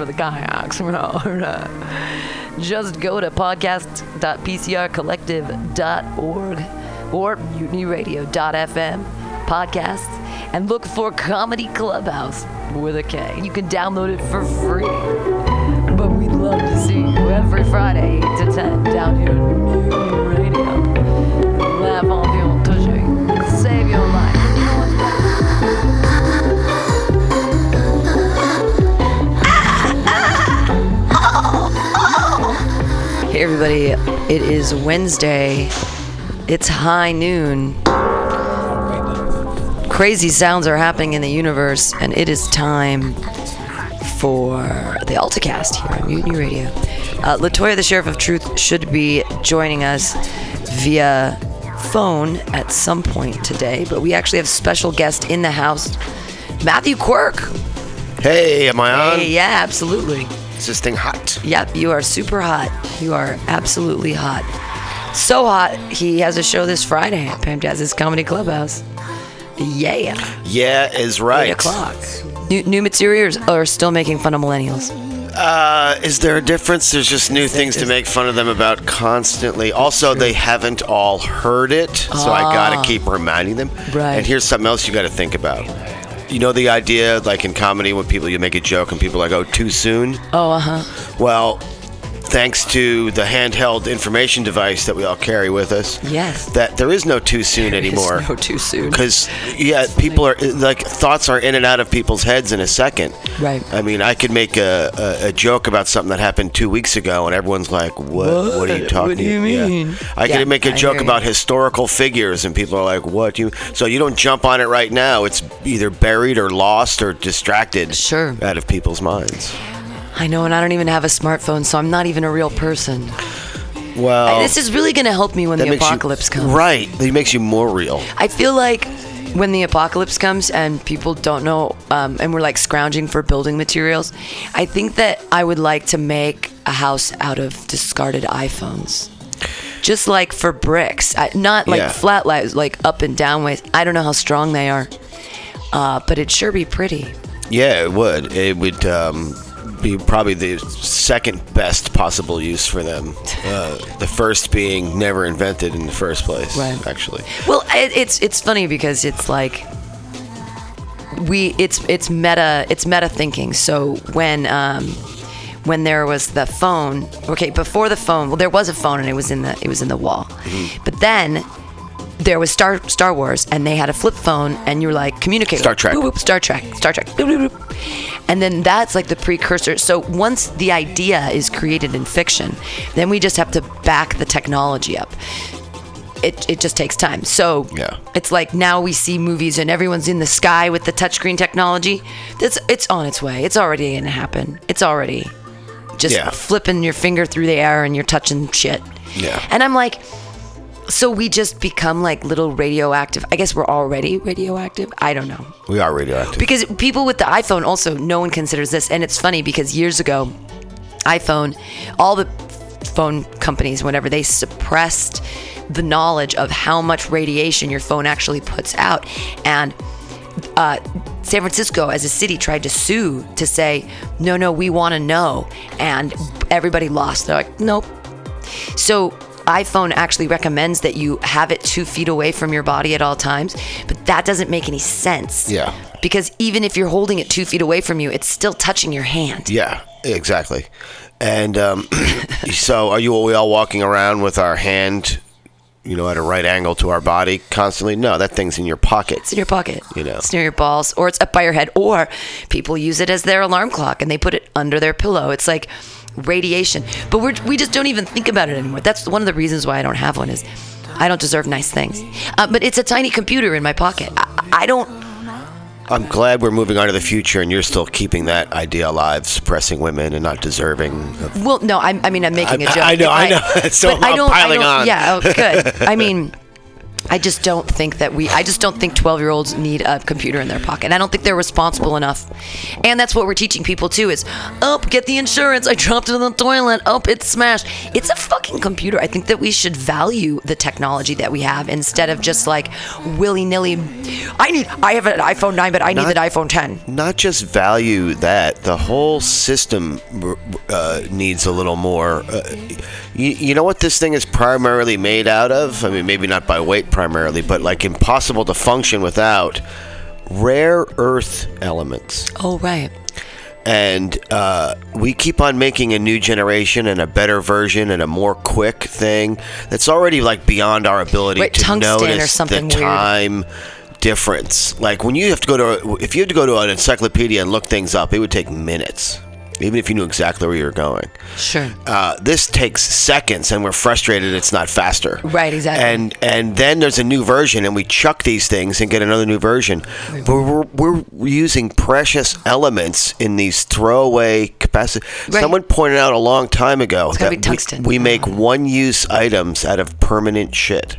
for the kayaks. Just go to podcast.pcrcollective.org or mutinyradio.fm podcasts and look for Comedy Clubhouse with a K. You can download it for free. But we'd love to see you every Friday, 8 to 10, down here at Mutiny Radio. Laugh off your tushy. Save your life. Hey everybody, it is Wednesday. It's high noon. Crazy sounds are happening in the universe, and it is time for the AltaCast here on Mutiny Radio. Uh, Latoya, the Sheriff of Truth, should be joining us via phone at some point today, but we actually have special guest in the house, Matthew Quirk. Hey, am I on? Hey, yeah, absolutely. Is this thing hot? Yep, you are super hot. You are absolutely hot. So hot, he has a show this Friday at Pam Jazz's Comedy Clubhouse. Yeah. Yeah, is right. 8 o'clock. New, new materials are still making fun of millennials. Uh, is there a difference? There's just new things to make fun of them about constantly. Also, they haven't all heard it, so I gotta keep reminding them. Ah. Right. And here's something else you gotta think about. You know the idea, like in comedy, when people you make a joke and people are like, "Oh, too soon." Oh, uh huh. Well, thanks to the handheld information device that we all carry with us, Yes. that there is no too soon anymore. It's no too soon. Because yeah, people are like thoughts are in and out of people's heads in a second. Right. I mean, I could make a, a, a joke about something that happened two weeks ago, and everyone's like, "What? What, are you talking? What do you Yeah. mean? I Yeah, could make a joke about historical figures, and people are like, "What? You?" So you don't jump on it right now. It's either buried or lost or distracted. Sure. Out of people's minds. I know, and I don't even have a smartphone, so I'm not even a real person. Well, this is really going to help me when the makes you- apocalypse comes. Right. It makes you more real. I feel like when the apocalypse comes and people don't know, um, and we're like scrounging for building materials, I think that I would like to make a house out of discarded iPhones. Just like for bricks, I, not like Yeah. flat lies, like up and down ways. I don't know how strong they are, uh, but it'd sure be pretty. Yeah, it would. It would um, be probably the second best possible use for them. Uh, the first being never invented in the first place. Right. Actually. Well, it, it's it's funny because it's like we it's it's meta it's meta thinking. So when um, when there was the phone, okay, before the phone, well, there was a phone and it was in the it was in the wall, Mm-hmm. but then. There was Star Star Wars, and they had a flip phone, and you're like communicate. Star Trek. Boop, boop, Star Trek. Star Trek. Boop, boop. And then that's like the precursor. So once the idea is created in fiction, then we just have to back the technology up it, it just takes time. So Yeah. it's like now we see movies and everyone's in the sky with the touchscreen technology. That's it's on its way. It's already gonna happen. It's already just Yeah. flipping your finger through the air and you're touching shit. Yeah. And I'm like, so we just become like little radioactive. I guess we're already radioactive. I don't know We are radioactive. because people with the iPhone also no one considers this, and it's funny because years ago, iPhone, all the phone companies, whenever they suppressed the knowledge of how much radiation your phone actually puts out, and uh, San Francisco as a city tried to sue to say, no, no, we want to know, and everybody lost. They're like, nope. So iPhone actually recommends that you have it two feet away from your body at all times, but that doesn't make any sense. Yeah. Because even if you're holding it two feet away from you, it's still touching your hand. yeah, exactly. And um, so, are you? Are we all walking around with our hand, you know, at a right angle to our body constantly? No, that thing's in your pocket. It's in your pocket. You know. It's near your balls, or it's up by your head, or people use it as their alarm clock and they put it under their pillow. It's like radiation. But we're, we just don't even think about it anymore. That's one of the reasons why I don't have one is I don't deserve nice things. Uh, but it's a tiny computer in my pocket. I, I don't. I'm glad we're moving on to the future, and you're still keeping that idea alive, suppressing women and not deserving of Well, no, I'm, I mean, I'm making a I- joke. I know, I know. So but I I'm don't, I don't- on. Yeah, oh, good. I mean, I just don't think that we. I just don't think 12 year olds need a computer in their pocket. I don't think they're responsible enough. And that's what we're teaching people too. Is oh, get the insurance. I dropped it in the toilet. Oh, it's smashed. It's a fucking computer. I think that we should value the technology that we have instead of just like willy nilly. I need. I have an iPhone 9, but I need an iPhone 10. not just value that the whole system uh, needs a little more uh, you, you know what this thing is primarily made out of i mean maybe not by weight primarily but like impossible to function without rare earth elements Oh right. and uh, we keep on making a new generation and a better version and a more quick thing that's already like beyond our ability Right, to tungsten or notice something the weird. time difference. Like when you have to go to if you had to go to an encyclopedia and look things up, it would take minutes, even if you knew exactly where you were going. Sure. Uh, this takes seconds, and we're frustrated it's not faster. Right, exactly. And and then there's a new version, and we chuck these things and get another new version. But we're, we're using precious elements in these throwaway capacity. Right. Someone pointed out a long time ago that we, we make one-use items out of permanent shit.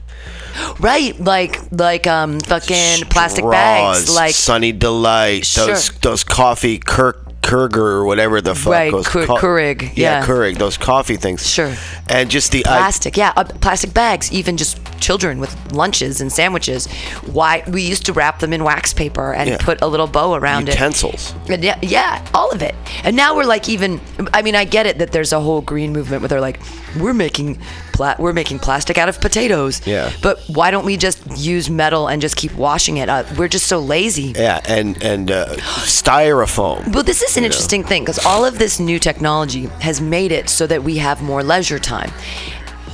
Right, like like um fucking plastic bags, like Sunny Delight, those Sure. those coffee Kirk Kurger or whatever the fuck. Right, those Kur- Keurig, yeah. Keurig, those coffee things. Sure. And just the I- plastic. yeah, uh, plastic bags. Even just children with lunches and sandwiches. Why we used to wrap them in wax paper and Yeah. put a little bow around it. utensils. Yeah, yeah, all of it. And now we're like even. I mean, I get it that there's a whole green movement where they're like, we're making pla- we're making plastic out of potatoes. Yeah. But why don't we just use metal and just keep washing it? Uh, we're just so lazy. Yeah, and and uh, styrofoam. Well, this is an interesting thing because all of this new technology has made it so that we have more leisure time.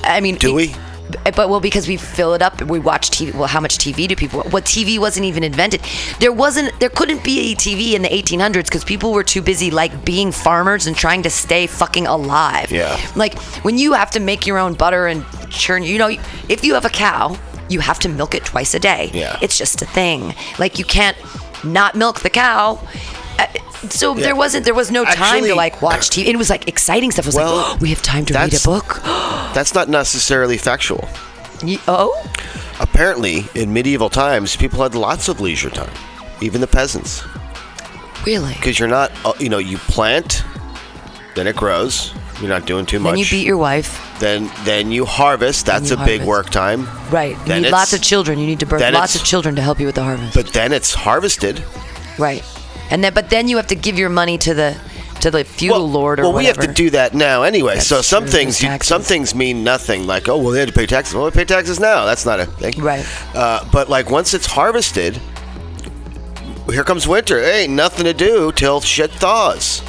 I mean, Do it- we? But well, because we fill it up, we watch TV. Well, how much TV do people? What TV wasn't even invented? There wasn't. There couldn't be a TV in the 1800s because people were too busy like being farmers and trying to stay fucking alive. Yeah. Like when you have to make your own butter and churn. You know, if you have a cow, you have to milk it twice a day. Yeah. It's just a thing. Like you can't not milk the cow. Uh, So there wasn't. There was no time Actually- to like watch TV. It was like exciting stuff. It was Well, like oh, we have time to read a book. That's not necessarily factual. Ye- oh, Apparently, in medieval times, people had lots of leisure time, even the peasants, really? because you're not, uh, you know, you plant, then it grows. You're not doing too much. Then you beat your wife. then then you harvest. That's you a big work time. Right. You Then need lots of children. You need to birth lots of children to help you with the harvest. But then it's harvested. right. And then, but then you have to give your money to the to the feudal lord or whatever. well, we have to do that now anyway. That's so some true, things, you, some things mean nothing. Like, oh, well, they had to pay taxes. Well, we pay taxes now. That's not a thing. Right. Uh, but like once it's harvested, here comes winter. Ain't nothing to do till shit thaws.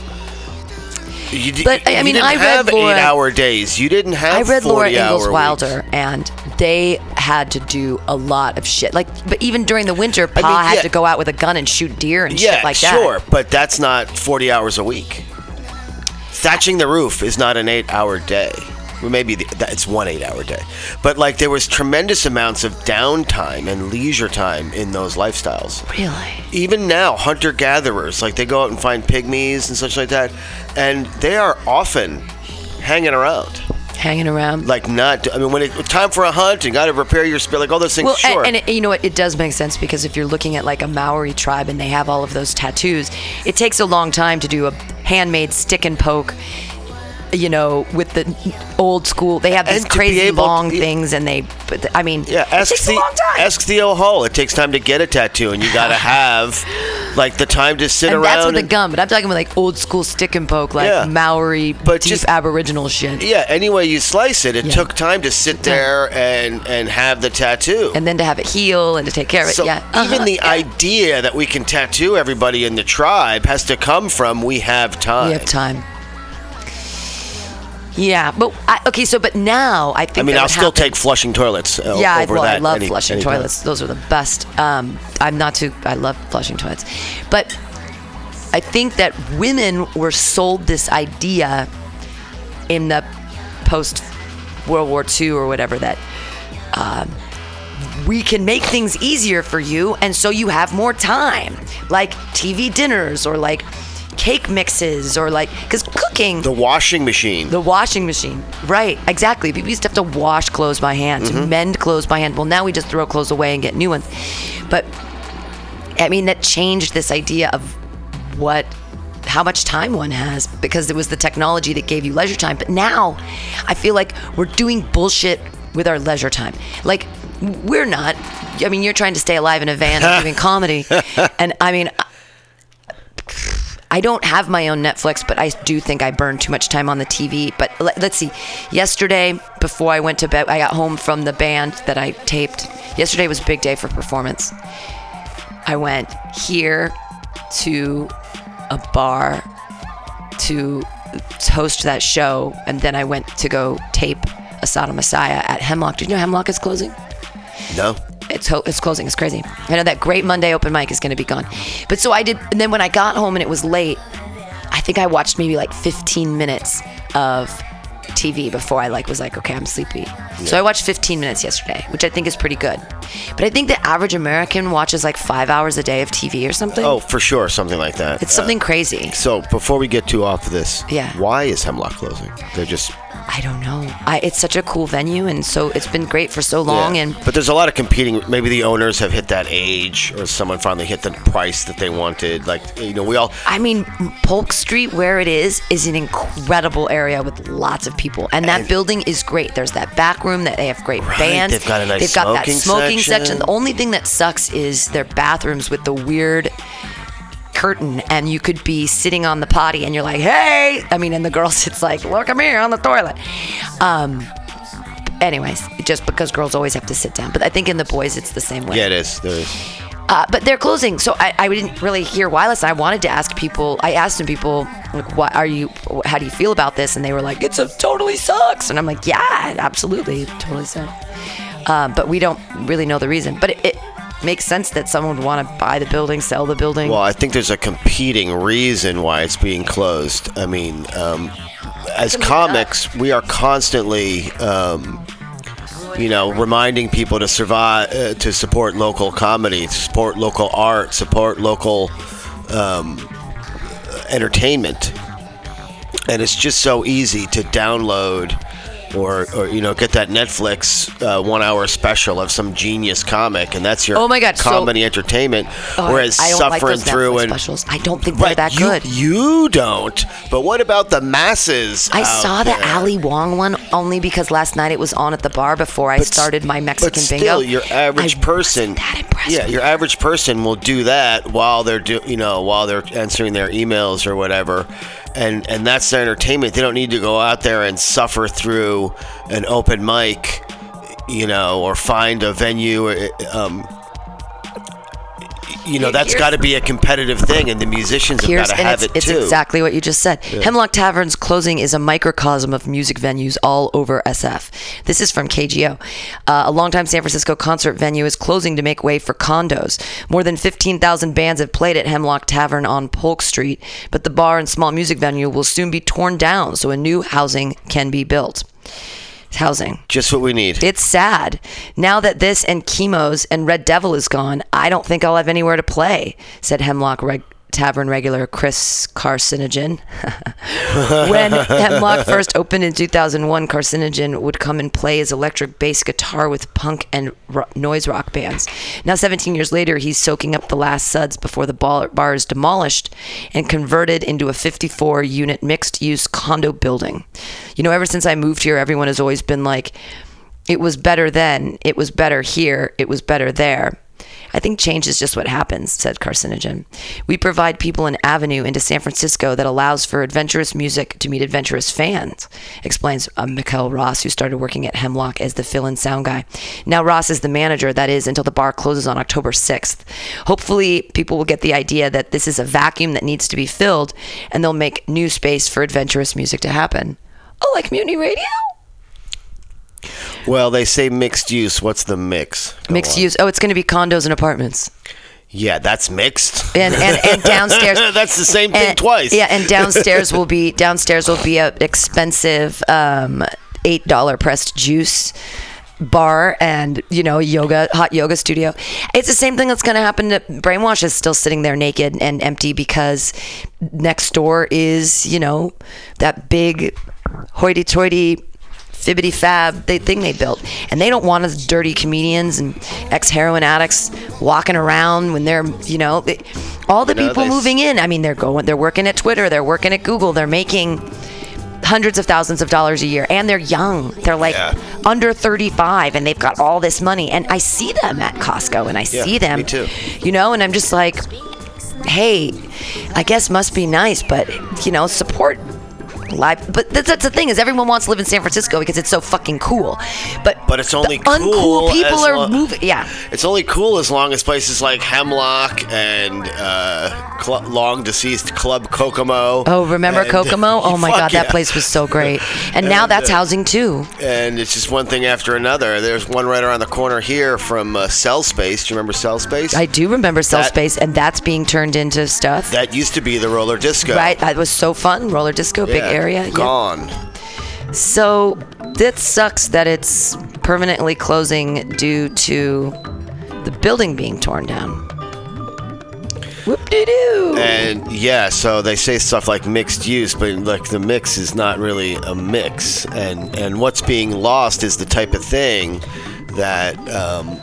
You, But, I- mean, didn't I read have Laura- eight-hour days. You didn't have. I read Laura Ingalls Wilder, weeks. and they had to do a lot of shit. Like, but even during the winter, Pa mean, had yeah. to go out with a gun and shoot deer and Yeah, shit like that. sure, but that's not 40 hours a week. Thatching the roof is not an eight-hour day. Well, maybe the, that it's one eight-hour day, but like there was tremendous amounts of downtime and leisure time in those lifestyles. Really? Even now, hunter-gatherers like they go out and find pygmies and such like that, and they are often hanging around. Hanging around. Like not, I mean, when it time for a hunt and got to repair your spirit, like all those things. Well, sure, and, and it, you know what? It does make sense because if you're looking at like a Maori tribe and they have all of those tattoos, it takes a long time to do a handmade stick and poke. You know, with the old school, they have these And crazy able to- long things, and they. But I mean, Yeah, it ask takes the a long time. ask Theo Hull. It takes time to get a tattoo, and you got to have like the time to sit and around. that's with a and- gun, but I'm talking about like old school stick and poke, like Yeah. Maori, But deep just- Aboriginal shit. Yeah, Anyway, you slice it, it Yeah. took time to sit there and and have the tattoo. And then to have it heal and to take care of it. so yeah. even Uh-huh. the idea that we can tattoo everybody in the tribe has to come from we have time. We have time. Yeah, but I, okay. So, but now I think. I mean, I'll still happened- take flushing toilets. Uh, Yeah, well, I love any- flushing anytime. toilets. Those are the best. Um, I'm not too. I love flushing toilets, but I think that women were sold this idea in the post World War II or whatever that um, we can make things easier for you, and so you have more time, like TV dinners or like cake mixes or like because cooking The washing machine. the washing machine. Right, exactly. People used to have to wash clothes by hand, to mm-hmm. mend clothes by hand. Well, now we just throw clothes away and get new ones. But I mean, that changed this idea of what, how much time one has because it was the technology that gave you leisure time. But now I feel like we're doing bullshit with our leisure time. Like, we're not. I mean, you're trying to stay alive in a van doing comedy. And I mean, I don't have my own Netflix, but I do think I burn too much time on the TV. But let, us see. Yesterday, before I went to bed, I got home from the band that I taped. Yesterday was a big day for performance. I went here to a bar to host that show, and then I went to go tape Asada Messiah at Hemlock. Did you know Hemlock is closing? no. It's ho- it's closing. It's crazy. I know that great Monday open mic is going to be gone. But so I did, and then when I got home and it was late, I think I watched maybe like 15 minutes of TV before I like was like, okay, I'm sleepy. So I watched 15 minutes yesterday, which I think is pretty good. But I think the average American watches like five hours a day of TV or something. Oh, for sure, something like that. it's Uh, something crazy. so before we get too off of this, Yeah. why is Hemlock closing? They're just I don't know. I, it's such a cool venue, and so it's been great for so long. Yeah. And but there's a lot of competing. Maybe the owners have hit that age, or someone finally hit the price that they wanted. Like you know, we all I mean, Polk Street, where it is, is an incredible area with lots of people, and that And- building is great. There's that back room that they have great Right, bands. they've got a nice They've got that smoking smoking section. section. The only thing that sucks is their bathrooms with the weird curtain, and you could be sitting on the potty, and you're like, "Hey!" I mean, and the girl sits like, "Look at me on the toilet." Um. Anyways, just because girls always have to sit down, but I think in the boys it's the same way. yeah, it is. There is. Uh, but they're closing, so I, I didn't really hear why. Listen, I wanted to ask people. I asked some people, like, "What are you? How do you feel about this?" And they were like, "It's a totally sucks." And I'm like, "Yeah, absolutely, totally sucks." Um, but we don't really know the reason. But it, it makes sense that someone would want to buy the building, sell the building. Well, I think there's a competing reason why it's being closed. I mean, um, as comics, we are constantly, um, you know, reminding people to survive, uh, to support local comedy, support local art, support local um, entertainment, and it's just so easy to download. Or, or you know, get that Netflix uh, one-hour special of some genius comic, and that's your Oh my God, so- comedy entertainment. Oh, whereas I don't like suffering those through Netflix and specials. I don't think they're that you, good. You don't. But what about the masses? I saw the there? Ali Wong one only because last night it was on at the bar before I But started my Mexican but still, bingo. your average I person, wasn't that impressed yeah, your average person will do that while they're do, you know, while they're answering their emails or whatever, and and that's their entertainment. They don't need to go out there and suffer through an open mic, you know, or find a venue. Um, you know, that's got to be a competitive thing, and the musicians have got to have it's, it it's too. exactly what you just said. Hemlock Tavern's closing is a microcosm of music venues all over SF. This is from KGO. Uh, a longtime San Francisco concert venue is closing to make way for condos. More than 15,000 bands have played at Hemlock Tavern on Polk Street, but the bar and small music venue will soon be torn down so a new housing can be built. Housing. Just what we need. It's sad. Now that this and Kimo's and Red Devil is gone, I don't think I'll have anywhere to play, said Hemlock Reg- Tavern regular Chris Carcinogen. when Hemlock first opened in 2001, Carcinogen would come and play his electric bass guitar with punk and ro- noise rock bands. Now, 17 years later, he's soaking up the last suds before the bar, bar is demolished and converted into a 54 unit mixed use condo building. You know, ever since I moved here, everyone has always been like, it was better then, it was better here, it was better there. I think change is just what happens, said Carcinogen. We provide people an avenue into San Francisco that allows for adventurous music to meet adventurous fans, explains uh, Mikkel Ross, who started working at Hemlock as the fill in sound guy. Now, Ross is the manager, that is, until the bar closes on October 6th. Hopefully, people will get the idea that this is a vacuum that needs to be filled, and they'll make new space for adventurous music to happen. Oh, like Mutiny Radio? Well, they say mixed use. What's the mix? Go Mixed on. use. Oh, it's going to be condos and apartments. Yeah, that's mixed. And, and, and downstairs. that's the same thing and, twice. Yeah, and downstairs will be downstairs will be a expensive um, eight dollar pressed juice bar and you know yoga hot yoga studio it's the same thing that's going to happen to brainwash is still sitting there naked and empty because next door is you know that big hoity-toity fibbity fab they, thing they built. And they don't want us dirty comedians and ex-heroin addicts walking around when they're you know they, all the You know, people moving in. I mean they're going they're working at twitter they're working at google they're making hundreds of thousands of dollars a year. And they're young. They're like Yeah. under 35 and they've got all this money. And i see them at costco and i Yeah, see them me too. you know and i'm just like hey i guess must be nice but you know support live but that's, that's the thing is everyone wants to live in san francisco because it's so fucking cool but But it's only the uncool cool people are lo- moving yeah It's only cool as long as places like Hemlock and uh, cl- long deceased Club Kokomo. oh remember and- kokomo oh my god yeah. that place was so great and now that's uh, housing too And it's just one thing after another. There's one right around the corner here from uh, Cell Space. Do you remember Cell Space? i do remember cell That- space and that's being turned into stuff that used to be the roller disco. Right, that was so fun. Roller disco, big Yeah, area. Gone. So that sucks that it's permanently closing due to the building being torn down. Whoop de doo. And yeah, so they say stuff like mixed use, but like the mix is not really a mix. And and what's being lost is the type of thing that um,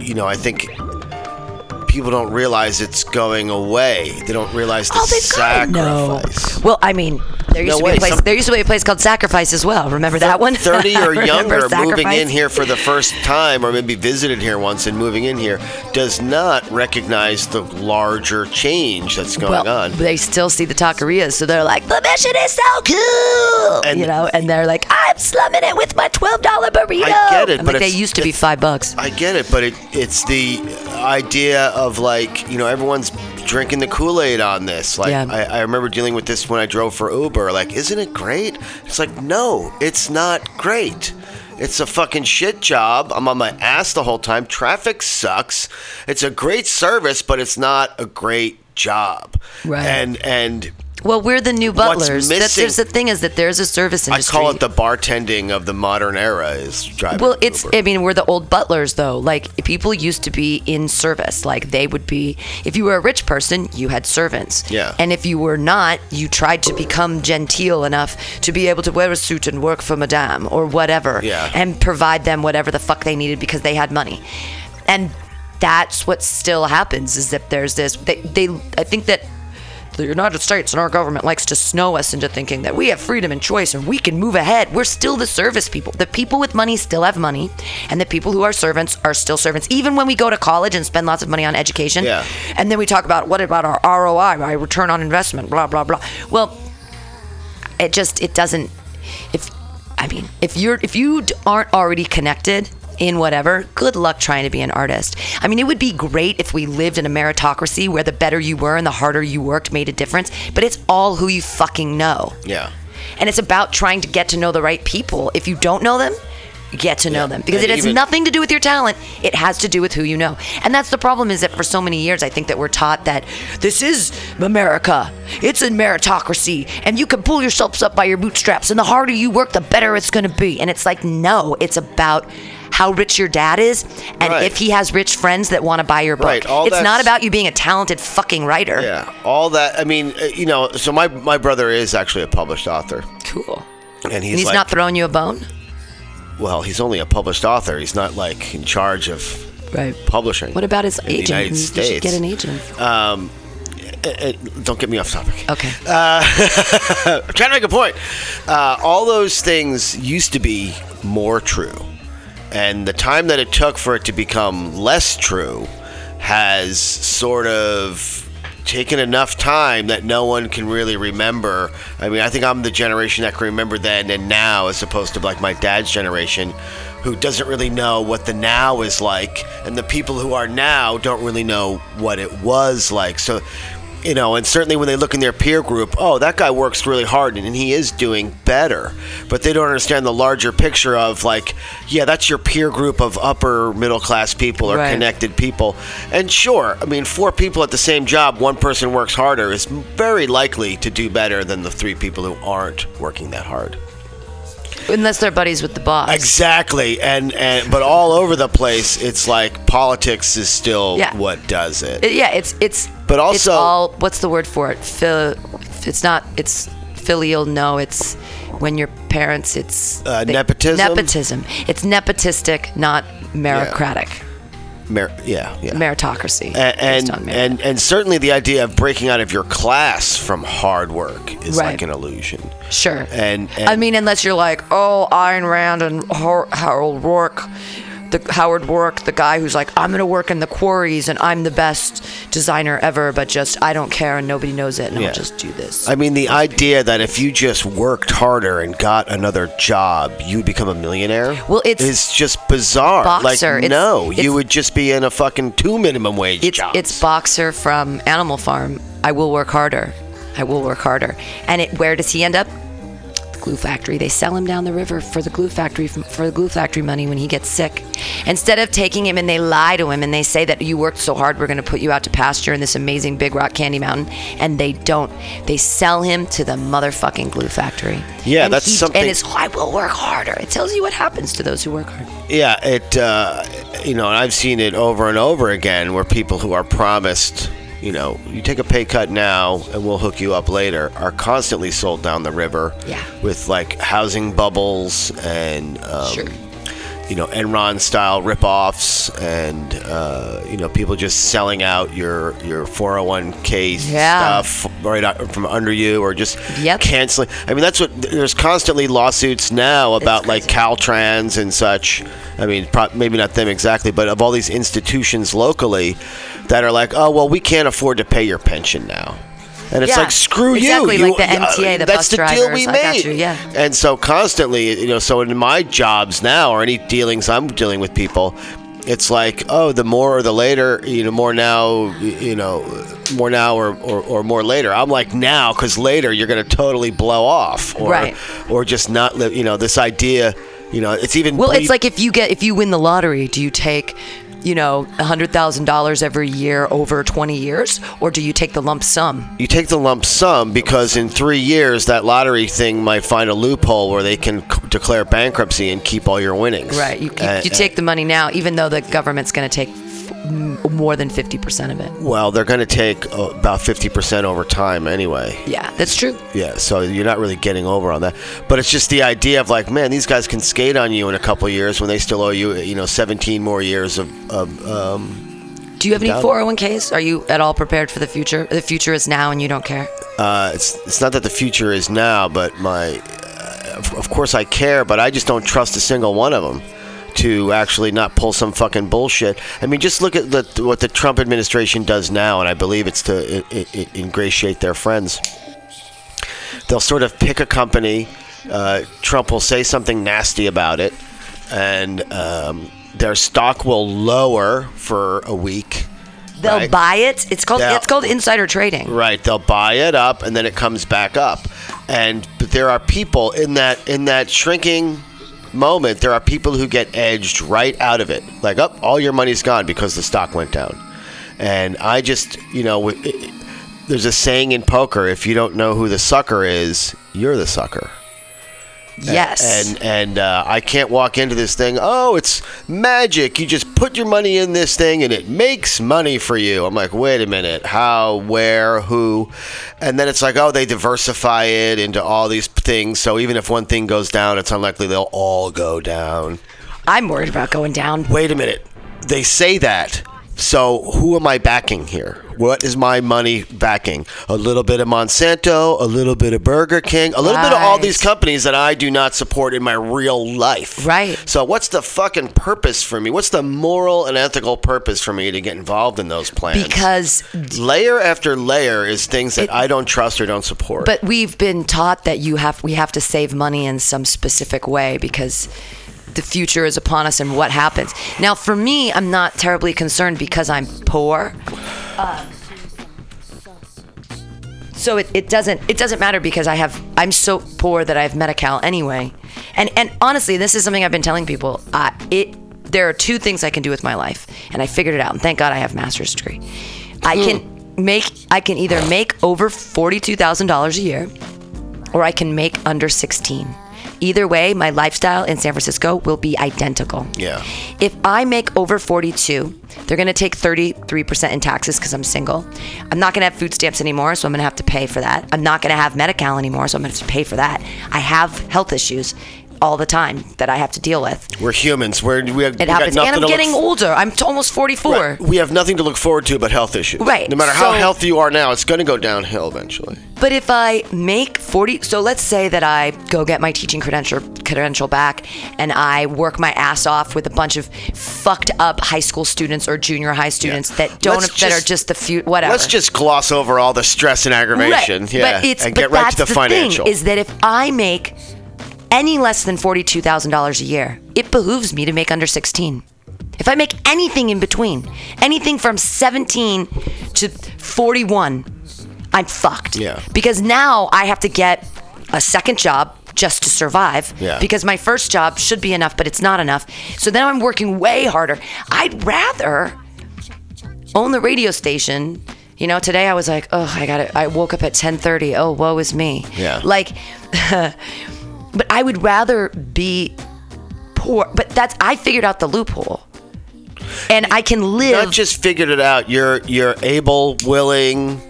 you know I think people don't realize it's going away. They don't realize the Oh, they've got no. sacrifice. Well, I mean, there used No to be way, a place. some- there used to be a place called Sacrifice as well. Remember that one? 30 or younger moving in here for the first time or maybe visited here once and moving in here does not recognize the larger change that's going well, on. they still see the taquerias, so they're like, "The mission is so cool," And- you know, and they're like, "I'm slumming it with my twelve dollar burrito." I get it, I'm but like, they used to be five bucks. I get it, but it, it's the idea of like, you know, everyone's drinking the Kool Aid on this. Like, Yeah. I, I remember dealing with this when I drove for Uber. Like, isn't it great? It's like, no, it's not great. It's a fucking shit job. I'm on my ass the whole time. Traffic sucks. It's a great service, but it's not a great job. Right. And and Well, we're the new butlers. That's, there's the thing is that there's a service industry. I call it the bartending of the modern era is driving. Well, it's. Uber. I mean, we're the old butlers, though. Like people used to be in service. Like they would be. If you were a rich person, you had servants. Yeah. And if you were not, you tried to become genteel enough to be able to wear a suit and work for Madame or whatever. Yeah. And provide them whatever the fuck they needed because they had money. And that's what still happens is that there's this. They. they I think that the United States and our government likes to snow us into thinking that we have freedom and choice and we can move ahead. We're still the service people. The people with money still have money, and the people who are servants are still servants. Even when we go to college and spend lots of money on education, Yeah. and then we talk about what about our ROI, my return on investment, blah blah blah. Well, it just it doesn't. If I mean, if you're if you aren't already connected in whatever, good luck trying to be an artist. I mean, it would be great if we lived in a meritocracy where the better you were and the harder you worked made a difference. But it's all who you fucking know, yeah. and it's about trying to get to know the right people. If you don't know them. Get to know Yeah. them because And it has even- nothing to do with your talent. It has to do with who you know, and that's the problem. Is that for so many years, I think that we're taught that this is America. It's a meritocracy, and you can pull yourselves up by your bootstraps. And the harder you work, the better it's going to be. And it's like, no, it's about how rich your dad is, and Right. if he has rich friends that want to buy your book. Right, all It's not about you being a talented fucking writer. Yeah, all that. I mean, uh, you know, so my my brother is actually a published author, Cool. and he's, And he's like, not throwing you a bone, well, he's only a published author. He's not like in charge of right? publishing. What about his the agent? You States? should get an agent. Uh, uh, don't get me off topic. Okay. I'm trying to make a point. Uh, all those things used to be more true, and the time that it took for it to become less true has sort of taken enough time that no one can really remember. I mean, I think I'm the generation that can remember then and now, as opposed to like my dad's generation, who doesn't really know what the now is like, and the people who are now don't really know what it was like. So you know, and certainly when they look in their peer group, oh, that guy works really hard and he is doing better. But they don't understand the larger picture of, like, yeah, that's your peer group of upper middle class people or Right. connected people. And sure, I mean, four people at the same job, one person works harder, is very likely to do better than the three people who aren't working that hard. Unless they're buddies with the boss. Exactly, and and but all over the place, it's like politics is still Yeah. what does it. It- yeah, it's it's. But it's also- all. What's the word for it? Phil, it's not. It's filial. No, it's when your parents. It's Uh, they- nepotism? Nepotism. It's nepotistic, not meritocratic. Mer- yeah, yeah. Meritocracy. And merit. and and certainly the idea of breaking out of your class from hard work is Right. like an illusion. Sure. And, and I mean, unless you're like, oh, Ayn Rand and Har- Harold Roark, the Howard Roark, the guy who's like, I'm gonna work in the quarries and I'm the best designer ever, but just I don't care and nobody knows it and Yeah. I'll just do this. I mean, the idea that if you just worked harder and got another job, you'd become a millionaire. Well, it's- is just bizarre. Boxer, like, it's- no, it's- you would just be in a fucking two minimum wage it's jobs. it's Boxer from Animal Farm. I will work harder. I will work harder. And it, where does he end up? Glue factory. They sell him down the river for the glue factory for the glue factory money when he gets sick. Instead of taking him and they lie to him and they say that you worked so hard, we're going to put you out to pasture in this amazing Big Rock Candy Mountain, and they don't. They sell him to the motherfucking glue factory. Yeah, and that's he- something- And it's I will work harder. It tells you what happens to those who work hard. Yeah, it. Uh, you know, and I've seen it over and over again where people who are promised, you know, you take a pay cut now and we'll hook you up later, are constantly sold down the river. Yeah. With like housing bubbles and. Um, Sure. You know, Enron style ripoffs, and uh, you know, people just selling out your your 401k Yeah. stuff right out from under you, or just Yep. canceling. I mean, that's what there's constantly lawsuits now about like Caltrans and such. I mean, pro- maybe not them exactly, but of all these institutions locally that are like, oh well, we can't afford to pay your pension now. And it's Yeah, like screw exactly, you. like the You- uh, MTA, the that's bus the deal drivers, we I made. you, yeah. And so constantly, you know, so in my jobs now or any dealings I'm dealing with people, it's like, oh, the more or the later, you know, more now, you know, more now or, or, or more later. I'm like now because later you're going to totally blow off, or Right. or just not live. You know, this idea, you know, it's even Well, it's like if you get if you win the lottery, do you take, you know, hundred thousand dollars every year over twenty years, or do you take the lump sum? you take the lump sum because in three years that lottery thing might find a loophole where they can c- declare bankruptcy and keep all your winnings. Right. You you, Uh, you take the money now, even though the government's going to take more than fifty percent of it. Well, they're going to take uh, about 50% over time anyway. Yeah, that's true. Yeah, so you're not really getting over on that. But it's just the idea of like, man, these guys can skate on you in a couple years when they still owe you, you know, 17 more years of, of um, Do you have any Doubt it. four hundred one ks? Are you at all prepared for the future? The future is now, and you don't care. uh, it's it's not that the future is now, but my, uh, of- of course I care, but I just don't trust a single one of them to actually not pull some fucking bullshit. I mean, just look at the, what the Trump administration does now, and I believe it's to i- i- i- ingratiate their friends. They'll sort of pick a company. Uh, Trump will say something nasty about it, and um, their stock will lower for a week. They'll right? buy it. It's called Yeah. it's called insider trading. Right, they'll buy it up and then it comes back up. And but there are people in that in that shrinking moment, there are people who get edged right out of it. Like, up, all your money's gone because the stock went down. And I just, you know, it- it- there's a saying in poker: if you don't know who the sucker is, you're the sucker. Yes. And and uh, I can't walk into this thing. Oh, it's magic. You just put your money in this thing and it makes money for you. I'm like, wait a minute. How? Where? Who? And then it's like, oh, they diversify it into all these things. So even if one thing goes down, it's unlikely they'll all go down. I'm worried about going down. Wait a minute. They say that. So who am I backing here? What is my money backing? A little bit of Monsanto, a little bit of Burger King, a little bit of all these companies that I do not support in my real life. Right. So what's the fucking purpose for me? What's the moral and ethical purpose for me to get involved in those plans? Because layer after layer is things that It- I don't trust or don't support. but we've been taught that you have we have to save money in some specific way because the future is upon us and what happens. Now for me, I'm not terribly concerned because I'm poor. Uh, so it, it doesn't it doesn't matter because I have I'm so poor that I have Medi-Cal anyway. And and honestly, this is something I've been telling people. Uh, it there are two things I can do with my life, and I figured it out. And thank God I have master's degree. I can make I can either make over forty two thousand dollars a year, or I can make under 16. Either way, my lifestyle in San Francisco will be identical. Yeah. If I make over 42, they're going to take 33% in taxes because I'm single. I'm not going to have food stamps anymore, so I'm going to have to pay for that. I'm not going to have Medi-Cal anymore, so I'm going to have to pay for that. I have health issues all the time that I have to deal with. We're humans. We're, we have, It we happens. And I'm getting f- older. I'm t- almost 44. Right. We have nothing to look forward to but health issues. Right. No matter how healthy you are now, it's going to go downhill eventually. But if I make 40, so let's say that I go get my teaching credential credential back and I work my ass off with a bunch of fucked up high school students or junior high students that don't Let's that are just- just the few whatever. Let's just gloss over all the stress and aggravation. Right. Yeah. But it's and but get right that's to the, financial. Thing, is that if I make any less than forty-two thousand dollars a year, it behooves me to make under sixteen. If I make anything in between, anything from seventeen to forty-one, I'm fucked. Yeah. Because now I have to get a second job just to survive. Yeah. Because my first job should be enough, but it's not enough. So then I'm working way harder. I'd rather own the radio station. You know, today I was like, oh, I got it. I woke up at 10:30. Oh, woe is me. Yeah. Like, but I would rather be poor. But that's I figured out the loophole, and I can live. Not just figured it out. You're you're able, willing,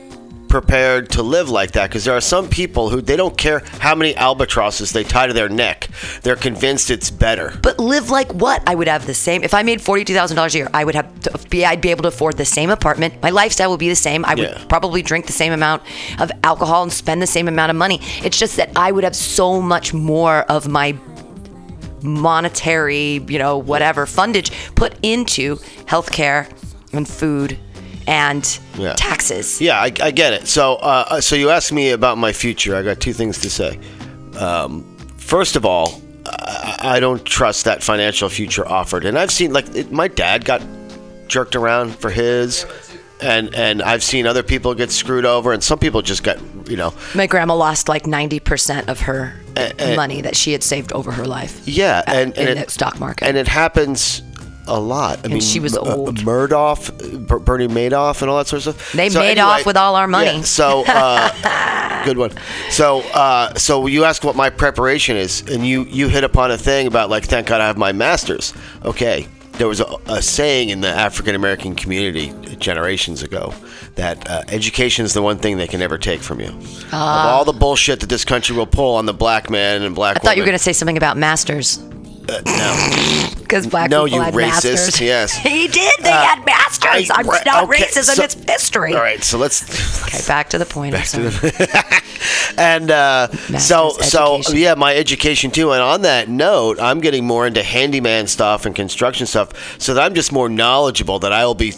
prepared to live like that because there are some people who they don't care how many albatrosses they tie to their neck. They're convinced it's better. but live like what? I would have the same. If I made forty-two thousand dollars a year, I would have to be. I'd be able to afford the same apartment. My lifestyle would be the same. I would Yeah. probably drink the same amount of alcohol and spend the same amount of money. It's just that I would have so much more of my monetary, you know, whatever fundage put into healthcare and food and Yeah. taxes. Yeah, I, I get it. So, uh, so you asked me about my future. I got two things to say. Um, first of all, I, I don't trust that financial future offered, and I've seen like it, my dad got jerked around for his, and and I've seen other people get screwed over, and some people just got you know My grandma lost like 90% of her eh. money that she had saved over her life. yeah, and, and in it, the stock market. and it happens a lot. I mean, she was uh, old. Murdoch, Ber- Bernie Madoff, and all that sort of stuff. They made off with all our money. yeah, so, uh, good one. So, uh, so you ask what my preparation is, and you you hit upon a thing about like, thank God I have my master's. Okay, there was a, a saying in the African American community generations ago that uh, education is the one thing they can never take from you. of all the bullshit that this country will pull on the black man and black I thought you were going to say something about masters. No. Because black No, people you had racist, masters. yes. he did. They had masters. I- I'm right, not okay, racism. so- it's history. All right, so let's Okay, back to the point. I'm sorry. and uh, so Master's so yeah, my education too. And on that note, I'm getting more into handyman stuff and construction stuff, so that I'm just more knowledgeable. That I will be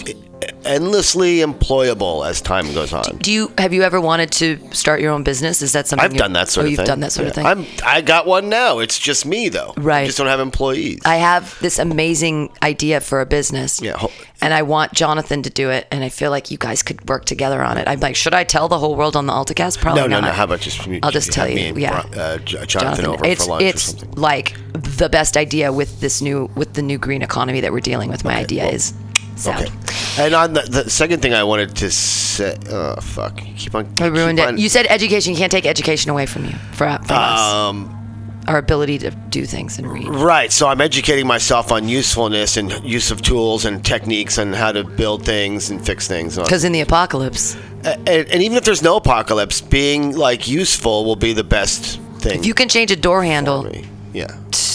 endlessly employable as time goes on. Do you have you ever wanted to start your own business? Is that something I've done that sort oh, of you've thing. done that sort of thing. I'm I got one now. It's just me though. Right. I just don't have employees. I have this amazing idea for a business. Yeah, ho- And I want Jonathan to do it, and I feel like you guys could work together on it. I'm like, should I tell the whole world on the AltaCast? Probably no, no, not. no. How about just I'll just tell you, yeah. Bron- uh, J- Jonathan, over it's for lunch it's or something. like the best idea with this new with the new green economy that we're dealing with. My idea well, is sound. Okay. And on the, the second thing I wanted to say, oh fuck, keep on. I ruined it. on- You said education. You can't take education away from you for, from us. Um, Our ability to do things and read. right. So I'm educating myself on usefulness and use of tools and techniques and how to build things and fix things. Because in the apocalypse, and, and even if there's no apocalypse, being like useful will be the best thing. if you can change a door handle. Yeah.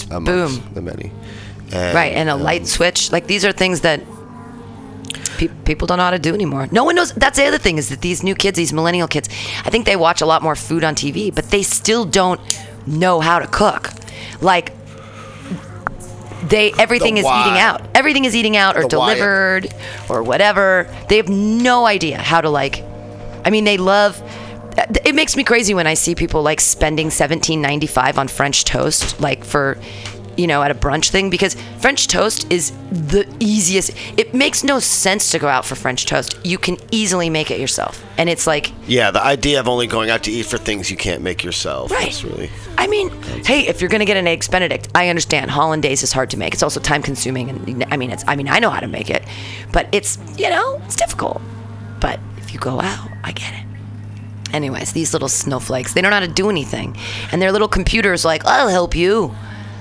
boom. The many. And, right, and a light switch, like these are things that pe- people don't know how to do anymore. No one knows. That's the other thing is that these new kids, these millennial kids, I think they watch a lot more food on TV, but they still don't know how to cook. Like they everything The is why. eating out. Everything is eating out or The why. delivered or whatever. They have no idea how to like. I mean, they love. It makes me crazy when I see people like spending seventeen ninety five on French toast, like for, you know, at a brunch thing because French toast is the easiest. It makes no sense to go out for French toast. You can easily make it yourself, and it's like Yeah, the idea of only going out to eat for things you can't make yourself. Right. Is really. I mean, hey, if you're gonna get an eggs Benedict, I understand hollandaise is hard to make. It's also time consuming, and I mean, it's I mean, I know how to make it, but it's you know, it's difficult. But if you go out, I get it. Anyways, these little snowflakes, they don't know how to do anything. And their little computer's like, I'll help you.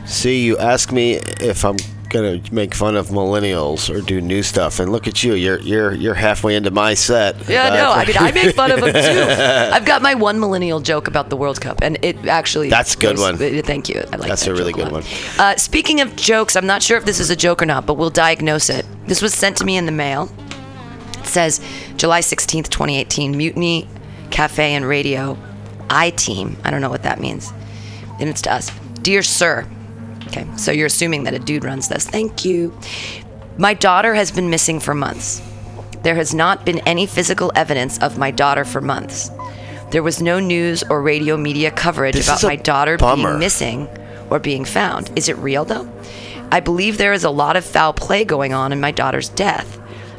See, you ask me if I'm gonna make fun of millennials or do new stuff, and look at you. You're you're you're halfway into my set. Yeah, Uh, no, I mean, I make fun of them too. I've got my one millennial joke about the World Cup, and it actually. That's a good one. Thank you. I like That's that a really good lot. one. Uh, speaking of jokes, I'm not sure if this is a joke or not, but we'll diagnose it. This was sent to me in the mail. It says July 16th, 2018, Mutiny Cafe and Radio I Team. I don't know what that means. And it's to us. Dear Sir. Okay, so you're assuming that a dude runs this. Thank you. My daughter has been missing for months. There has not been any physical evidence of my daughter for months. There was no news or radio media coverage This about my daughter bummer. being missing or being found. Is it real though? I believe there is a lot of foul play going on in my daughter's death.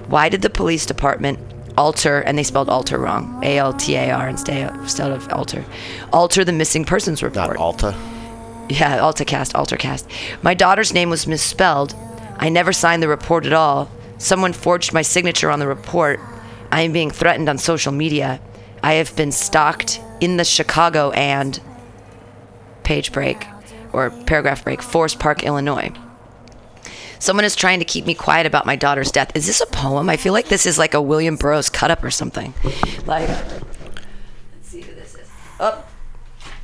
Why did the police department alter, and they spelled alter wrong, A L T A R instead of alter, alter the missing persons report? Not? Alta. Yeah, AltaCast, AlterCast. My daughter's name was misspelled. I never signed the report at all. Someone forged my signature on the report. I am being threatened on social media. I have been stalked in the Chicago and page break or paragraph break, Forest Park, Illinois. Someone is trying to keep me quiet about my daughter's death. Is this a poem? I feel like this is like a William Burroughs cut up or something. Like, let's see who this is. Oh,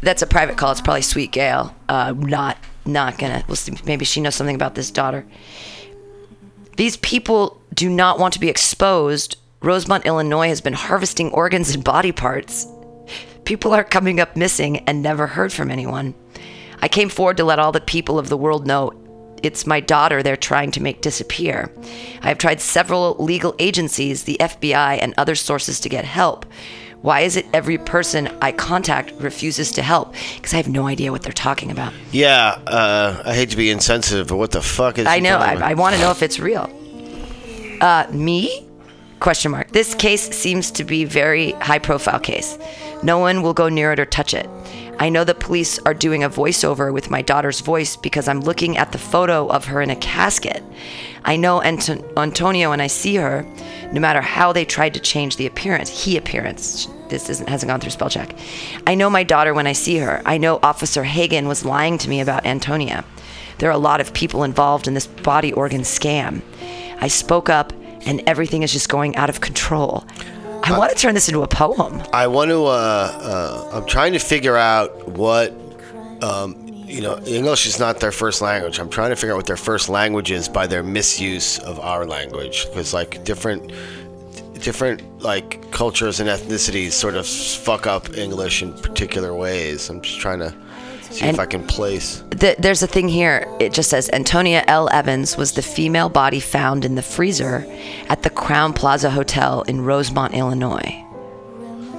that's a private call. It's probably Sweet Gail. Uh, not not gonna. We'll see. Maybe she knows something about this daughter. These people do not want to be exposed. Rosemont, Illinois has been harvesting organs and body parts. People are coming up missing and never heard from anyone. I came forward to let all the people of the world know it's my daughter they're trying to make disappear. I have tried several legal agencies, the FBI, and other sources to get help. Why is it every person I contact refuses to help? Because I have no idea what they're talking about. Yeah, uh, I hate to be insensitive, but what the fuck is? I know. I? I want to know if it's real. Uh, me? Question mark. This case seems to be very high profile case. No one will go near it or touch it. I know the police are doing a voiceover with my daughter's voice because I'm looking at the photo of her in a casket. I know Anton- Antonio and I see her, no matter how they tried to change the appearance, he appearance. This isn't, hasn't gone through spell check. I know my daughter when I see her. I know Officer Hagen was lying to me about Antonia. There are a lot of people involved in this body organ scam. I spoke up, and everything is just going out of control. I want to turn this into a poem. I want to. Uh, uh, I'm trying to figure out what. Um, you know, English is not their first language. I'm trying to figure out what their first language is by their misuse of our language, because like different, different like cultures and ethnicities sort of fuck up English in particular ways. I'm just trying to see And- if I can place. Th- there's a thing here. It just says Antonia L. Evans was the female body found in the freezer at the Crowne Plaza Hotel in Rosemont, Illinois.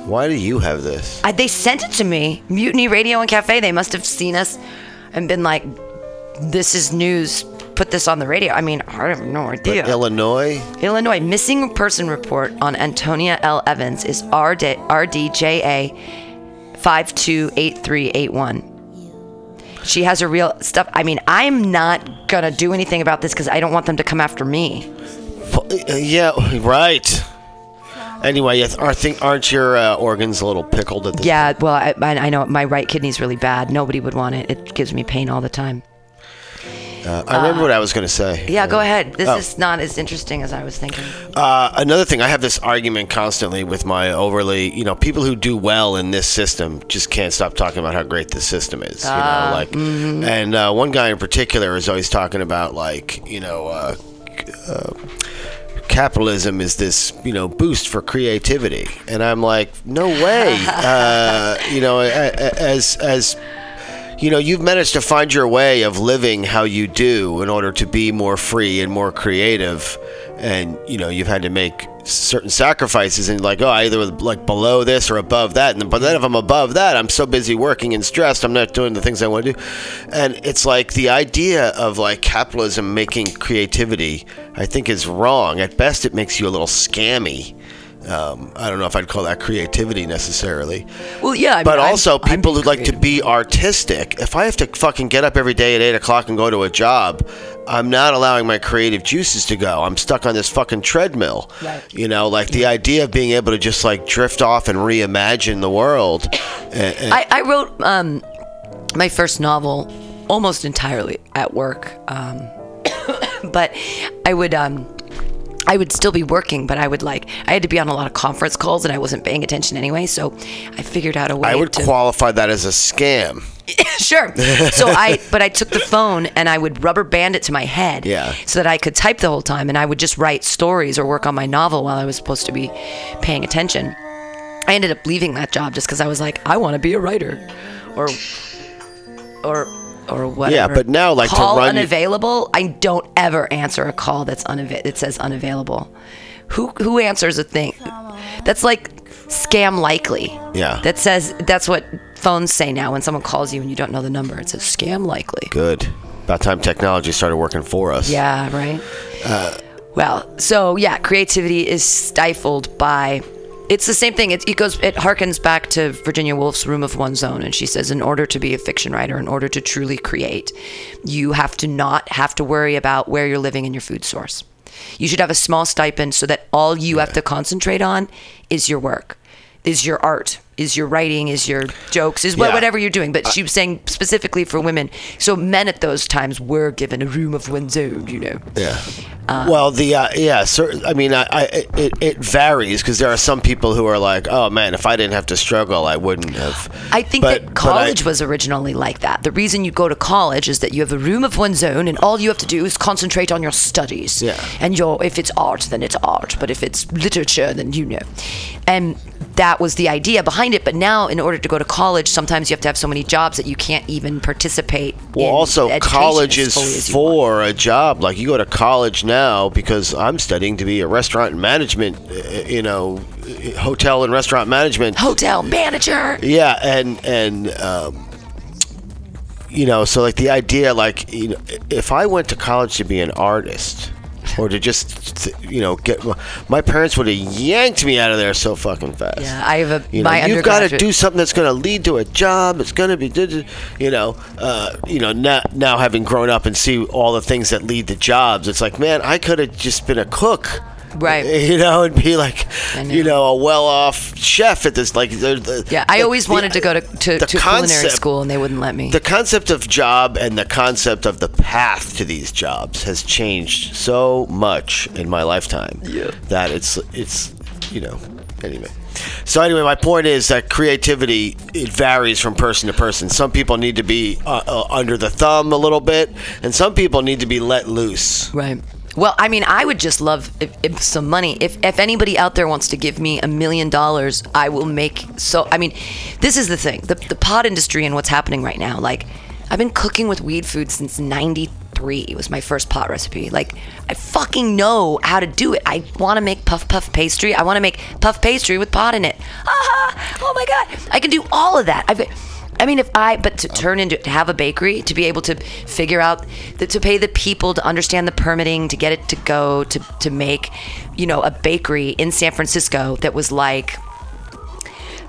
Why do you have this? I, they sent it to me. Mutiny Radio and Cafe. They must have seen us and been like, "This is news. Put this on the radio." I mean, I have no idea. Illinois. Illinois missing person report on Antonia L. Evans is RD, RDJA 528381. She has her real stuff. I mean, I'm not gonna do anything about this because I don't want them to come after me. Uh, Yeah, right. Anyway, I think aren't your uh, organs a little pickled at this? Yeah, well, I, I I know my right kidney's really bad. Nobody would want it. It gives me pain all the time. Uh, I remember what I was going to say. Yeah, go ahead. This Oh. is not as interesting as I was thinking. Uh, another thing, I have this argument constantly with my overly, you know, people who do well in this system just can't stop talking about how great this system is. You know, like, and uh, one guy in particular is always talking about like, you know, uh, uh, capitalism is this, you know, boost for creativity, and I'm like, no way. uh, you know, as as you know, you've managed to find your way of living how you do in order to be more free and more creative. And, you know, you've had to make certain sacrifices and like, oh, I either like below this or above that. And but then if I'm above that, I'm so busy working and stressed, I'm not doing the things I want to do. And it's like the idea of like capitalism making creativity, I think is wrong. At best, it makes you a little scammy. Um, I don't know if I'd call that creativity necessarily Well, yeah, I mean, but I'm- also I'm people who being like to be artistic. If I have to fucking get up every day at eight o'clock and go to a job, I'm not allowing my creative juices to go. I'm stuck on this fucking treadmill. Right. You know, like the idea of being able to just like drift off and reimagine the world. And, and- I, I wrote um, my first novel almost entirely at work, um, but I would um, I would still be working, but I would like I had to be on a lot of conference calls and I wasn't paying attention anyway. So I figured out a way. I would to, qualify that as a scam. sure. So I, but I took the phone and I would rubber band it to my head, Yeah. so that I could type the whole time, and I would just write stories or work on my novel while I was supposed to be paying attention. I ended up leaving that job just because I was like, I want to be a writer, or, or, or whatever. Yeah, but now, like, to call run- unavailable. I don't ever answer a call that's. It says unavailable. Who who answers a thing? That's like scam likely. Yeah. That says that's what phones say now when someone calls you and you don't know the number. It says scam likely. Good. About time technology started working for us. Yeah, right. Uh, well, so yeah, creativity is stifled by. It's the same thing. It, it goes. It harkens back to Virginia Woolf's Room of One's Own, and she says, in order to be a fiction writer, in order to truly create, you have to not have to worry about where you're living and your food source. You should have a small stipend so that all you have to concentrate on is your work, is your art, is your writing, is your jokes, is Yeah. whatever you're doing. But she was saying specifically for women. So men at those times were given a room of one's own, you know. Yeah. well, the uh, yeah, cer I mean, I, I it, it varies because there are some people who are like, oh man, if I didn't have to struggle, I wouldn't have. I think But- that but I- college was originally like that. The reason you go to college is that you have a room of one's own, and all you have to do is concentrate on your studies. Yeah. And your if it's art, then it's art. But if it's literature, then you know. And that was the idea behind it. But now, in order to go to college, sometimes you have to have so many jobs that you can't even participate. Well, in also, college is want. for a job. Like you go to college now because I'm studying to be a restaurant management, uh, you know, hotel and restaurant management. hotel manager. Yeah, and and um, you know, so like the idea, like you know, if I went to college to be an artist, or to just you know get my parents would have yanked me out of there so fucking fast. Yeah, I have a You know, you've got to do something that's going to lead to a job. It's going to be, you know, uh, you know. Now, now having grown up and see all the things that lead to jobs, it's like, man, I could have just been a cook, Right. You know, and be like, know. you know, a well-off chef at this. Like, the, Yeah, I always the- wanted to go to, to, to culinary school, and they wouldn't let me. The concept of job and the concept of the path to these jobs has changed so much in my lifetime. Yeah. That it's it's you know anyway. So anyway, my point is that creativity it varies from person to person. Some people need to be uh, uh, under the thumb a little bit, and some people need to be let loose. Right. Well, I mean, I would just love if, if some money. If if anybody out there wants to give me a million dollars, I will make so. I mean, this is the thing: the the pot industry and what's happening right now. Like, I've been cooking with weed food since '93. It Was my first pot recipe. Like, I fucking know how to do it. I want to make puff puff pastry. I want to make puff pastry with pot in it. Ah! Oh my god! I can do all of that. I've. I mean, if I, but to turn into, to have a bakery, to be able to figure out, to pay the people to understand the permitting, to get it to go, to, to make, you know, a bakery in San Francisco that was like,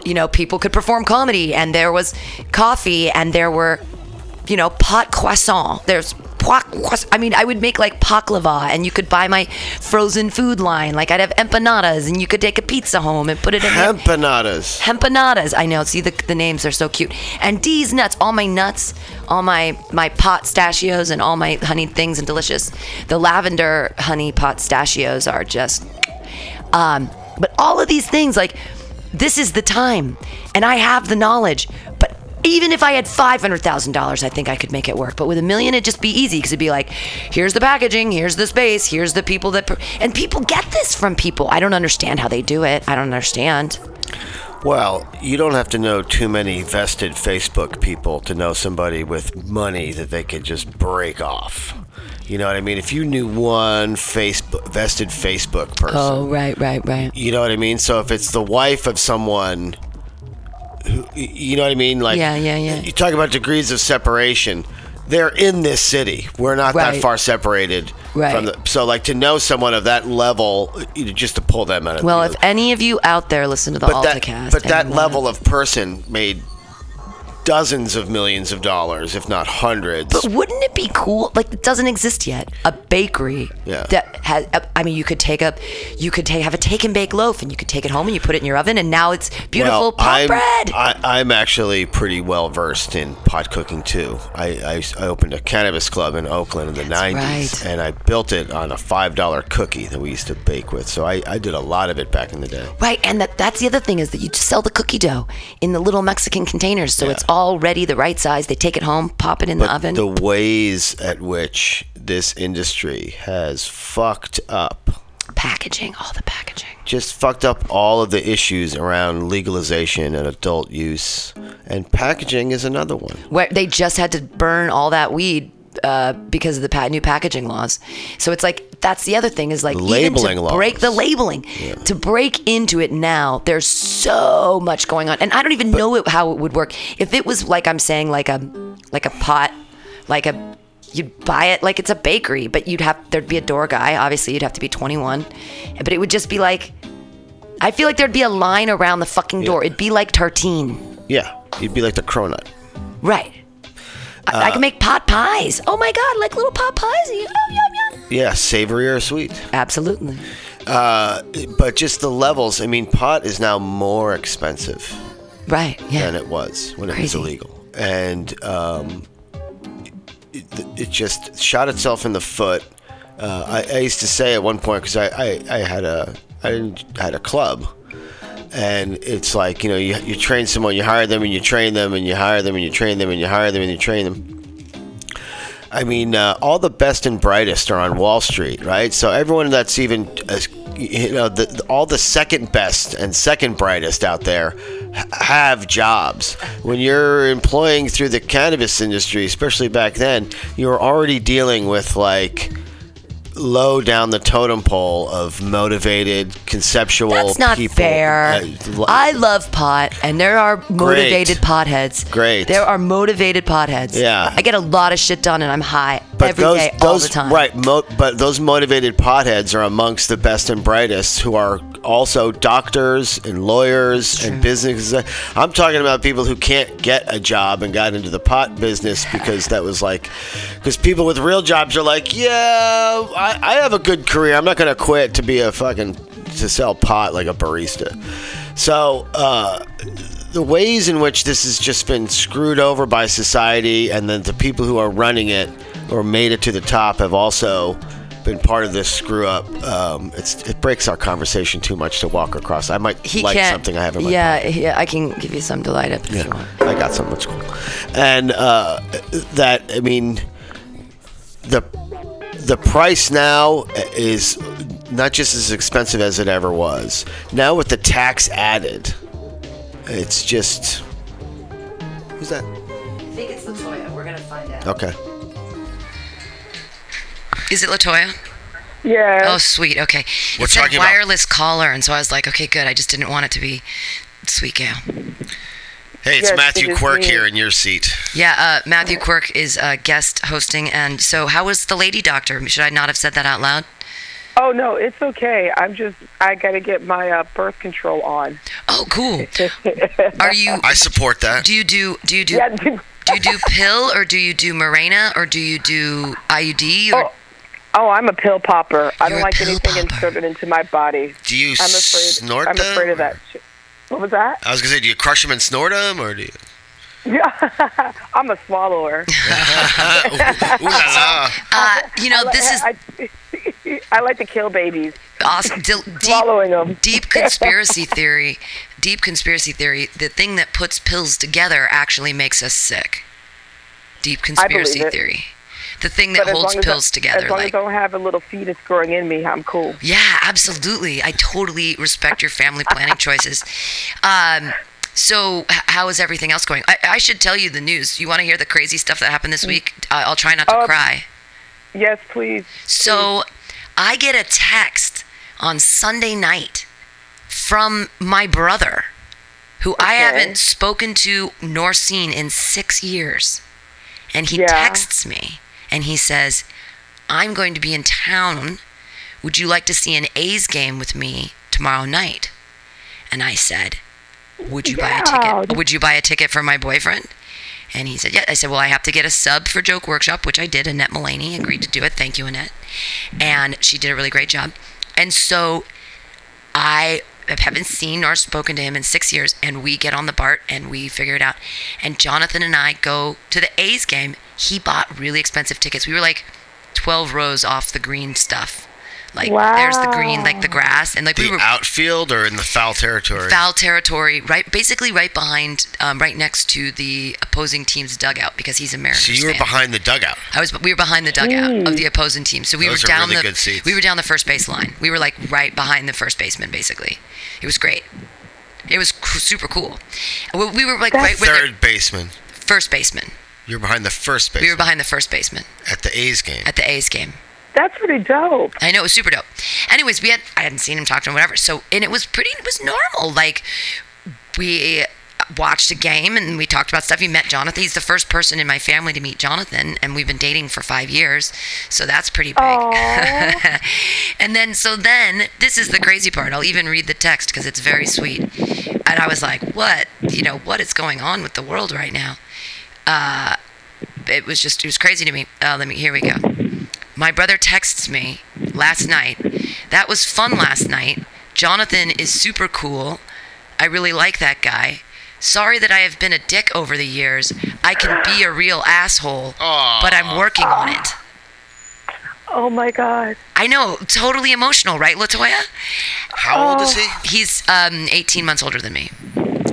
you know, people could perform comedy and there was coffee and there were, you know, pot croissant. There's. I mean, I would make like baklava and you could buy my frozen food line. Like I'd have empanadas and you could take a pizza home and put it in. Empanadas. Empanadas. I know. See the the names are so cute. And D's nuts. All my nuts, all my my pot stachios, and all my honeyed things and delicious. The lavender honey pot stachios are just. Um, but all of these things, like this is the time, and I have the knowledge. But even if I had five hundred thousand dollars, I think I could make it work. But with a million, it'd just be easy because it'd be like, here's the packaging, here's the space, here's the people that, pr- and people get this from people. I don't understand how they do it. I don't understand. Well, you don't have to know too many vested Facebook people to know somebody with money that they could just break off. You know what I mean? If you knew one Facebook vested Facebook person, Oh, right, right, right. you know what I mean. So if it's the wife of someone, you know what I mean? Like, Yeah, yeah, yeah. You talk about degrees of separation. They're in this city. We're not that far separated Right. from the. So, like, to know someone of that level, you know, just to pull them out of Well, the, if any of you out there listen to the but that, AltaCast, but that level of person made dozens of millions of dollars, if not hundreds. But wouldn't it be cool? Like it doesn't exist yet. A bakery Yeah. that has. Uh, I mean, you could take a, you could take have a take and bake loaf, and you could take it home and you put it in your oven, and now it's beautiful well, pot I'm, bread. I, I'm actually pretty well versed in pot cooking too. I, I, I opened a cannabis club in Oakland in the 90s, right. and I built it on a five dollar cookie that we used to bake with. So I, I did a lot of it back in the day. Right, and that, that's the other thing is that you sell the cookie dough in the little Mexican containers, so Yeah. it's all ready, the right size. They take it home, pop it in the But oven. the ways at which this industry has fucked up packaging, all the packaging. just fucked up all of the issues around legalization and adult use. And packaging is another one. Where they just had to burn all that weed uh, because of the pa- new packaging laws. So it's like that's the other thing is like even Labeling to laws. break the labeling to break into it now. There's so much going on, and I don't even know it, how it would work if it was like I'm saying like a like a pot, like a you'd buy it like it's a bakery, but you'd have there'd be a door guy. Obviously, you'd have to be 21, but it would just be like. I feel like there'd be a line around the fucking door. It'd be like tartine. Yeah, it'd be like the cronut. Right. I, I can make pot pies. Oh my god, like little pot pies. Yum, yum, yum. Yeah, savory or sweet. Absolutely. Uh, but just the levels. I mean, pot is now more expensive Right. Yeah. than it was when it was illegal, and um, it, it just shot itself in the foot. Uh, I, I used to say at one point because I, I, I had a I didn't- had a club, and it's like you know you, you train someone, you hire them, and you train them, and you hire them, and you train them, and you hire them, and you train them. I mean, uh, all the best and brightest are on Wall Street, right? So everyone that's even, uh, you know, the, all the second best and second brightest out there have jobs. When you're employing through the cannabis industry, especially back then, you're already dealing with like low down the totem pole of motivated, conceptual That's not people. fair. Uh, I love pot, and there are motivated potheads. Great. There are motivated potheads. Yeah. I get a lot of shit done, and I'm high But every day, those, all those, the time. right? Mo- but those motivated potheads are amongst the best and brightest, who are also doctors and lawyers and business. I'm talking about people who can't get a job and got into the pot business because that was like, because people with real jobs are like, yeah, I, I have a good career. I'm not going to quit to be a fucking to sell pot like a barista. So. uh the ways in which this has just been screwed over by society, and then the people who are running it or made it to the top have also been part of this screw up. Um, it's, it breaks our conversation too much to walk across. I might He like something I have in my yeah, yeah. I can give you some to light up if you yeah, want. I got something that's cool. And uh, that, I mean, the the price now is not just as expensive as it ever was. Now with the tax added, it's just who's that? I think it's Latoya. We're gonna find out. Okay. Is it Latoya? Yeah. Oh, sweet. Okay. We're it said talking about- wireless caller, and so I was like, okay, good. I just didn't want it to be Sweet Gal. Hey, it's Yes, Matthew it is Quirk me. here in your seat. Yeah, uh, Matthew Quirk is uh, guest hosting, and so how was the lady doctor? Should I not have said that out loud? Oh no, it's okay. I'm just I got to get my uh, birth control on. Oh, cool. Are you? I support that. Do you do? Do you do? Yeah. Do you do pill or do you do Mirena or do you do IUD or? Oh, oh, I'm a pill popper. I You're don't like anything popper. inserted into my body. Do you I'm afraid. snort I'm them? afraid of that. Shit. What was that? I was gonna say, do you crush them and snort them, or do you? Yeah, I'm a swallower. Ooh la la. Uh, you know, I, this is I, I like to kill babies, awesome. Deep, swallowing them. deep conspiracy theory. Deep conspiracy theory. The thing that puts pills together actually makes us sick. Deep conspiracy it. theory. The thing that holds pills I, together. as long like, as I don't have a little fetus growing in me, I'm cool. Yeah, absolutely. I totally respect your family planning choices. Um, so, how is everything else going? I, I should tell you the news. You want to hear the crazy stuff that happened this week? I I'll try not to Uh, cry. Yes, please. So, I get a text on Sunday night from my brother, who I haven't spoken to nor seen in six years. And he Yeah. texts me and he says, I'm going to be in town. Would you like to see an A's game with me tomorrow night? And I said, Would you buy a ticket? Would you buy a ticket for my boyfriend? And he said, Yeah. I said, Well, I have to get a sub for Joke Workshop, which I did. Annette Mulaney agreed to do it. Thank you, Annette. And she did a really great job. And so I haven't seen or spoken to him in six years, and we get on the BART and we figure it out. And Jonathan and I go to the A's game. He bought really expensive tickets. We were like 12 rows off the green stuff. Like there's the green, like the grass, and like The we were outfield or in the foul territory? foul territory, right? Basically, right behind, um, right next to the opposing team's dugout because he's a Mariners So you were fan. behind the dugout. I was. We were behind the dugout of the opposing team, so we Those were are down really the. good seats. We were down the first base line. We were like right behind the first baseman, basically. It was great. It was c- super cool. We we were like right with Third baseman. first baseman. You're behind the first baseman We were behind the first baseman at the A's game. at the A's game. That's pretty dope. I know it was super dope. Anyways, we had I hadn't seen him talk to him, whatever. So and it was pretty. It was normal. Like we watched a game and we talked about stuff. He met Jonathan. He's the first person in my family to meet Jonathan, and we've been dating for five years. So that's pretty big. And then so then this is the crazy part. I'll even read the text because it's very sweet. And I was like, what? You know what is going on with the world right now? Uh, it was just it was crazy to me. Uh, let me here we go. My brother texts me last night. That was fun last night. Jonathan is super cool. I really like that guy. Sorry that I have been a dick over the years. I can be a real asshole, Aw. but I'm working on it. Oh my God. I know, totally emotional, right, Latoya? How old is he? He's um, 18 months older than me.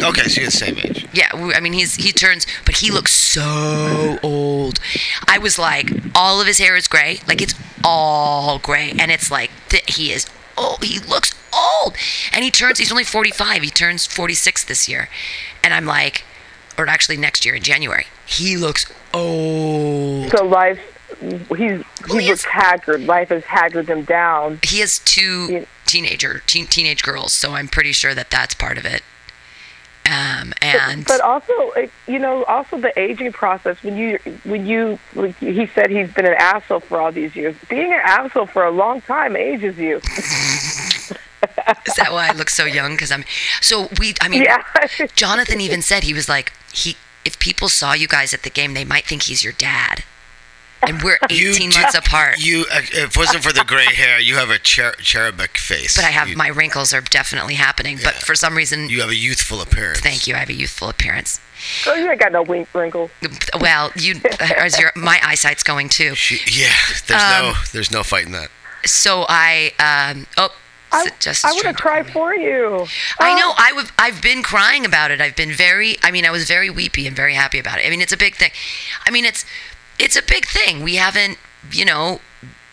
Okay, so you're the same age. Yeah, I mean he's he turns, but he looks so old. I was like, all of his hair is gray, like it's all gray, and it's like th- he is. Oh, he looks old, and he turns. He's only 45. He turns 46 this year, and I'm like, or actually next year in January. He looks old. So life, he's Well, he he looks is- haggard. Life has haggard him down. He has two Yeah. teenager teen, teenage girls, so I'm pretty sure that that's part of it. Um, and But also, you know, also the aging process. When you, when you, like he said, he's been an asshole for all these years. Being an asshole for a long time ages you. Is that why I look so young? Because I'm so we. I mean, Yeah. Jonathan even said he was like he. If people saw you guys at the game, they might think he's your dad, and we're 18 do- months apart. You, uh, if it wasn't for the gray hair, you have a cher- cherubic face. but I have You- my wrinkles are definitely happening. But for some reason, You have a youthful appearance. thank you. I have a youthful appearance. oh, you ain't got no wink wrinkles. Well, you, as your my eyesight's going too. She, yeah, there's Um, no, there's no fighting that. So I um oh. I, just I would have cried for you. I know. I would. I've been crying about it. I've been very. I mean, I was very weepy and very happy about it. I mean, it's a big thing. I mean, it's it's a big thing. We haven't, you know,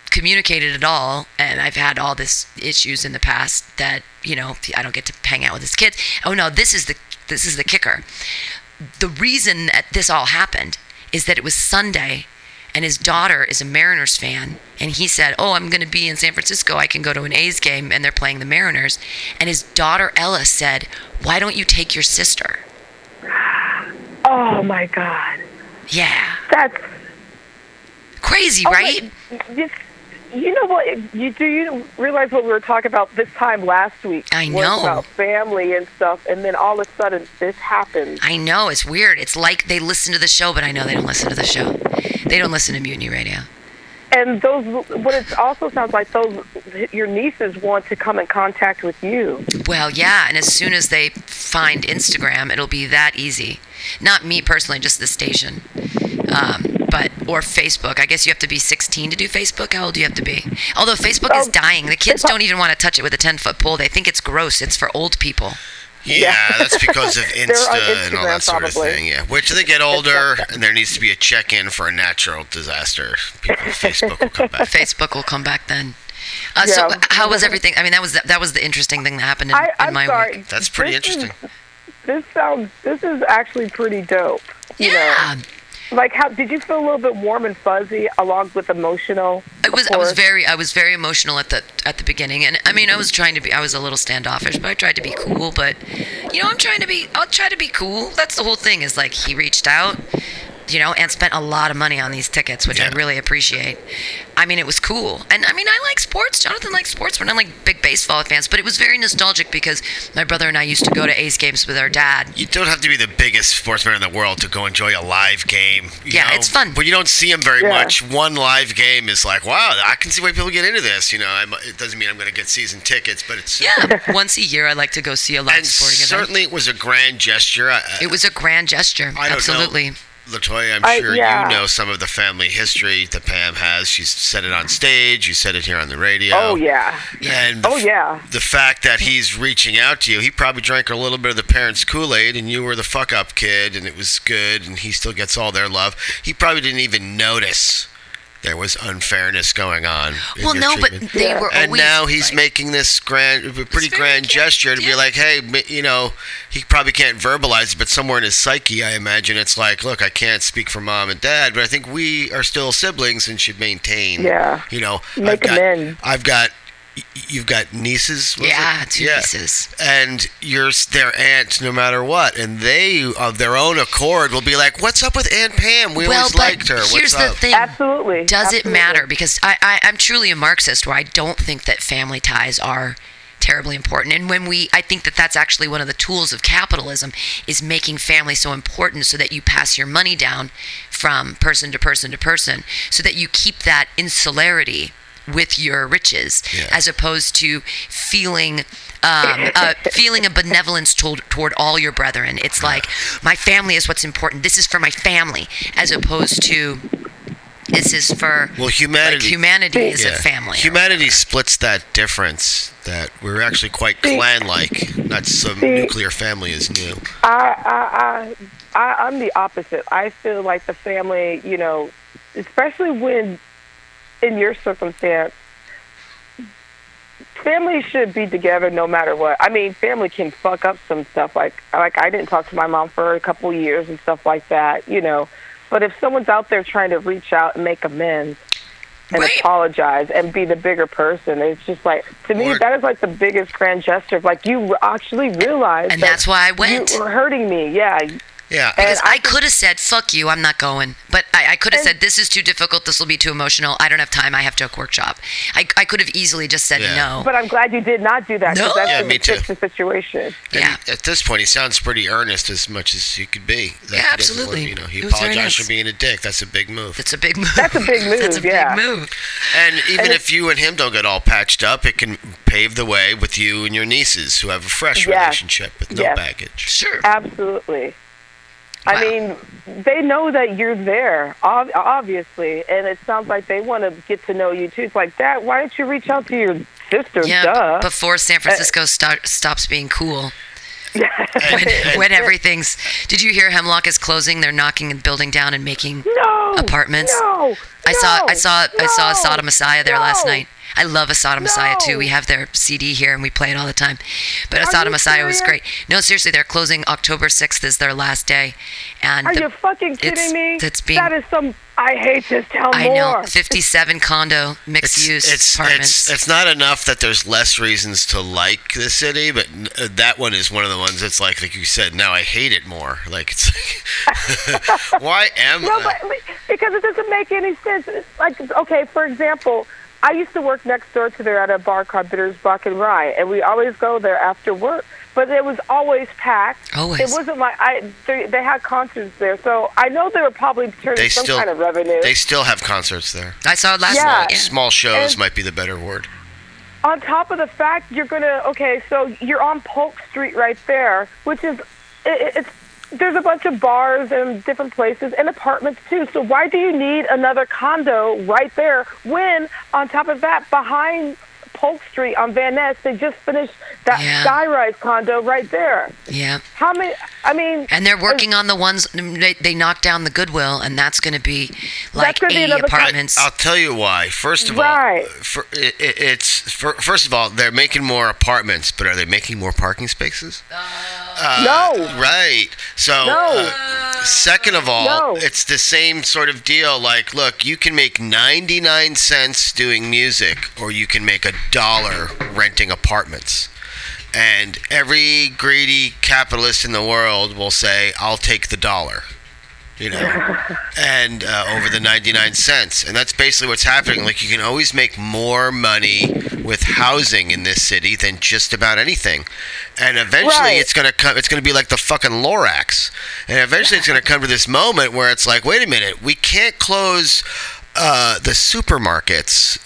communicated at all, and I've had all this issues in the past that you know I don't get to hang out with his kids. Oh no, this is the this is the kicker. The reason that this all happened is that it was Sunday and his daughter is a Mariners fan, and he said, "Oh, I'm going to be in San Francisco. I can go to an A's game, and they're playing the Mariners." And his daughter Ella said, "Why don't you take your sister?" Oh my God. Yeah, That's crazy, oh, right? wait, you know what? You do you realize what we were talking about this time last week? I know. about family and stuff, and then all of a sudden this happens. I know it's weird. It's like they listen to the show, but I know they don't listen to the show. They don't listen to Mutiny Radio. And those, what it also sounds like, those your nieces want to come in contact with you. Well, yeah, and as soon as they find Instagram, it'll be that easy. Not me personally, just the station. Um, but or Facebook. I guess you have to be 16 to do Facebook. How old do you have to be? Although Facebook is Oh, dying, the kids don't even want to touch it with a 10 foot pole. They think it's gross. It's for old people. Yeah, that's because of Insta and all that sort probably. of thing. Yeah, which they get older, and there needs to be a check-in for a natural disaster. People, Facebook will come back. Facebook will come back then. Uh, So how was everything? I mean, that was the, that was the interesting thing that happened in, I, in my sorry. week. That's pretty This is- interesting. This sounds. This is actually pretty dope. You Yeah. know, like how did you feel a little bit warm and fuzzy along with emotional? It was. I was very. I was very emotional at the at the beginning, and I mean, I was trying to be. I was a little standoffish, but I tried to be cool. But you know, I'm trying to be. I'll try to be cool. That's the whole thing. Is like he reached out. You know, and spent a lot of money on these tickets, which I really appreciate. I mean, it was cool, and I mean, I like sports. Jonathan likes sports. We're not like big baseball fans, but it was very nostalgic because my brother and I used to go to A's games with our dad. You don't have to be the biggest sportsman in the world to go enjoy a live game. you Yeah, know? it's fun. But you don't see them very Yeah. much. One live game is like, wow, I can see why people get into this. You know, I'm, it doesn't mean I'm going to get season tickets, but it's Yeah, once a year I like to go see a live and sporting event. certainly it was a grand gesture. I, It was a grand gesture. I don't Absolutely. know. Latoya, I'm I- sure yeah. you know some of the family history that Pam has. She's said it on stage. You said it here on the radio. Oh yeah. And Oh yeah. the fact that he's reaching out to you, he probably drank a little bit of the parents' Kool Aid, and you were the fuck up kid, and it was good, and he still gets all their love. He probably didn't even notice there was unfairness going on. in Well, your no, treatment. but they Yeah. were and always, now he's like- making this grand, pretty grand gesture to be like, hey, you know, he probably can't verbalize it, but somewhere in his psyche, I imagine it's like, look, I can't speak for mom and dad, but I think we are still siblings and should maintain. Yeah. You know, Make I've got, amends. I've got, y- you've got nieces. was Yeah, it? two nieces. and you're their aunt no matter what, and they of their own accord will be like, "What's up with Aunt Pam? We well, always but liked her. here's What's the thing. Absolutely. Does Absolutely. it matter? Because I, I, I'm truly a Marxist where I don't think that family ties are terribly important. And when we, I think that that's actually one of the tools of capitalism is making family so important so that you pass your money down from person to person to person so that you keep that insularity with your riches Yeah. as opposed to feeling um, uh, feeling a benevolence toward, toward all your brethren it's like my family is what's important this is for my family as opposed to this is for Well, like humanity. humanity is a family. Humanity splits that difference. That we're actually quite clan-like. Not some See- nuclear family is new. I, I, I, I, I'm the opposite. I feel like the family, you know, especially when in your circumstance, family should be together no matter what. I mean, family can fuck up some stuff. Like, like I didn't talk to my mom for a couple years and stuff like that, you know. But if someone's out there trying to reach out and make amends and Right. apologize and be the bigger person, it's just like to me Or- that is like the biggest grand gesture. Of like you actually realize, And that that's why I went. You were hurting me, yeah. Yeah. And Because I I could have said, fuck you, I'm not going. But I, I could have said, this is too difficult, this will be too emotional, I don't have time, I have to workshop. I, I could have easily just said Yeah. no. But I'm glad you did not do that. 'cause No. that's Yeah, gonna me too. the situation. And yeah. At this point, he sounds pretty earnest as much as he could be. That Yeah, absolutely. You know, he It was very apologized for being a dick. That's a big move. That's a big move. That's a big move, That's a yeah. big move. And even And if you and him don't get all patched up, it can pave the way with you and your nieces who have a fresh Yes. relationship with no Yes. baggage. Sure. Absolutely. I mean, they know that you're there, obviously, and it sounds like they want to get to know you too. It's like, Dad, why don't you reach out to your sister? Yeah, Duh. b- before San uh, Francisco start, stops being cool. And- When, when everything's. Did you hear Hemlock is closing? They're knocking the building down and making no apartments. No, I saw no, I saw I saw no, Messiah there last night. I love Asada Messiah too. We have their CD here and we play it all the time. But Are Asada you Messiah was great. No, seriously, they're closing October 6th is their last day. And Are the- you fucking kidding it's- me? it's being- that is some. I hate this. Tell I more. know 57 condo mixed it's, use it's, apartments. it's it's not enough that there's less reasons to like the city, but uh, that one is one of the ones that's like, like you said, now I hate it more. Like it's like, why am No, I? but because it doesn't make any sense. It's like, okay, for example, I used to work next door to there at a bar called Bitters Buck and Rye, and we always go there after work. But it was always packed. Always. It wasn't like I. They, they had concerts there, so I know they were probably turning They some still- kind of revenue. They still have concerts there. I saw it last Yeah. night. Yeah. Small shows And- might be the better word. on top of the fact you're gonna okay so you're on polk street right there which is it, it's there's a bunch of bars and different places and apartments too. So why do you need another condo right there when on top of that behind polk street on van ness they just finished that Yeah. skyrise condo right there Yeah. how many i mean And they're working on the ones they, they knocked down the Goodwill, and that's going to be like gonna 80 another apartments. I'll tell you why. First of Right. all, for, it, it- it's for, first of all they're making more apartments, but are they making more parking spaces? Uh, No. Right. So. No. uh, second of all, No. it's the same sort of deal. Like, look, you can make ninety-nine cents doing music, or you can make a dollar renting apartments. And every greedy capitalist in the world will say, "I'll take the dollar." you know, and uh, over the 99 cents. And that's basically what's happening. Like, you can always make more money with housing in this city than just about anything. And eventually Right. it's going to come, it's going to be like the fucking Lorax. And eventually it's going to come to this moment where it's like, wait a minute, we can't close. Uh, the supermarkets,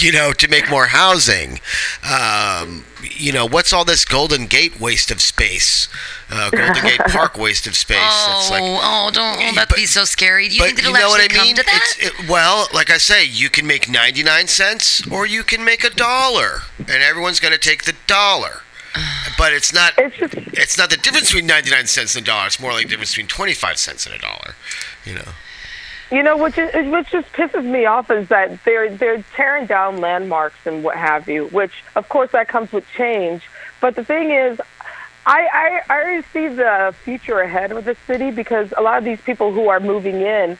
you know, to make more housing. Um, you know, what's all this Golden Gate waste of space? Uh, Golden Gate Park waste of space. Oh, it's like, oh, don't oh, that'd be so scary. Do you but think that you it'll know what actually I come mean? to that? It's, it, well, like I say, you can make 99 cents or you can make a dollar, and everyone's going to take the dollar. But it's not. It's just It's not the difference between 99 cents and a dollar. It's more like the difference between 25 cents and a dollar. You know. You know, which is, which just pisses me off is that they're they're tearing down landmarks and what have you. Which, of course, that comes with change. But the thing is, I I, I already see the future ahead of the city because a lot of these people who are moving in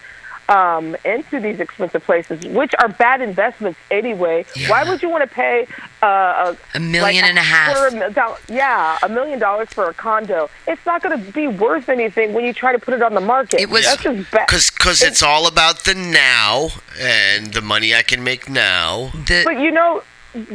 um, into these expensive places, which are bad investments anyway. Why would you want to pay uh, A million and a half. quarter mil- doll- yeah, a million dollars for a condo? It's not going to be worth anything when you try to put it on the market. It was- That's just bad. Because it's all about the now and the money I can make now. The But you know,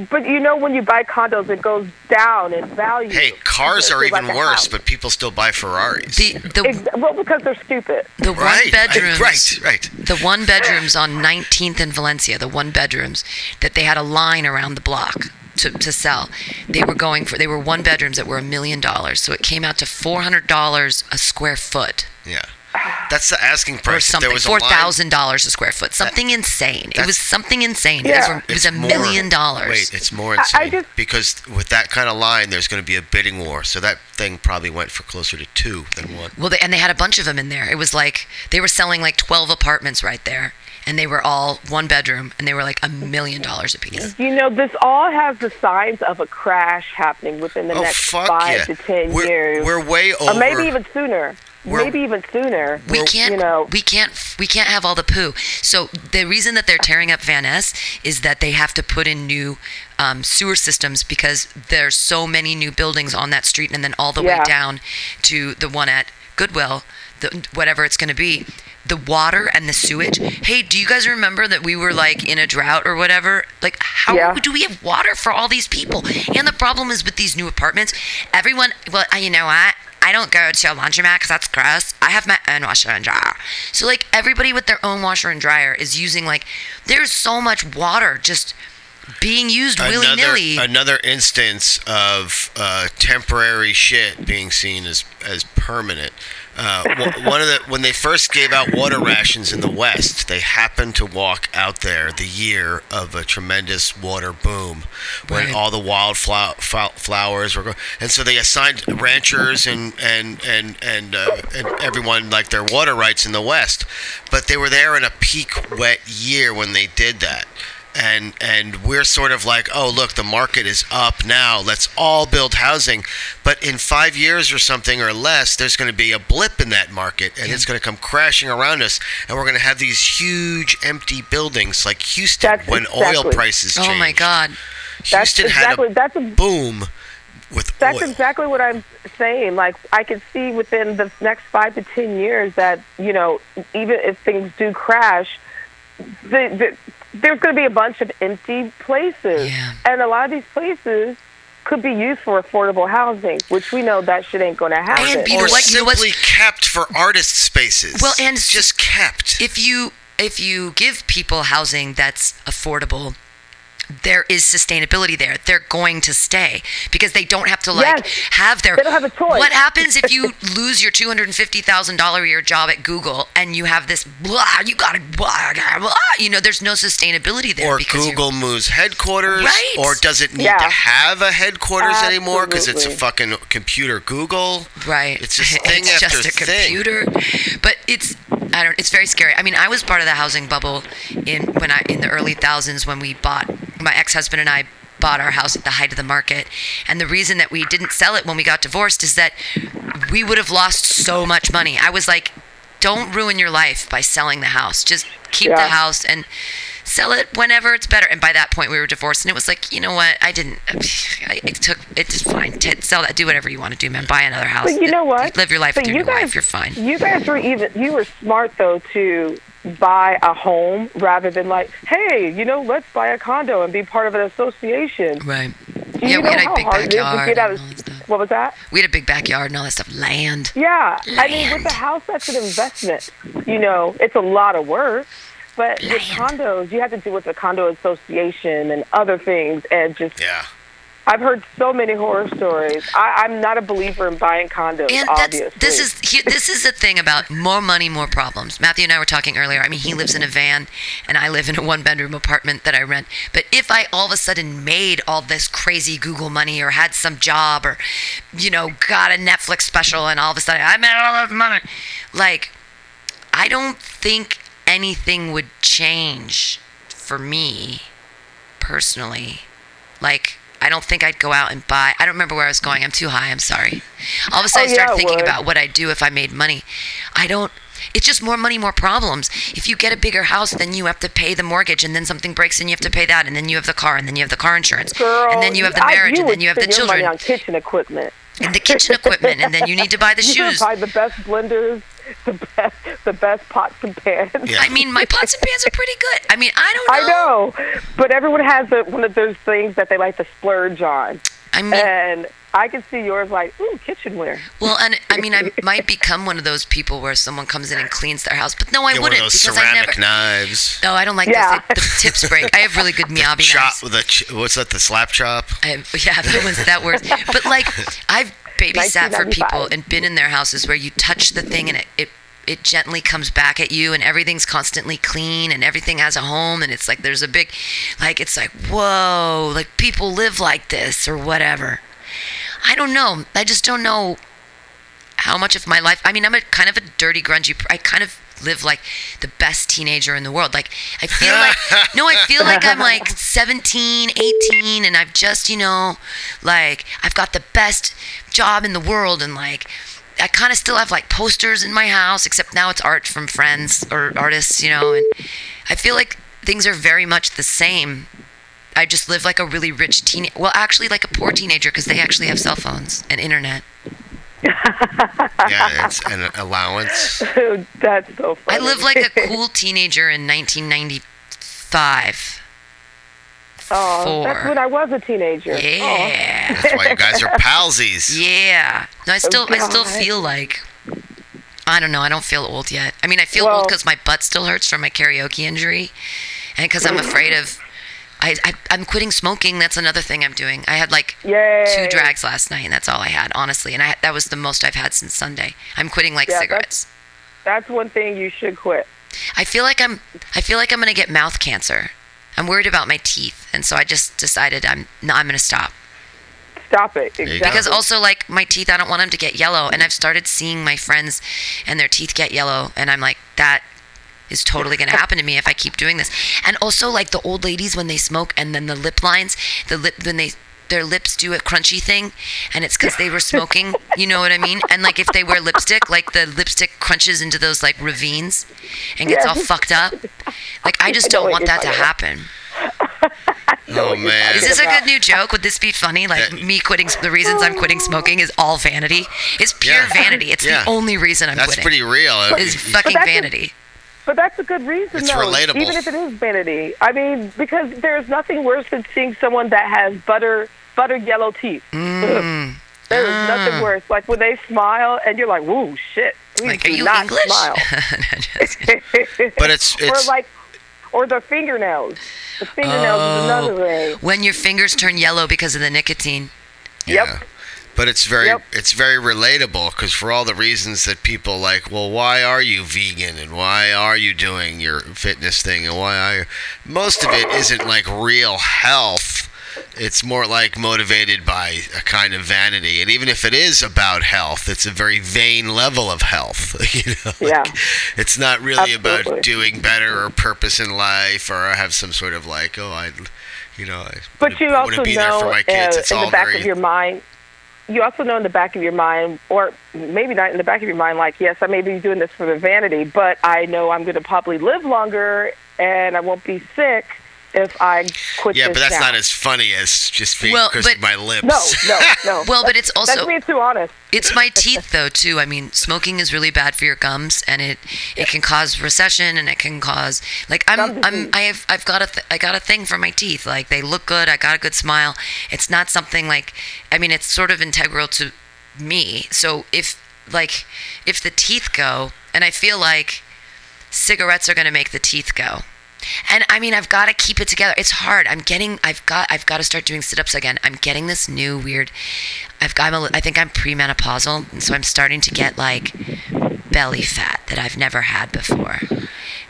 but you know, when you buy condos, it goes down in value. Hey, cars are even a worse, house. but people still buy Ferraris. the the, Ex- well, because they're stupid. the one right, bedrooms. right, right. The one bedrooms on 19th and Valencia, the one bedrooms that they had a line around the block to, to sell. They were going for they were one bedrooms that were a million dollars. So it came out to four hundred dollars a square foot Yeah, that's the asking price. If something. there was a Four line- thousand dollars a square foot. Something insane. It was something insane. Yeah. It was, it was a more- million dollars. Wait, it's more I- I insane just- because with that kind of line, there's going to be a bidding war. So that thing probably went for closer to two than one. Well, they, and they had a bunch of them in there. It was like they were selling like 12 apartments right there, and they were all one bedroom, and they were like a million dollars a piece. You know, this all has the signs of a crash happening within the Oh next five yeah! to ten we're, years, we're way over. or maybe even sooner. We're- maybe even sooner. We can't, you know- we can't, we can't have all the poo. So the reason that they're tearing up Van Ness is that they have to put in new um, sewer systems because there's so many new buildings on that street, and then all the way down to the one at Goodwill, the, whatever it's going to be. The water and the sewage. Hey, do you guys remember that we were like in a drought or whatever? Like, how Yeah. do we have water for all these people? And the problem is with these new apartments, everyone. Well, you know what? I don't go to a laundromat because that's gross. I have my own washer and dryer. So like everybody with their own washer and dryer is using like there's so much water just being used willy nilly. another instance of uh, temporary shit being seen as as permanent. Uh, one of the when they first gave out water rations in the West, they happened to walk out there the year of a tremendous water boom, when Right. all the wildflower flowers were, go- and so they assigned ranchers and and and and, uh, and everyone like their water rights in the West, but they were there in a peak wet year when they did that and and we're sort of like oh look the market is up now. Let's all build housing. But in five years or something or less there's going to be a blip in that market and it's going to come crashing around us and we're going to have these huge empty buildings like houston That's when oil prices changed oh my god. That's houston exactly had a that's a boom with That's oil. exactly what I'm saying. Like I can see within the next five to ten years that you know even if things do crash, the, the, there's going to be a bunch of empty places, Yeah. and a lot of these places could be used for affordable housing, which we know that shit ain't going to happen. And you or know what- you know simply kept for artist spaces Well, and s- just kept If you if you give people housing that's affordable there is sustainability there. They're going to stay because they don't have to like Yes. have their. They don't have a choice. What happens if you lose your two hundred and fifty thousand dollar a year job at Google and you have this blah? You got to blah, blah. blah, You know, there's no sustainability there or Google moves headquarters, Right. or does it need Yeah. to have a headquarters anymore because it's a fucking computer Google? Right. It's just thing it's after just a thing. computer. But it's I don't it's very scary. I mean, I was part of the housing bubble in when I in the early thousands when we bought my ex-husband and I bought our house at the height of the market. And the reason that we didn't sell it when we got divorced is that we would have lost so much money. I was like, don't ruin your life by selling the house. Just keep the house and sell it whenever it's better. And by that point, we were divorced, and it was like, you know what? I didn't. I, it took. It's fine. T- sell that. Do whatever you want to do, man. Buy another house. But you know what? Live your life But you your guys, wife. You're fine. You guys were even. You were smart though to buy a home rather than like, hey, you know, let's buy a condo and be part of an association. Right. Do Yeah, you we know had a how big hard it is to backyard get out and of? all that stuff. What was that? We had a big backyard and all that stuff. Land. Yeah, I mean, with Land. the house, that's an investment. You know, it's a lot of work. But with condos, you have to deal with the condo association and other things, and just Yeah. I've heard so many horror stories. I, I'm not a believer in buying condos. And obviously, this is here, this is the thing about more money, more problems. Matthew and I were talking earlier. I mean, he lives in a van, and I live in a one-bedroom apartment that I rent. But if I all of a sudden made all this crazy Google money, or had some job, or you know, got a Netflix special, and all of a sudden I made all this money, like I don't think anything would change for me personally. Like, I don't think I'd go out and buy. I don't remember where I was going. I'm too high. I'm sorry. All of a sudden, Oh, I started yeah, thinking would. about what I'd do if I made money. I don't. It's just more money, more problems. If you get a bigger house, then you have to pay the mortgage, and then something breaks, and you have to pay that, and then you have the car, and then you have the car insurance, Girl, and then you have the I- marriage, and then you have the spend money on kitchen equipment. and the kitchen equipment, and then you need to buy the You shoes. buy the best blenders, the best, the best pots and pans. Yeah. I mean, my pots and pans are pretty good. I mean, I don't know. I know, but everyone has a, one of those things that they like to splurge on, I mean, and I can see yours like, ooh, kitchenware. Well, and I mean, I might become one of those people where someone comes in and cleans their house, but no, I Get one wouldn't of those because I never. ceramic knives. No, I don't like Yeah. those. The tips break. I have really good Miyabi Chop knives. with a ch- what's that? The slap chop. I have, yeah, that one's that works. But like, I've babysat for people and been in their houses where you touch the thing and it, it it gently comes back at you and everything's constantly clean and everything has a home and it's like there's a big like it's like whoa like people live like this or whatever. I don't know. I just don't know how much of my life i mean i'm a kind of a dirty grungy i kind of live like the best teenager in the world. Like i feel like no i feel like i'm like 17 18 and i've just you know like i've got the best job in the world and like i kind of still have like posters in my house except now it's art from friends or artists you know and i feel like things are very much the same. I just live like a really rich teen well actually like a poor teenager because they actually have cell phones and internet Yeah, it's an allowance. That's so funny. I live like a cool teenager in 1995. Oh, that's when I was a teenager. Oh. Yeah. That's why you guys are palsies. Yeah. No, I still I still feel like I don't know, I don't feel old yet. I mean, I feel old cuz my butt still hurts from my karaoke injury and cuz I'm afraid of I, I I'm quitting smoking. That's another thing I'm doing. I had like Yay. two drags last night and that's all I had, honestly. And I that was the most I've had since Sunday. I'm quitting like Yeah, cigarettes. That's one thing you should quit. I feel like I'm I feel like I'm gonna get mouth cancer. I'm worried about my teeth, and so I just decided I'm no, I'm gonna stop. Stop it. Exactly. Because also like my teeth, I don't want them to get yellow, and I've started seeing my friends and their teeth get yellow, and I'm like that is totally gonna happen to me if I keep doing this. And also like the old ladies when they smoke, and then the lip lines, the lip when they their lips do a crunchy thing and it's because they were smoking you know what i mean and like if they wear lipstick like the lipstick crunches into those like ravines and gets all fucked up like i just I don't want that to about. happen Oh man. is this a good new joke? Would this be funny? Like Yeah. me quitting the reasons I'm quitting smoking is all vanity. It's pure Yeah. vanity. It's Yeah. the only reason I'm That's quitting. That's pretty real. is fucking that's a- vanity. But that's a good reason, It's though. relatable. Even if it is vanity. I mean, because there's nothing worse than seeing someone that has butter butter yellow teeth. Mm. There is nothing worse. Like when they smile and you're like, "Woo, shit." Please Like, are you not English? Smile. But it's or it's like, or the fingernails. The fingernails Oh. is another thing. when your fingers turn yellow because of the nicotine. Yep. But it's very Yep. it's very relatable because for all the reasons that people like, well, why are you vegan and why are you doing your fitness thing and why are you? Most of it isn't like real health. It's more like motivated by a kind of vanity, and even if it is about health, it's a very vain level of health. You know, Yeah. it's not really Absolutely. about doing better or purpose in life or I have some sort of like, oh, I, you know, I But you want to also be there for know my kids. uh, in all the back very of your mind, you also know in the back of your mind, or maybe not in the back of your mind, like, yes, I may be doing this for the vanity, but I know I'm going to probably live longer and I won't be sick if I quit Yeah, this but that's now. not as funny as just being Well, because but- of my lips. No, no, no. Well, but it's also That's being too honest. it's my teeth though too. I mean, smoking is really bad for your gums, and it it can cause recession, and it can cause like I'm I'm I have I've got a th- I got a thing for my teeth. Like they look good. I got a good smile. It's not something like I mean, it's sort of integral to me. So if like if the teeth go, and I feel like cigarettes are going to make the teeth go. And I mean, I've got to keep it together. It's hard. I'm getting. I've got. I've got to start doing sit-ups again. I'm getting this new weird. I've got. I'm a, I think I'm premenopausal, so I'm starting to get like belly fat that I've never had before.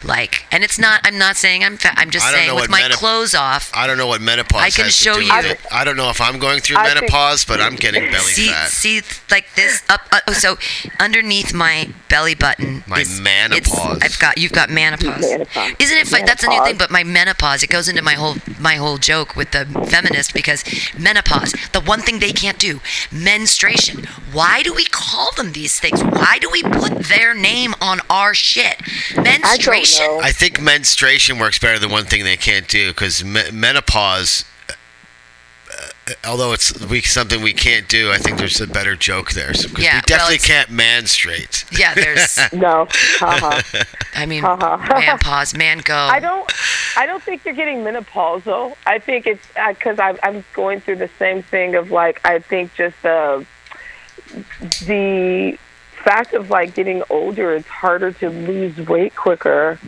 Like, and it's not. I'm not saying I'm fat. I'm just saying with my menop- clothes off. I don't know what menopause I can has show to do you- with it. I don't know if I'm going through I think- menopause, but I'm getting belly see, fat. see, like this up. Uh, oh, so underneath my belly button, My is- menopause. it's- I've got. You've got menopause. Menopause. Isn't it? Fun? That's a new thing. But my menopause, it goes into my whole my whole joke with the feminist because menopause, the one thing they can't do, menstruation. Why do we call them these things? Why do we put their name on our shit? Menstruation. Don't know. I think menstruation works better than one thing they can't do because me- menopause, uh, although it's we, something we can't do, I think there's a better joke there. So, 'cause Yeah, we definitely it's- can't menstruate. Yeah, there's. No. Uh-huh. I mean, Uh-huh. man pause, man go. I don't. I don't think you're getting menopausal. I think it's because I'm I'm going through the same thing of like I think just the the fact of like getting older, it's harder to lose weight quicker.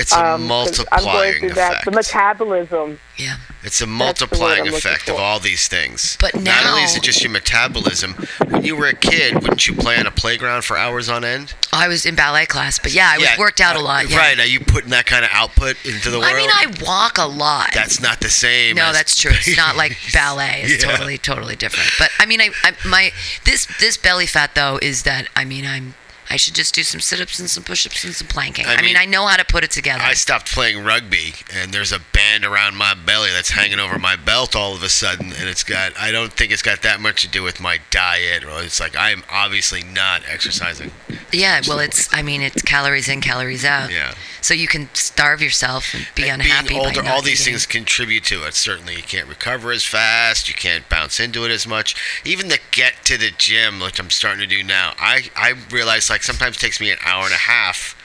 It's a Um, 'cause I'm going multiplying through that. effect. The metabolism. Yeah. It's a multiplying effect of all these things. But not only is it just your metabolism. When you were a kid, wouldn't you play on a playground for hours on end? I was in ballet class, but yeah, I was Yeah, worked out a uh, lot. Yeah. Right? Are you putting that kind of output into the world? I mean, I walk a lot. That's not the same. No, as- that's true. It's not like ballet. It's Yeah. totally, totally different. But I mean, I, I my this this belly fat though is that I mean I'm I should just do some sit-ups and some push-ups and some planking. I I, mean, mean, I know how to put it together. I stopped playing rugby, and there's a band around my belly that's hanging over my belt all of a sudden, and it's got. I don't think it's got that much to do with my diet, or it's like I'm obviously not exercising. yeah, well, it's I mean it's calories in, calories out. Yeah. So you can starve yourself and be And unhappy. Being older, all these eating. things contribute to it. Certainly, you can't recover as fast. You can't bounce into it as much. Even the get to the gym, which I'm starting to do now, I I realize like sometimes it takes me an hour and a half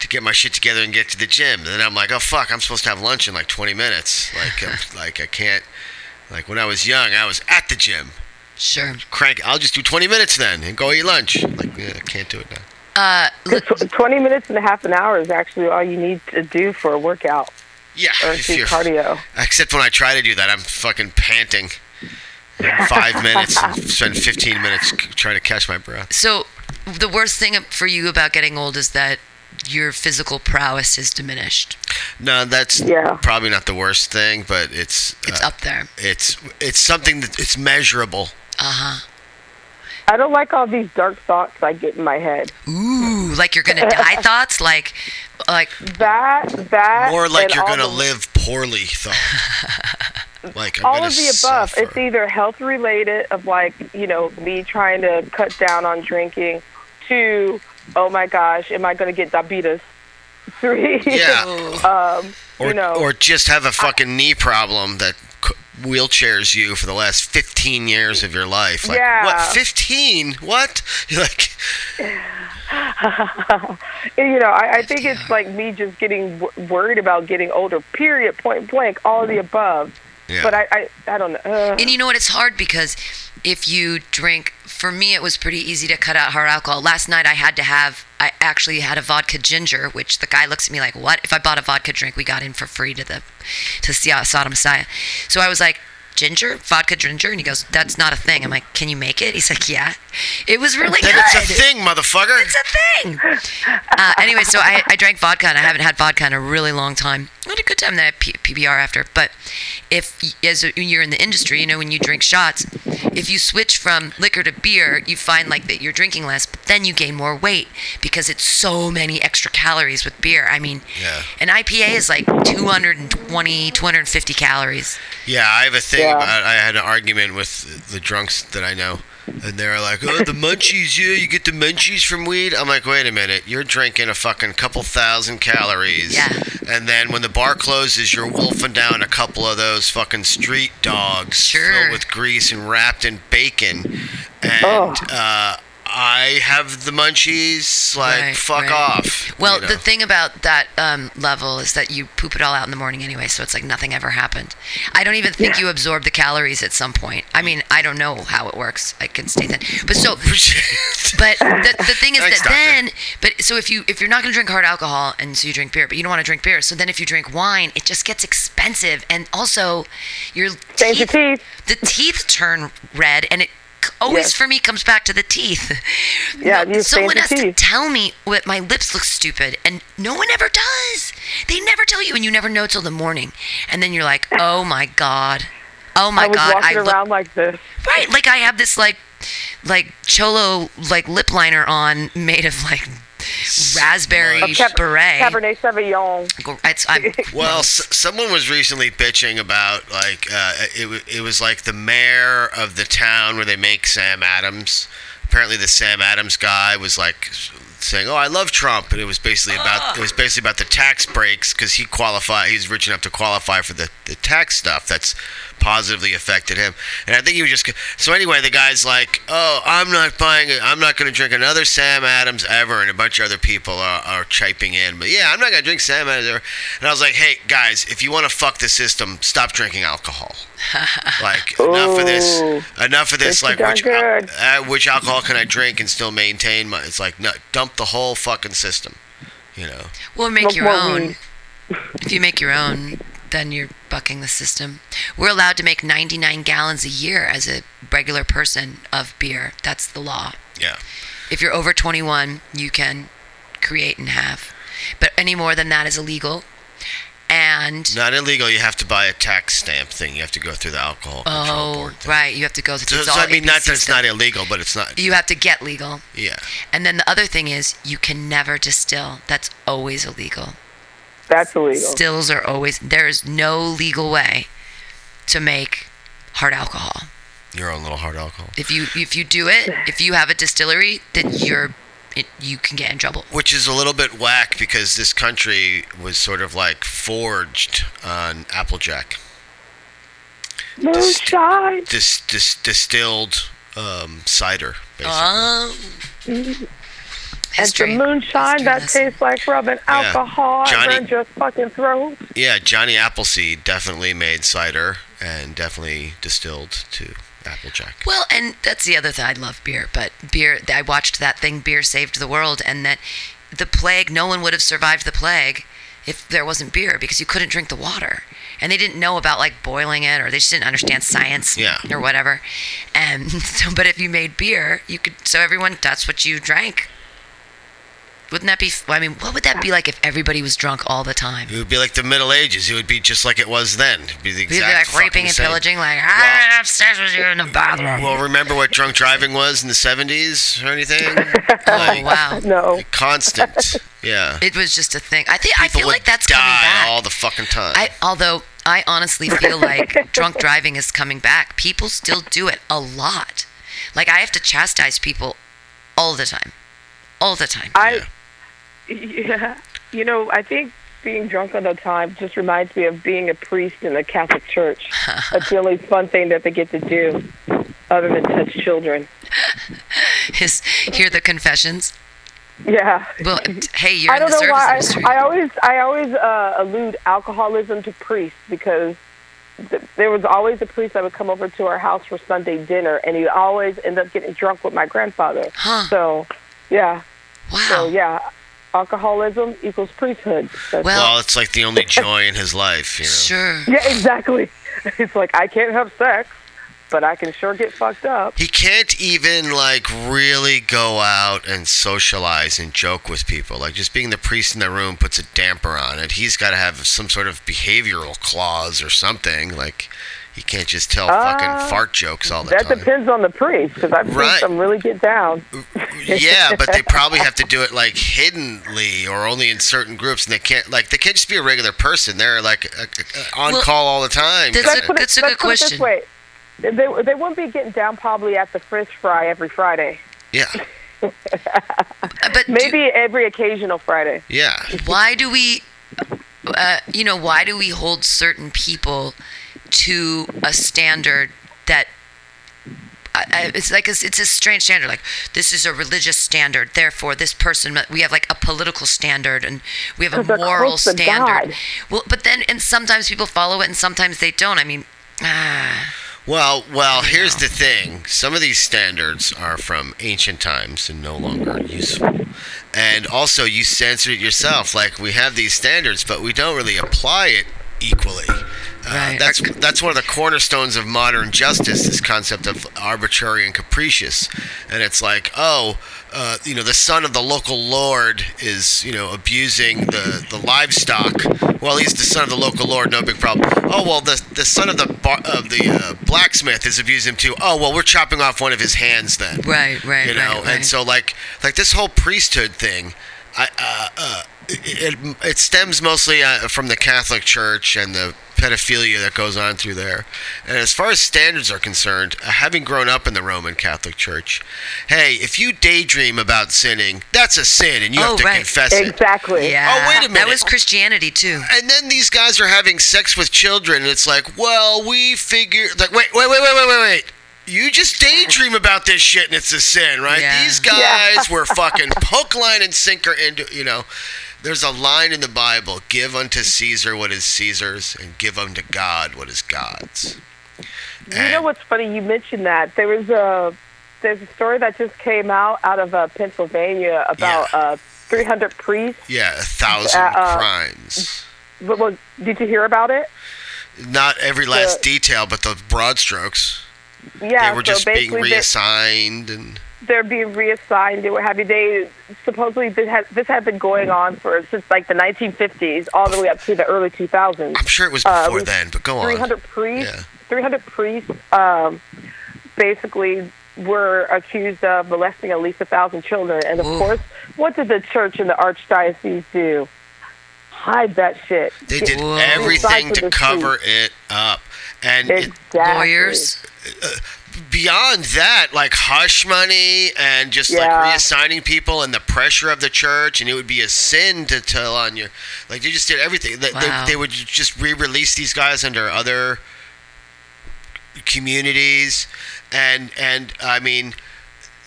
to get my shit together and get to the gym. And then I'm like, oh fuck, I'm supposed to have lunch in like 20 minutes. Like I'm, like I can't. Like when I was young, I was at the gym. Sure. Crank. I'll just do 20 minutes then and go eat lunch. Like yeah, I can't do it now. Uh, look, Tw- Twenty minutes and a half an hour is actually all you need to do for a workout Yeah. or if do cardio. Except when I try to do that, I'm fucking panting. Five minutes and spend 15 minutes trying to catch my breath. so the worst thing for you about getting old is that your physical prowess is diminished. No, that's Yeah. probably not the worst thing, but it's It's uh, up there. It's it's something that it's measurable. Uh huh. I don't like all these dark thoughts I get in my head. Ooh, like you're gonna die thoughts, like, like That that More like you're gonna the- live poorly thought. like I'm all of the above. suffer. It's either health related of like, you know, me trying to cut down on drinking to oh my gosh, am I gonna get diabetes? Three Yeah. um, or, you know or just have a fucking knee problem that wheelchairs you for the last 15 years of your life. Like, Yeah. What? 15? What? You're like, you know, I, I think it's like me just getting w- worried about getting older. Period. Point blank. All of the above. yeah. But I, I, I don't know. Uh, And you know what? It's hard because if you drink, for me, it was pretty easy to cut out hard alcohol. Last night, I had to have, I actually had a vodka ginger, which the guy looks at me like, "What?" If I bought a vodka drink, we got in for free to the, to see Sodom Messiah. So I was like, "Ginger, vodka ginger," and he goes, "That's not a thing." I'm like, "Can you make it?" He's like, "Yeah." It was really good. it's a thing, motherfucker. It's a thing. Uh, anyway, so I, I drank vodka and I haven't had vodka in a really long time. I had a good time. that I had P- PBR after. But if as you're in the industry, you know, when you drink shots, if you switch from liquor to beer, you find like that you're drinking less, but then you gain more weight because it's so many extra calories with beer. I mean, Yeah. an IPA is like 220, 250 calories. Yeah, I have a thing Yeah. About. I had an argument with the drunks that I know, and they're like, "Oh, the munchies, yeah, you get the munchies from weed." I'm like, "Wait a minute, you're drinking a fucking couple thousand calories, Yeah. and then when the bar closes, you're wolfing down a couple of those fucking street dogs Sure. filled with grease and wrapped in bacon, and Oh. uh, I have the munchies. Like, Right, fuck right. off. Well, you know? the thing about that um, level is that you poop it all out in the morning anyway, so it's like nothing ever happened. I don't even think you absorb the calories at some point. I mean, I don't know how it works. I can stay thin, but so. But the, the thing is Thanks, that doctor. then, but so if you if you're not going to drink hard alcohol and so you drink beer, but you don't want to drink beer, so then if you drink wine, it just gets expensive, and also your Stains your teeth. the teeth turn red, and it c- always Yes. for me comes back to the teeth. Yeah, you someone has your to tell me what my lips look stupid, and no one ever does. They never tell you, and you never know till the morning, and then you're like, oh my god, oh my I was god, walking look around like this. right, like I have this like like cholo like lip liner on made of like raspberry Smudge. Cab- beret. Cabernet Sauvignon. It's, I'm, Well, s- someone was recently bitching about like uh, it. wa- It was like the mayor of the town where they make Sam Adams. Apparently, the Sam Adams guy was like saying, "Oh, I love Trump," and it was basically about it was basically about the tax breaks because he qualify. He's rich enough to qualify for the the tax stuff that's positively affected him. And I think he was just so anyway. The guy's like, "Oh, I'm not buying it. I'm not going to drink another Sam Adams ever," and a bunch of other people are, are chiping in. But yeah, I'm not going to drink Sam Adams ever. And I was like, "Hey guys, if you want to fuck the system, stop drinking alcohol. like enough of this. Enough of this. Like which darn good. uh, which alcohol can I drink and still maintain my? It's like no, dump the whole fucking system. You know." Well, make Smoke your own. weed. If you make your own, then you're bucking the system. We're allowed to make 99 gallons a year as a regular person of beer. That's the law. Yeah. If you're over 21, you can create and have. But any more than that is illegal. And Not illegal. You have to buy a tax stamp thing. You have to go through the alcohol control oh, board. Thing. right, you have to go through. So, so I mean, not that it's not illegal, but it's not. You have to get legal. Yeah. And then the other thing is, you can never distill. That's always illegal. That's illegal. Stills are always there is no legal way to make hard alcohol. Your own little hard alcohol. If you if you do it, if you have a distillery, then you're it, you can get in trouble. Which is a little bit whack because this country was sort of like forged on Applejack. Moonshine. Dis, dis, distilled um, cider, basically. And the moonshine that lesson. tastes like rubbing alcohol Johnny- and your fucking throat. yeah, Johnny Appleseed definitely made cider and definitely distilled to Applejack. Well, and that's the other thing. I love beer, but beer. I watched that thing, "Beer Saved the World," and that the plague. No one would have survived the plague if there wasn't beer because you couldn't drink the water, and they didn't know about like boiling it, or they just didn't understand science, Yeah. or whatever. And so, but if you made beer, you could. So everyone, that's what you drank. Wouldn't that be? I mean, what would that be like if everybody was drunk all the time? It would be like the Middle Ages. It would be just like it was then. It'd be the We'd be exact like raping fucking and same. pillaging, like I don't have sex with you in the bathroom. Well, remember what drunk driving was in the 70s or anything? oh Like, wow. No. constant. Yeah. It was just a thing. I think I People feel would like that's die coming back. all the fucking time. I although I honestly feel like drunk driving is coming back. People still do it a lot. Like I have to chastise people all the time. All the time. I, Yeah. Yeah, you know, I think being drunk all the time just reminds me of being a priest in the Catholic Church. That's the only fun thing that they get to do, other than touch children. Is hear the confessions. Yeah. Well, hey, you're I don't the know service why. industry. I, I always, I always uh, allude alcoholism to priests because th- there was always a priest that would come over to our house for Sunday dinner, and he'd always end up getting drunk with my grandfather. Huh. So, yeah. wow. So yeah, alcoholism equals priesthood. That's Well- well, it's like the only joy in his life, you know. Sure. Yeah, exactly. It's like I can't have sex. but I can sure get fucked up. He can't even like really go out and socialize and joke with people. Like just being the priest in the room puts a damper on it. He's got to have some sort of behavioral clause or something. Like he can't just tell fucking fart jokes all the Uh, That time. depends on the priest, because I've Right. seen some really get down. yeah, but they probably have to do it like hiddenly or only in certain groups, and they can't like they can't just be a regular person. They're like uh, uh, on Well, call all the time. that's Let's a- put it- that's a let's good put it this question. way. They, they wouldn't be getting down probably at the fish fry every Friday. yeah, Uh, But do- Maybe every occasional Friday. yeah. why do we uh, you know why do we hold certain people to a standard that I, I, it's like a, it's a strange standard like this is a religious standard therefore this person we have like a political standard and we have a moral standard well but then and sometimes people follow it and sometimes they don't i mean ah, Well, well, here's the thing. Some of these standards are from ancient times and no longer useful. And also, you censored it yourself. Like we have these standards, but we don't really apply it equally. Uh, Right. that's that's one of the cornerstones of modern justice. This concept of arbitrary and capricious, and it's like, oh, uh, you know, the son of the local lord is, you know, abusing the, the livestock. Well, he's the son of the local lord, no big problem. Oh well, the the son of the bar, of the uh, blacksmith is abusing him too. Oh well, we're chopping off one of his hands then. right right You know, right, right. and so like like this whole priesthood thing, I uh, uh, it, it it stems mostly uh, from the Catholic Church and the pedophilia that goes on through there. And as far as standards are concerned, uh, having grown up in the Roman Catholic Church, hey, if you daydream about sinning, that's a sin, and you Oh, have to right. confess it. Exactly. yeah Oh, wait a that minute. was christianity too And then these guys are having sex with children, and it's like, well, we figure like, wait, wait, wait, wait, wait, wait, wait. You just daydream about this shit, and it's a sin, right? Yeah. These guys were fucking hook, line, and sinker into, you know. There's a line in the Bible: "Give unto Caesar what is Caesar's, and give unto God what is God's." You know what's funny? You mentioned that there was a there's a story that just came out out of uh, Pennsylvania about Yeah. uh, 300 priests. Yeah, a thousand Uh, crimes. But, well, did you hear about it? Not every last the- detail, but the broad strokes. Yeah. they were so just being reassigned, and they're being reassigned and what have you. They supposedly this had this had been going on for since like the 1950s all the way up to the early 2000s. I'm sure it was Uh, before we- then. But go on. 300 priests. Yeah. 300 priests. Um, basically were accused of molesting at least a thousand children, and of Ooh. course, what did the church and the archdiocese do? Hide that shit. They did Whoa. everything to cover truth. it up. And it, Exactly. lawyers beyond that, like hush money and just Yeah. like reassigning people and the pressure of the church, and it would be a sin to tell on you. Like they just did everything. They, Wow. they, they would just re-release these guys under other communities, and and I mean,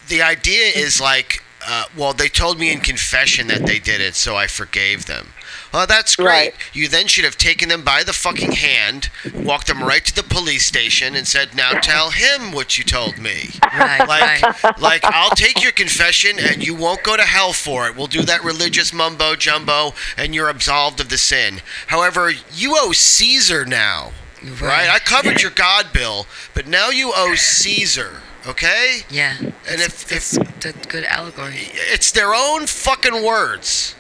the idea is like, uh, well, they told me in confession that they did it, so I forgave them. Well, that's great. Right. You then should have taken them by the fucking hand, walked them right to the police station, and said, "Now tell him what you told me." right Like, right like I'll take your confession, and you won't go to hell for it. We'll do that religious mumbo jumbo, and you're absolved of the sin. However, you owe Caesar now, right? Right. I covered your God bill, but now you owe Caesar. Okay? yeah And if if that's, that's good allegory it's their own fucking words.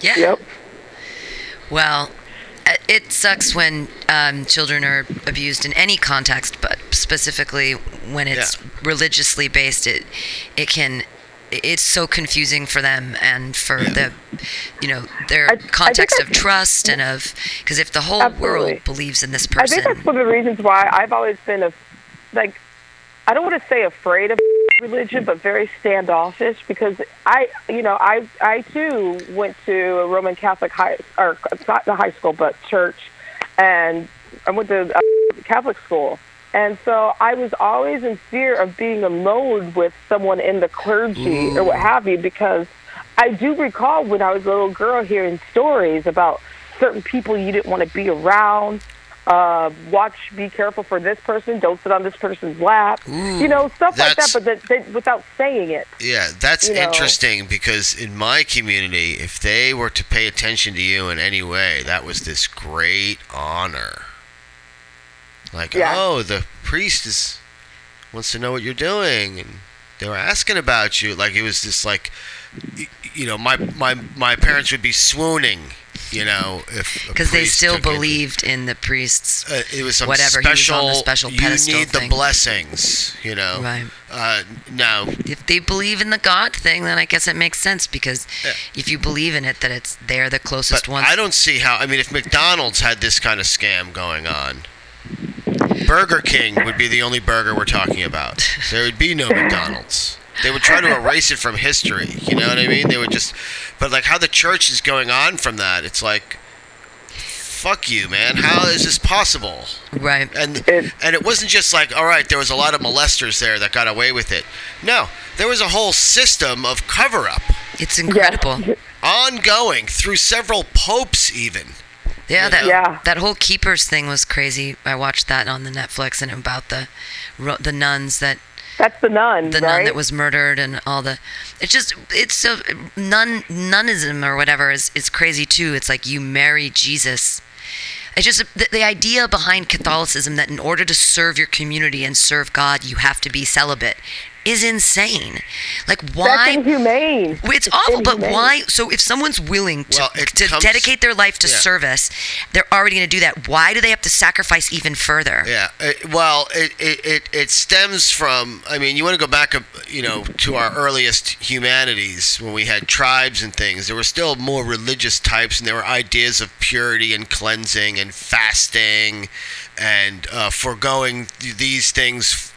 yeah Yep. Well, uh, it sucks when um, children are abused in any context, but specifically when it's religiously based, it it can it's so confusing for them and for the you know their I- I context of trust and of because if the whole Absolutely. world believes in this person, I think that's one of the reasons why I've always been a like I don't want to say afraid of religion, but very standoffish because I, you know, I I too went to a Roman Catholic high or not the high school, but church, and I went to Catholic school. And so I was always in fear of being alone with someone in the clergy or what have you, because I do recall when I was a little girl hearing stories about certain people you didn't want to be around. Uh, watch, be careful for this person. Don't sit on this person's lap. you know, stuff like that, but that, that, without saying it. Yeah, that's You know. interesting because in my community, if they were to pay attention to you in any way, that was this great honor. Like, Yeah. oh, the priest is wants to know what you're doing, and they were asking about you. Like it was just like, you know, my my my parents would be swooning, you know, if Because they still believed in the priests. Uh, it was some whatever, he was special. on the special you pedestal need the blessings, you know. Right. Uh, now, If they believe in the God thing, then I guess it makes sense because Yeah. if you believe in it, that it's they're the closest but ones. I don't see how. I mean, if McDonald's had this kind of scam going on, Burger King would be the only burger we're talking about. There would be no McDonald's. They would try to erase it from history. You know what I mean? They would just, but like how the church is going on from that, it's like, fuck you, man. How is this possible? right. And It- and it wasn't just like, all right, there was a lot of molesters there that got away with it. No, there was a whole system of cover up, It's incredible. ongoing through several popes, even. Yeah, that Yeah. that whole keepers thing was crazy. I watched that on the Netflix and about the the nuns that That's the nun, the right? nun that was murdered and all the it's just it's so nun nunism or whatever is is crazy too. It's like you marry Jesus. It's just the, the idea behind Catholicism that in order to serve your community and serve God, you have to be celibate is insane. Like why? That's why inhumane. it's awful, but why? So if someone's willing to, Well, to comes- dedicate their life to yeah. service, they're already going to do that. Why do they have to sacrifice even further? Yeah. It, well, it, it, it, it stems from. I mean, you want to go back, you know, to our earliest humanities when we had tribes and things. There were still more religious types, and there were ideas of purity and cleansing and fasting, and uh, foregoing these things.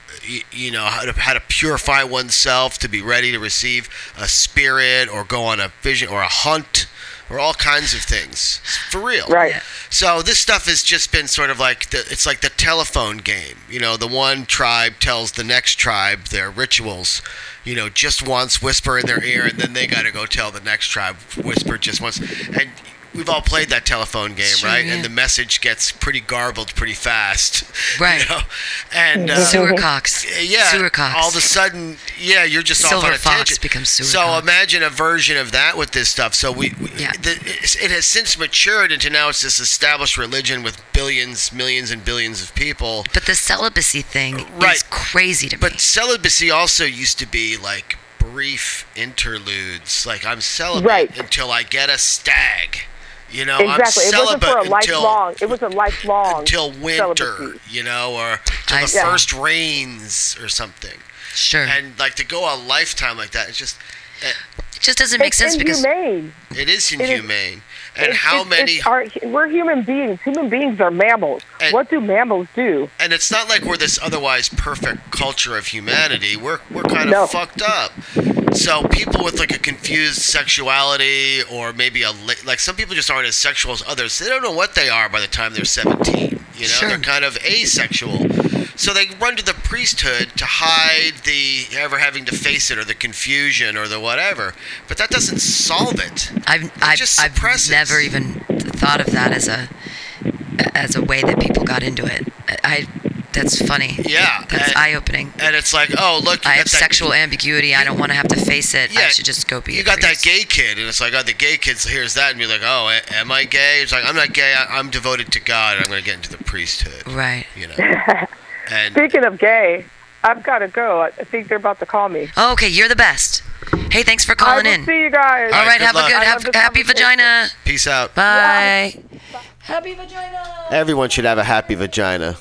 You know how to how to purify oneself to be ready to receive a spirit or go on a vision or a hunt or all kinds of things for real. Right. So this stuff has just been sort of like the, it's like the telephone game. You know, the one tribe tells the next tribe their rituals. You know, just once, whisper in their ear, and then they got to go tell the next tribe, whisper just once. And we've all played that telephone game, Sure, right? yeah. And the message gets pretty garbled pretty fast. Right. You know? And uh, Sewer cocks. yeah, Sewer cocks. all of a sudden, yeah, you're just off Silver on a fox tangent. becomes sewer So cock. imagine a version of that with this stuff. So we, we Yeah. the, it has since matured into now it's this established religion with billions, millions, and billions of people. But the celibacy thing is crazy to me. But celibacy also used to be like brief interludes. Like I'm celibate Right. until I get a stag. You know, Exactly. I'm It wasn't for a until lifelong. It was a lifelong. until winter. celibacy. You know, or till I the see. first rains or something. sure. And like to go a lifetime like that, it's just eh, it just doesn't make It's sense because it is inhumane. it is is- inhumane. and It's- how many? it's our, we're human beings. Human beings are mammals. And- what do mammals do? and it's not like we're this otherwise perfect culture of humanity. We're we're kind of No. fucked up. So people with like a confused sexuality, or maybe a like some people just aren't as sexual as others. They don't know what they are by the time they're seventeen. You know, Sure. they're kind of asexual. So they run to the priesthood to hide the ever having to face it, or the confusion, or the whatever. But that doesn't solve it. I've I've, just I've never even thought of that as a as a way that people got into it. I that's funny. Yeah, That's and- eye opening. And it's like, oh look, I have that sexual ambiguity. I don't want to have to face it. I should just go be. You a got that gay kid, and it's like, oh, the gay kid hears that and be like, oh, am I gay? It's like, I'm not gay. I- I'm devoted to God. I'm going to get into the priesthood. Right. You know. And Speaking of gay, I've got to go. I think they're about to call me. Oh, okay, you're the best. Hey, thanks for I calling will in. see you guys. All right, right, have luck. a good, I have, happy vagina. peace out. Bye. Happy vagina. Everyone should have a happy vagina.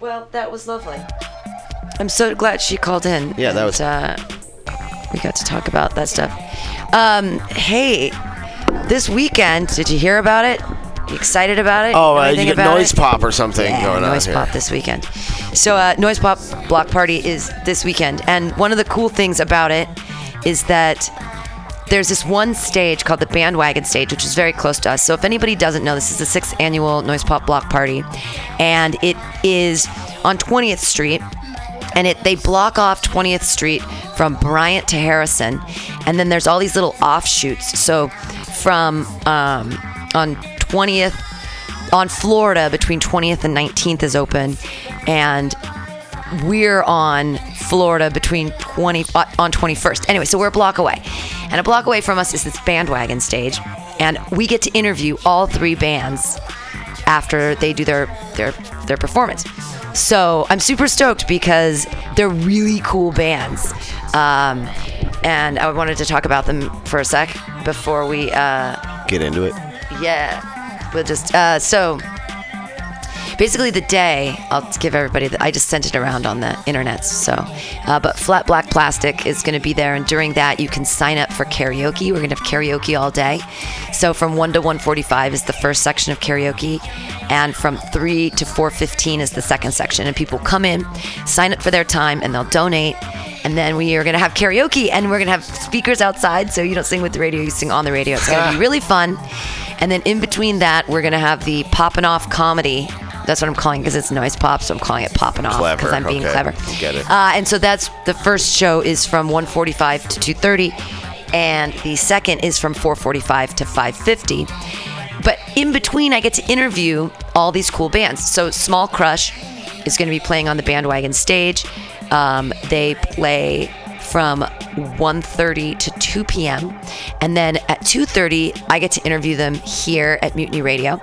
Well, that was lovely. I'm so glad she called in. Yeah, that was- And, uh, we got to talk about that stuff. Um, hey, this weekend, did you hear about it? You excited about it? Oh, uh, you get noise it? pop or something Yeah, going on Noise. Pop this weekend. So, uh, Noise Pop Block Party is this weekend, and one of the cool things about it is that there's this one stage called the Bandwagon Stage, which is very close to us. So, if anybody doesn't know, this is the sixth annual Noise Pop Block Party, and it is on 20th Street. And it they block off 20th Street from Bryant to Harrison, and then there's all these little offshoots. So, from um, on 20th on Florida between 20th and 19th is open, and we're on Florida between 20 uh, on 21st. Anyway, so we're a block away, and a block away from us is this bandwagon stage, and we get to interview all three bands after they do their their their performance. so I'm super stoked because they're really cool bands. Um, and I wanted to talk about them for a sec before we, uh, Get into it. yeah, we'll just, uh, so basically the day i'll give everybody the, i just sent it around on the internet so. Uh, but flat black plastic is going to be there and during that you can sign up for karaoke. We're going to have karaoke all day. So from 1 to 145 is the first section of karaoke and from 3 to 415 is the second section. And people come in sign up for their time and they'll donate. And then we are going to have karaoke and we're going to have speakers outside so you don't sing with the radio you sing on the radio. It's going to be really fun. And then in between that we're going to have the poppin' off comedy that's what I'm calling because it's noise pop, so I'm calling it popping off because I'm being okay. clever. Get it. Uh, and so that's the first show is from 1:45 to 2:30, and the second is from 4:45 to 5:50. But in between, I get to interview all these cool bands. So Small Crush is going to be playing on the bandwagon stage. Um, they play from 1.30 to 2 p.m. And then at 2.30, I get to interview them here at Mutiny Radio.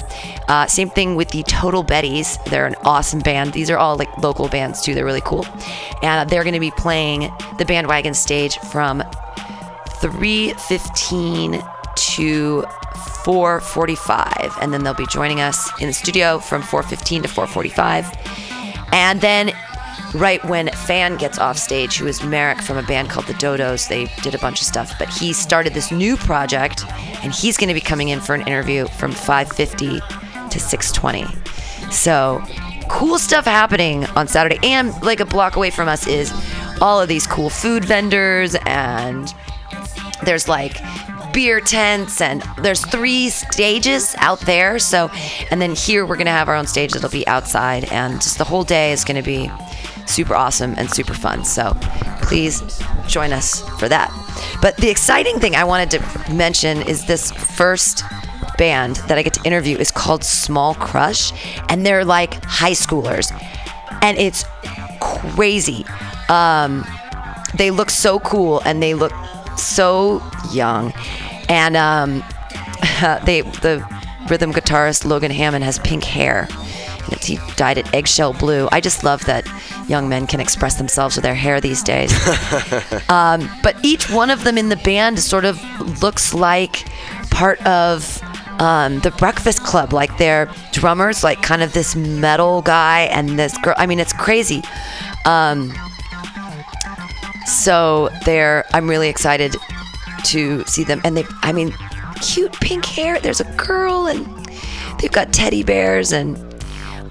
Uh, same thing with the Total Betties. They're an awesome band. These are all like local bands too. They're really cool. And they're going to be playing the bandwagon stage from 3.15 to 4.45. And then they'll be joining us in the studio from 4.15 to 4.45. And then right when Fan gets off stage, who is Meric from a band called the Dodos. They did a bunch of stuff, but he started this new project, and he's going to be coming in for an interview from 5:50 to 6:20. So cool stuff happening on Saturday, and like a block away from us is all of these cool food vendors, and there's like beer tents and there's three stages out there so and then here we're gonna have our own stage that'll be outside and just the whole day is gonna be super awesome and super fun. So please join us for that. But the exciting thing i wanted to mention is this first band that i get to interview is called small crush and they're like high schoolers. And it's crazy. Um, they look so cool and they look so young. And um, they the rhythm guitarist Logan Hammond has pink hair. He dyed it eggshell blue. I just love that young men can express themselves with their hair these days. um, but each one of them in the band sort of looks like part of um, the Breakfast Club. Like their drummers, like kind of this metal guy, and this girl. I mean, it's crazy. Um, so they're I'm really excited to see them and they I mean cute pink hair there's a girl and they've got teddy bears and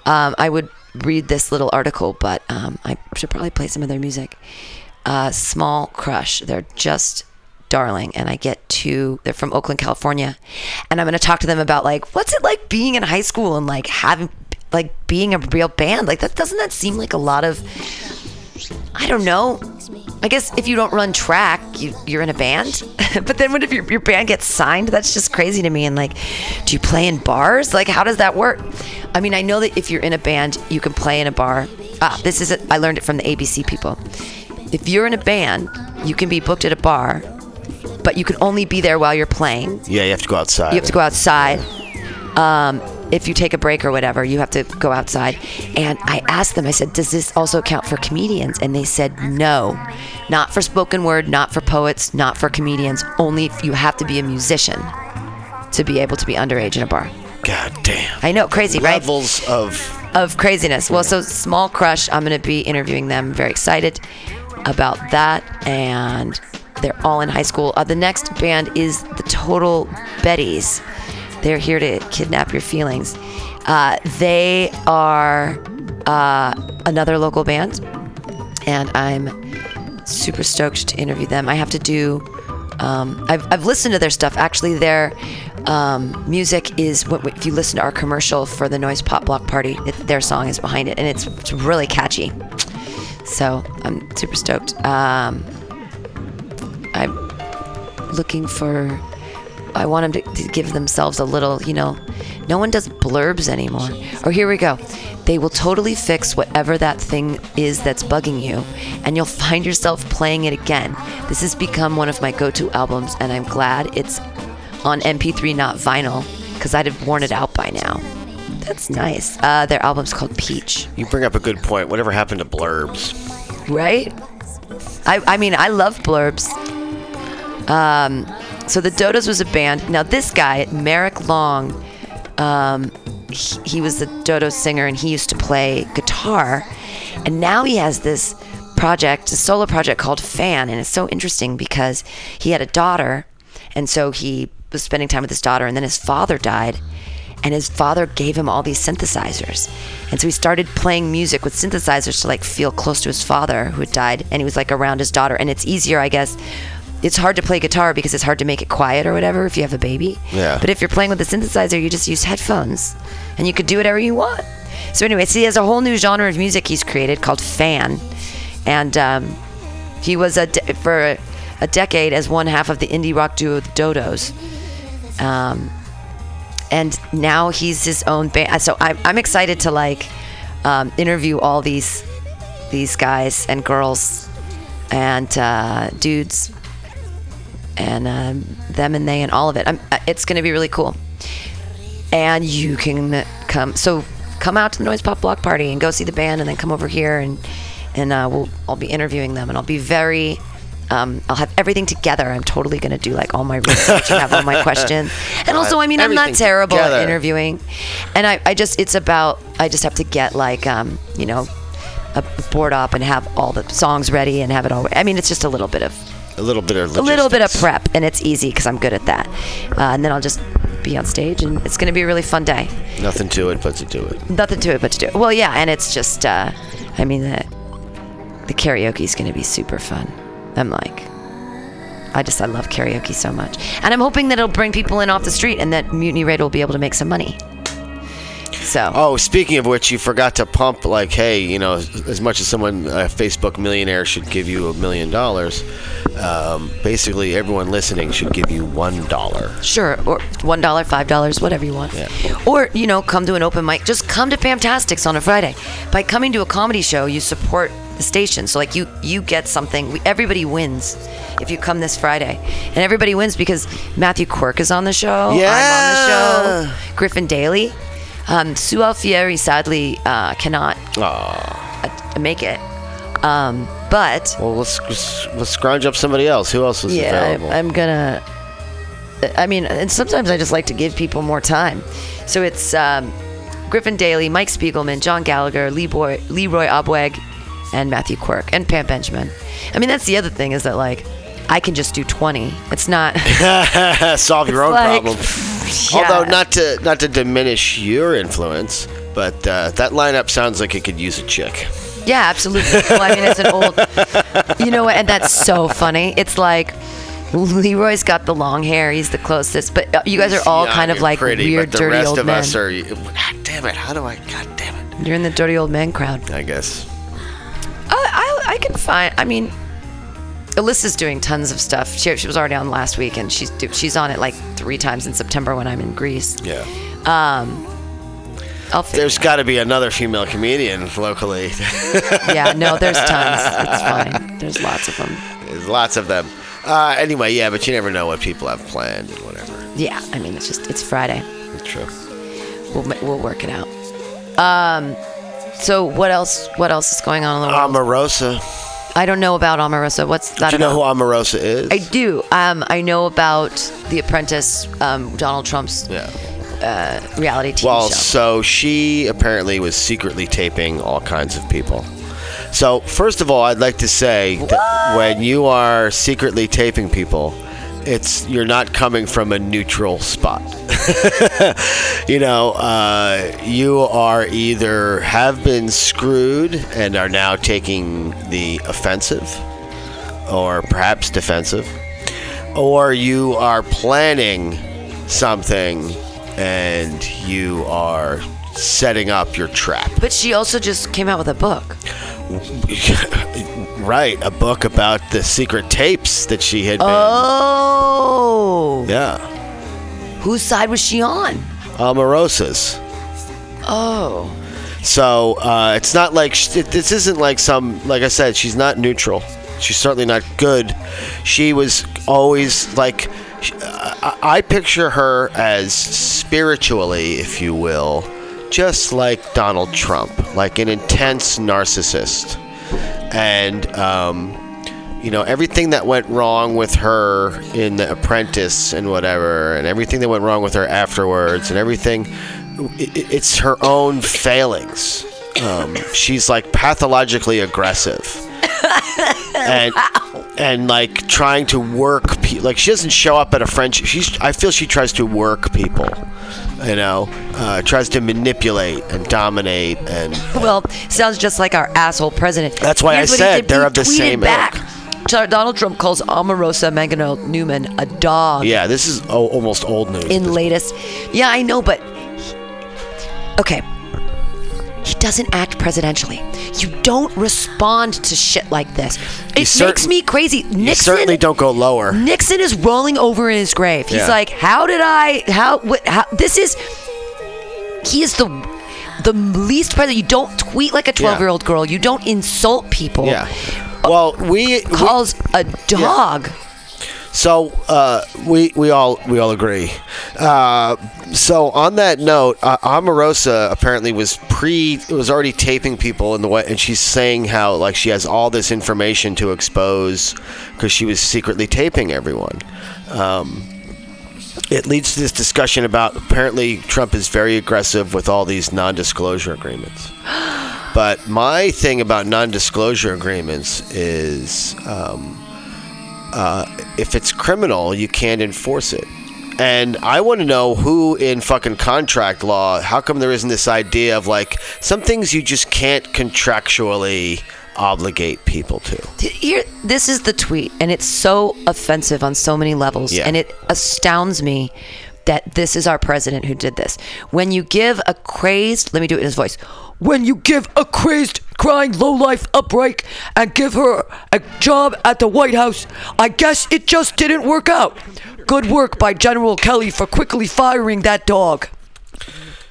um, I would read this little article but um, I should probably play some of their music. Uh, small crush. They're just darling and I get to they're from Oakland California and I'm going to talk to them about like what's it like being in high school and like having like being a real band? Like that doesn't that seem like a lot of I don't know. I guess if you don't run track, you, you're in a band. but then what if your, your band gets signed? That's just crazy to me. And like, do you play in bars? Like, how does that work? I mean, I know that if you're in a band, you can play in a bar. Ah, this is, it. I learned it from the ABC people. If you're in a band, you can be booked at a bar, but you can only be there while you're playing. Yeah, you have to go outside. You have to go outside. Um, if you take a break or whatever, you have to go outside. And I asked them, I said, does this also count for comedians? And they said, no, not for spoken word, not for poets, not for comedians. Only if you have to be a musician to be able to be underage in a bar. God damn. I know, crazy, right? Levels of of craziness. Well, so Small Crush, I'm going to be interviewing them. Very excited about that. And they're all in high school. Uh, the next band is the Total Betties. They're here to kidnap your feelings. Uh, they are uh, another local band, and I'm super stoked to interview them. I have to do. Um, I've, I've listened to their stuff. Actually, their um, music is what if you listen to our commercial for the Noise Pop Block Party, it, their song is behind it, and it's, it's really catchy. So I'm super stoked. Um, I'm looking for. I want them to, to give themselves a little, you know. No one does blurbs anymore. Or here we go. They will totally fix whatever that thing is that's bugging you, and you'll find yourself playing it again. This has become one of my go to albums, and I'm glad it's on MP3, not vinyl, because I'd have worn it out by now. That's nice. Uh, their album's called Peach, You bring up a good point. Whatever happened to blurbs? right? I, I mean, I love blurbs. Um, so the Dodos was a band. Now this guy, Meric Long, um, he, he was the Dodo singer, and he used to play guitar. And now he has this project, a solo project called Fan, and it's so interesting because he had a daughter, and so he was spending time with his daughter, and then his father died, and his father gave him all these synthesizers, and so he started playing music with synthesizers to like feel close to his father who had died, and he was like around his daughter, and it's easier, I guess. It's hard to play guitar because it's hard to make it quiet or whatever if you have a baby. Yeah. But if you're playing with a synthesizer, you just use headphones, and you could do whatever you want. So anyway, so he has a whole new genre of music he's created called fan, and um, he was a de- for a decade as one half of the indie rock duo the Dodos. Um, and now he's his own band. So I'm, I'm excited to like um, interview all these these guys and girls and uh, dudes and um, them and they and all of it. I'm, uh, it's going to be really cool. And you can come. So come out to the Noise Pop Block Party and go see the band, and then come over here and and uh, we'll I'll be interviewing them, and I'll be very. Um, I'll have everything together. I'm totally gonna do like all my research and have all my questions. And also, I mean, I'm not terrible together. at interviewing, and I, I just it's about I just have to get like um, you know a board up and have all the songs ready and have it all. I mean, it's just a little bit of A little bit of a little bit of prep, and it's easy because I'm good at that. Uh, and then I'll just be on stage, and it's going to be a really fun day. Nothing to it but to do it. Nothing to it but to do it. Well, yeah, and it's just, uh, I mean, the the karaoke is going to be super fun. I'm like, I just, I love karaoke so much, and I'm hoping that it'll bring people in off the street, and that Mutiny Radio will be able to make some money. So, Oh, speaking of which, you forgot to pump like, hey, you know, as much as someone a Facebook millionaire should give you a million dollars, um, basically everyone listening should give you one dollar. Sure, or one dollar, five dollars, whatever you want. Yeah. Or you know, come to an open mic. Just come to Fantastics on a Friday. By coming to a comedy show, you support the station. So like you, you get something. We, everybody wins if you come this Friday, and everybody wins because Matthew Quirk is on the show. Yeah. I'm on the show. Griffin Daly. Um, Sue Alfieri sadly uh, cannot uh, make it. Um, but Well, let's let's scrounge up somebody else. Who else was yeah, available? I'm gonna. I mean, and sometimes I just like to give people more time. So it's um, Griffin Daly, Mike Spiegelman, John Gallagher, Leroy, Leroy Obweg, and Matthew Quirk, and Pam Benjamin. I mean, that's the other thing is that like I can just do 20. It's not. Solve your own like- problem. Yeah. Although not to not to diminish your influence, but uh, that lineup sounds like it could use a chick. Yeah, absolutely. Well, I mean, it's an old. You know what? And that's so funny. It's like. Leroy's got the long hair. He's the closest, but uh, you guys are all Young kind of like pretty, weird, but the dirty rest old of men. us are. God damn it! How do I? God damn it! You're in the dirty old man crowd. I guess. I, I, I can find. I mean, Alyssa's doing tons of stuff. She, she was already on last week, and she's she's on it like three times in September when I'm in Greece. Yeah. Um, I'll. There's got to be another female comedian locally. Yeah, no, there's tons. It's fine. There's lots of them. There's lots of them. Uh, anyway, yeah, but you never know what people have planned and whatever. Yeah, I mean, it's just it's Friday. True. We'll we'll work it out. Um, so what else? What else is going on in the world? Omarosa. I don't know about Omarosa. What's that Do you know about? who Omarosa is? I do. Um, I know about The Apprentice, um, Donald Trump's yeah. reality TV Well, show. so she apparently was secretly taping all kinds of people. So, first of all, I'd like to say that when you are secretly taping people, it's you're not coming from a neutral spot. you know, uh, you are either have been screwed and are now taking the offensive, or perhaps defensive, or you are planning something and you are setting up your trap. But she also just came out with a book. right, a book about the secret tapes that she had Oh. Yeah. Whose side was she on? Omarosa's. Oh. So uh, it's not like sh- this isn't like some like I said she's not neutral. She's certainly not good. She was always like sh- I, I picture her as spiritually, if you will, just like Donald Trump, like an intense narcissist. And, um, you know, everything that went wrong with her in The Apprentice and whatever, and everything that went wrong with her afterwards, and everything, i- i- it's her own failings. Um, she's like pathologically aggressive. and and like trying to work pe- like she doesn't show up at a friendship she's i feel she tries to work people you know uh, tries to manipulate and dominate and Well, sounds just like our asshole president. That's why I Here's he said they're of the same back. ilk. Donald Trump calls Omarosa Manigault Newman a dog yeah this is o- almost old news in latest. Yeah, I know, but okay. He doesn't act presidentially. You don't respond to shit like this. It certain- makes me crazy. Nixon you certainly don't go lower Nixon is rolling over in his grave. He's Yeah. like, "How did I? How? What? How? This is. He is the the least president. You don't tweet like a twelve year old girl. You don't insult people. yeah well we, we Calls a dog. So uh, we we all we all agree. Uh, so on that note, uh, Omarosa apparently was pre was already taping people in the way, and she's saying how like she has all this information to expose because she was secretly taping everyone. Um, it leads to this discussion about apparently Trump is very aggressive with all these non-disclosure agreements. But my thing about non-disclosure agreements is. Um, uh, if it's criminal, you can't enforce it. And I want to know who in fucking contract law, how come there isn't this idea of like some things you just can't contractually obligate people to? Here, this is the tweet, and it's so offensive on so many levels, Yeah. and it astounds me that this is our president who did this. When you give a crazed, let me do it in his voice. When you give a crazed, crying lowlife break and give her a job at the White House, I guess it just didn't work out. Good work by General Kelly for quickly firing that dog.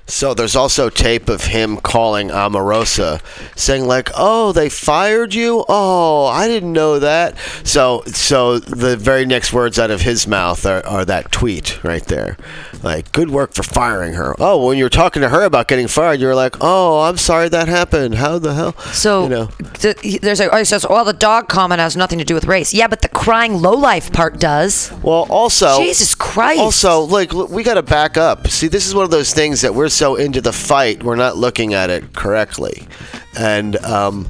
So there's also tape of him calling Omarosa, saying like, "Oh, they fired you? Oh, I didn't know that." So, so the very next words out of his mouth are, are that tweet right there, like, "Good work for firing her." Oh, when you were talking to her about getting fired, you were like, "Oh, I'm sorry that happened. How the hell?" So you know, th- there's a, oh, he says, well, the dog comment has nothing to do with race. Yeah, but the crying lowlife part does. Well, also, Jesus Christ. Also, like look, we got to back up. See, this is one of those things that we're so into the fight, we're not looking at it correctly. And um,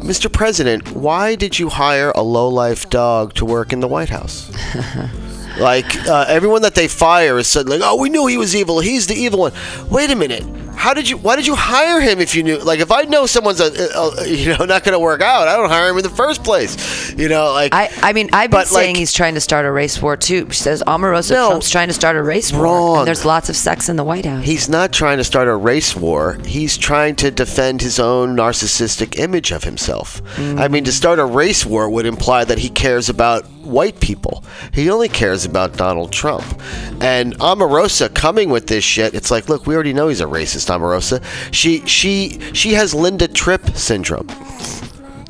Mr. President, why did you hire a low-life dog to work in the White House? like uh, everyone that they fire is suddenly like, oh, we knew he was evil. He's the evil one. Wait a minute. How did you? Why did you hire him if you knew? Like, if I know someone's a, a, a- you know not going to work out, I don't hire him in the first place. You know, like I, I mean, I've been saying like- he's trying to start a race war too. She says Omarosa No. Trump's trying to start a race war. Wrong. And there's lots of sex in the White House. He's not trying to start a race war. He's trying to defend his own narcissistic image of himself. I mean, to start a race war would imply that he cares about white people. He only cares about Donald Trump. And Omarosa coming with this shit, it's like, look, we already know he's a racist, Omarosa. She she she has Linda Tripp syndrome.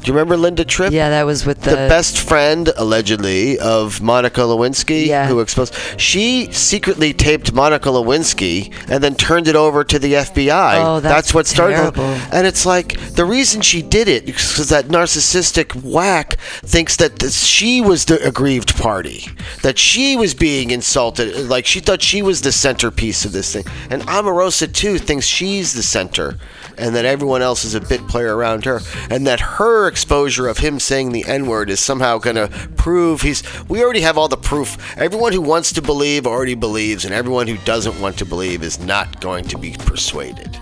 Do you remember Linda Tripp? yeah, that was with the, the best friend allegedly of Monica Lewinsky, Yeah. who exposed. She secretly taped Monica Lewinsky and then turned it over to the FBI. Oh, that's what started. it. terrible. And it's like the reason she did it because that narcissistic whack thinks that this, she was the aggrieved party, that she was being insulted, like she thought she was the centerpiece of this thing. And Omarosa too thinks she's the center and that everyone else is a bit player around her, and that her exposure of him saying the N word is somehow going to prove he's. We already have all the proof. Everyone who wants to believe already believes, and everyone who doesn't want to believe is not going to be persuaded.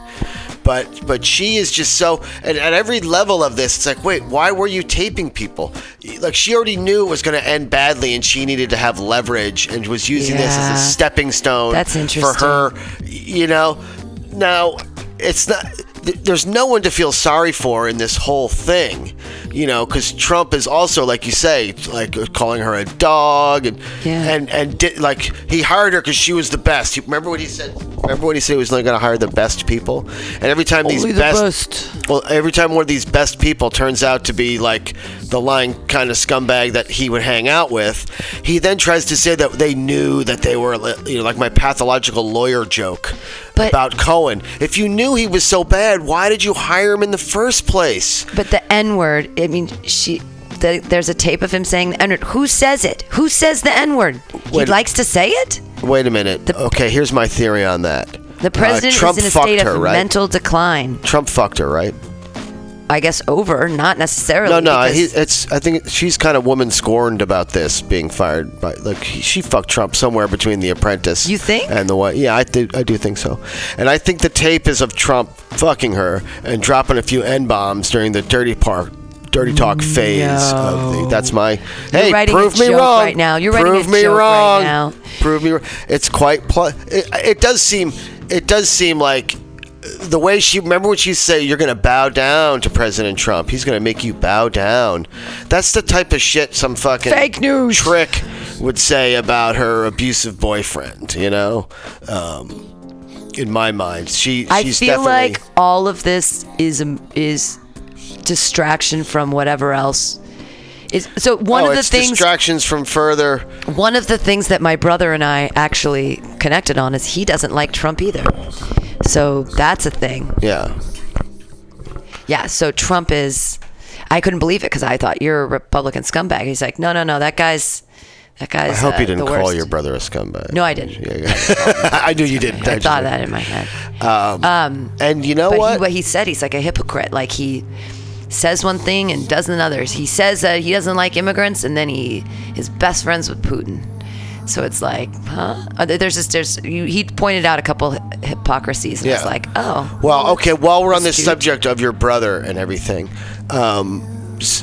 But but she is just so and at every level of this, it's like, wait, why were you taping people? Like she already knew it was going to end badly, and she needed to have leverage, and was using this as a stepping stone That's interesting. for her. You know, now it's not. Th- There's no one to feel sorry for in this whole thing, you know, because Trump is also, like you say, like uh, calling her a dog, and Yeah. and and did, like he hired her because she was the best. Remember what he said? Remember what he said? He was only going to hire the best people, and every time these Only the best, best. well, every time one of these best people turns out to be like the lying kind of scumbag that he would hang out with. He then tries to say that they knew that they were, you know, like my pathological lawyer joke But- about Cohen. If you knew he was so bad, why did you hire him in the first place? But the N word, I mean, she. The, there's a tape of him saying the N word. Who says it? Who says the N word? He likes to say it? Wait a minute. okay, here's my theory on that. The president Uh, Trump is in a state her, of right? mental decline. Trump fucked her, right? I guess over, not necessarily. No, no. He, it's. I think she's kind of woman scorned about this being fired by. Like she fucked Trump somewhere between The Apprentice. You think? And the what? Yeah, I do. I do think so. And I think the tape is of Trump fucking her and dropping a few n bombs during the dirty part. Dirty talk mm, phase of the. That's my. Hey, prove me wrong. right now. You're writing a prove me joke right wrong. now. Prove me. wrong. It's quite. Pl- it, it does seem. It does seem like the way she remember what she say you're going to bow down to President Trump. He's going to make you bow down. That's the type of shit some fucking Fake news. trick would say about her abusive boyfriend. You know, um, in my mind, she I she's feel definitely like all of this is um, is distraction from whatever else. Is so one oh, of the things distractions from further. one of the things that my brother and I actually connected on is he doesn't like Trump either. So that's a thing. Yeah, Yeah, so Trump is I couldn't believe it because I thought you're a Republican scumbag. He's like, no, no, no, that guy's that guy's. I hope uh, you didn't call your brother a scumbag. No, I didn't. Yeah, yeah. I knew you didn't. I thought that in my head. Um, and you know But what? He, what he said, he's like a hypocrite. Like he says one thing and does another. He says that he doesn't like immigrants, and then he is best friends with Putin. So it's like, huh? Uh, There's just there's you, he pointed out a couple hy- hypocrisies, and I was like, oh, Well, okay. While we're on this Astute. subject of your brother and everything, um,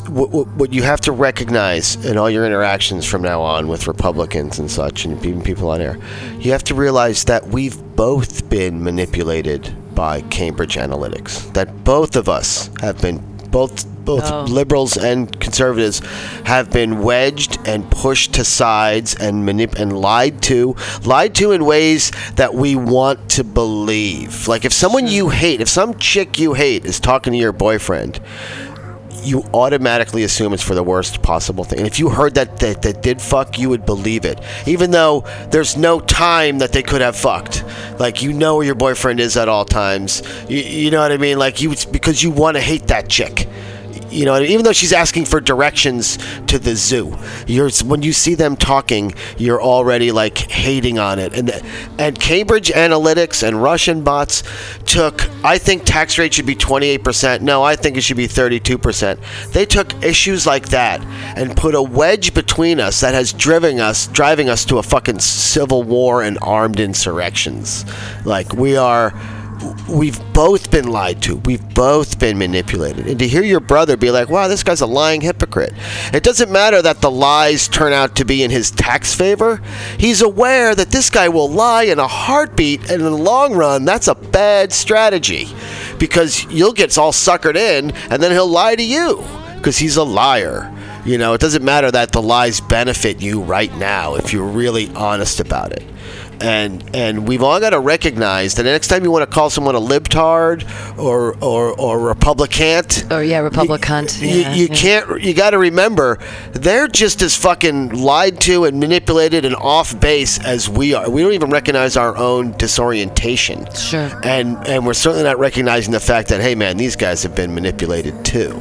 what, what you have to recognize in all your interactions from now on with Republicans and such, and even people on air, you have to realize that we've both been manipulated by Cambridge Analytica. That both of us have been both both Oh. liberals and conservatives have been wedged and pushed to sides and manip- and lied to, lied to in ways that we want to believe. Like if someone you hate, if some chick you hate is talking to your boyfriend, you automatically assume it's for the worst possible thing. And if you heard that that, that did fuck, you would believe it, even though there's no time that they could have fucked. Like you know where your boyfriend is at all times. You, you know what I mean? Like you, because you want to hate that chick. You know, even though she's asking for directions to the zoo, you're when you see them talking, you're already like hating on it. And and Cambridge Analytica and Russian bots took. I think tax rate should be 28%. No, I think it should be 32%. They took issues like that and put a wedge between us that has driven us, driving us to a fucking civil war and armed insurrections. Like we are we've both been lied to. We've both been manipulated. And to hear your brother be like, wow, this guy's a lying hypocrite. It doesn't matter that the lies turn out to be in his tax favor. He's aware that this guy will lie in a heartbeat, and in the long run, that's a bad strategy because you'll get all suckered in, and then he'll lie to you because he's a liar. You know, it doesn't matter that the lies benefit you right now if you're really honest about it and and we've all got to recognize that the next time you want to call someone a libtard or or or republicant or yeah, Republicant. you, yeah, you yeah. can't you got to remember they're just as fucking lied to and manipulated and off base as we are we don't even recognize our own disorientation Sure. and and we're certainly not recognizing the fact that hey man these guys have been manipulated too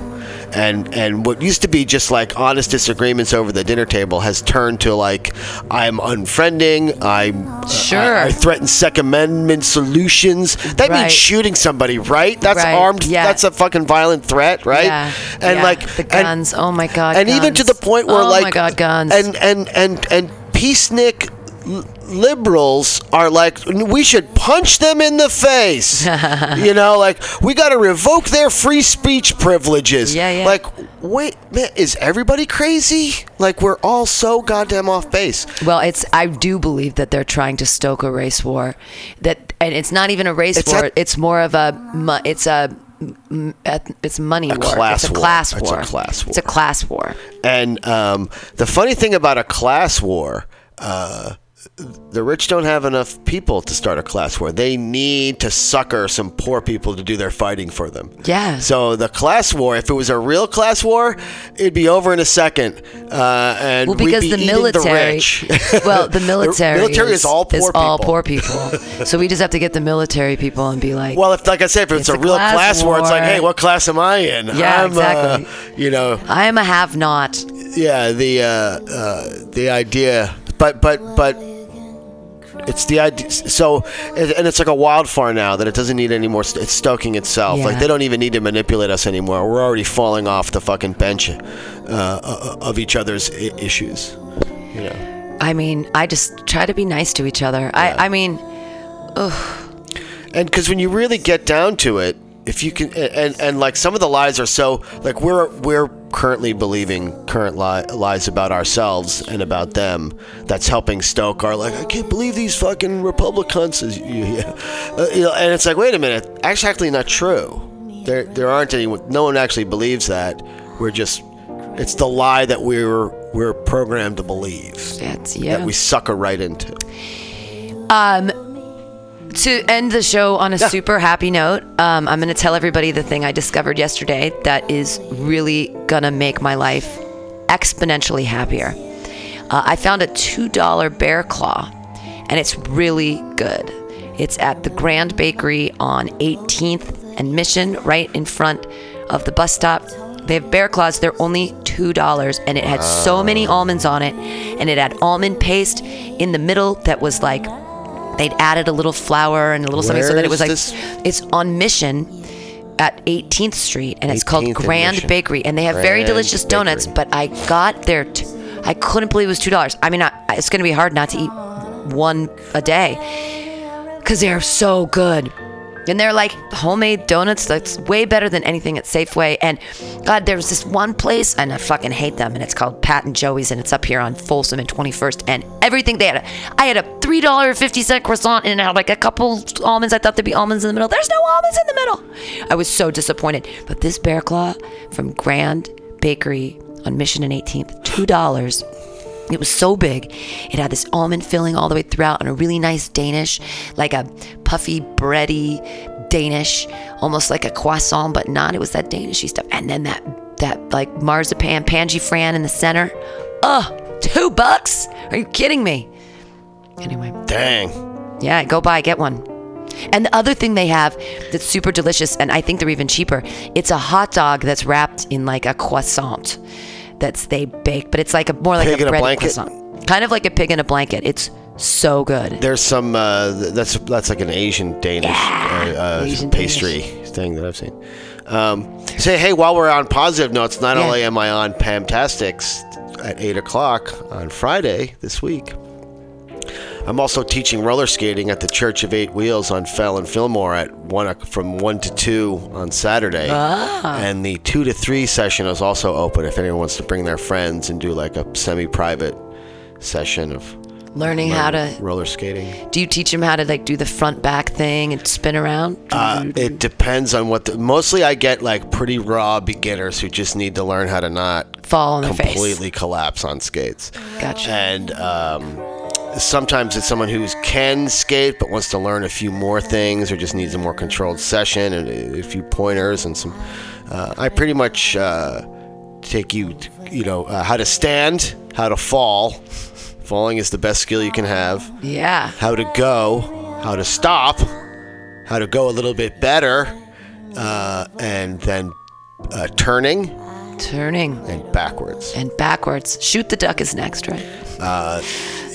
and and what used to be just like honest disagreements over the dinner table has turned to like I'm unfriending I'm Sure. I, I threaten Second Amendment solutions that Right. means shooting somebody right that's Right, armed yeah. that's a fucking violent threat right Yeah, and yeah. like the and- guns. oh my god. and even to the point where oh like my god, guns. and and and and peacenik liberals are like we should punch them in the face you know like we got to revoke their free speech privileges Yeah, yeah. like wait man is everybody crazy like we're all so goddamn off base Well, it's. I do believe that they're trying to stoke a race war. That, and it's not even a race It's war. a- it's more of a. It's a. It's money war. class it's a war. class It's a war. It's a class war. And um, the funny thing about a class war, uh, the rich don't have enough people to start a class war. They need to sucker some poor people to do their fighting for them. Yeah. So the class war, if it was a real class war, it'd be over in a second. Uh, and Well, we'd because be the military, rich. well, the military, the military is all poor is all people. poor people. so we just have to get the military people and be like, Well, if like I said, if it's, It's a a real class class, war, it's like, hey, what class am I in? Yeah, I'm, exactly. Uh, you know, I am a have-not. yeah, the uh, uh, the idea, but but but it's the idea. So, and it's like a wildfire now that it doesn't need any more. st- It's stoking itself. Like they don't even need to manipulate us anymore. We're already falling off the fucking bench uh, uh, of each other's I- issues. You know. I mean, I just try to be nice to each other. I, I mean, ugh. And because when you really get down to it, if you can, and and like some of the lies are so like we're we're currently believing current li- lies about ourselves and about them. That's helping stoke our like I can't believe these fucking Republicans. Yeah. Uh, you know, and it's like wait a minute, that's actually not true. There there aren't any. No one actually believes that. We're just. It's the lie that we're we're programmed to believe. that's yeah. That we sucker right into. Um, to end the show on a super happy note, um, I'm going to tell everybody the thing I discovered yesterday that is really going to make my life exponentially happier. Uh, I found a $2 bear claw, and it's really good. It's at the Grand Bakery on 18th and Mission, right in front of the bus stop. They have bear claws. They're only two dollars, and it had so many almonds on it, and it had almond paste in the middle that was like they'd added a little flour and a little something so that it was like this? it's on Mission at 18th Street, and it's called 18th and Grand Mission. Bakery, and they have very Grand delicious donuts. Bakery. But I got there, t- I couldn't believe it was two dollars. I mean, I, it's going to be hard not to eat one a day because they are so good. And they're like homemade donuts that's way better than anything at Safeway. And God, there's this one place, and I fucking hate them, and it's called Pat and Joey's, and it's up here on Folsom and 21st. And everything they had, a, I had a $3.50 croissant, and it had like a couple almonds. I thought there'd be almonds in the middle. There's no almonds in the middle. I was so disappointed. But this Bear Claw from Grand Bakery on Mission and 18th, $2. It was so big. It had this almond filling all the way throughout and a really nice Danish, like a puffy, bready Danish, almost like a croissant, but not. It was that Danishy stuff. And then that, that like marzipan pangy fran in the center. Ugh, two bucks? Are you kidding me? Anyway, Dang. yeah, go buy, get one. And the other thing they have that's super delicious, and I think they're even cheaper, it's a hot dog that's wrapped in like a croissant that's they bake, but it's like a more like Pig a in a blanket? croissant. Kind of like a pig in a blanket. It's so good. There's some uh, that's that's like an Asian Danish Yeah, uh, uh, Asian pastry thing that I've seen. Um, say hey, while we're on positive notes, not Yeah. only am I on Pamtastics at eight o'clock on Friday this week, I'm also teaching roller skating at the Church of Eight Wheels on Fell and Fillmore at one from one to two on Saturday. Ah. And the two to three session is also open if anyone wants to bring their friends and do like a semi-private session of Learning how to. roller skating. Do you teach them how to like do the front back thing and spin around? Uh, it depends on what. The, mostly, I get like pretty raw beginners who just need to learn how to not Fall on their face. completely collapse on skates. Gotcha. And um, sometimes it's someone who can skate but wants to learn a few more things, or just needs a more controlled session and a, few pointers and some. Uh, I pretty much uh, take you, you know, uh, how to stand, how to fall. Falling is the best skill you can have Yeah. how to go, how to stop, how to go a little bit better, uh, and then uh, turning Turning and backwards. and backwards. Shoot the duck is next, right?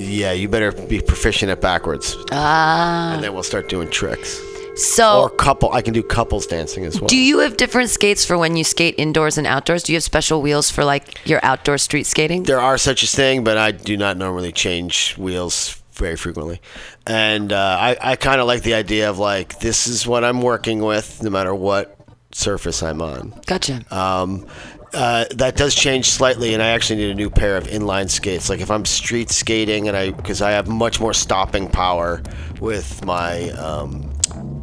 Yeah, you better be proficient at backwards, Ah. and then we'll start doing tricks. So Or couple, I can do couples dancing as well. Do you have different skates for when you skate indoors and outdoors? Do you have special wheels for like your outdoor street skating? there are such a thing, but I do not normally change wheels very frequently. And uh, I, I kind of like the idea of like, this is what I'm working with, no matter what surface I'm on. Gotcha. Um, uh, that does change slightly, and I actually need a new pair of inline skates. Like if I'm street skating, and I because I have much more stopping power with my um,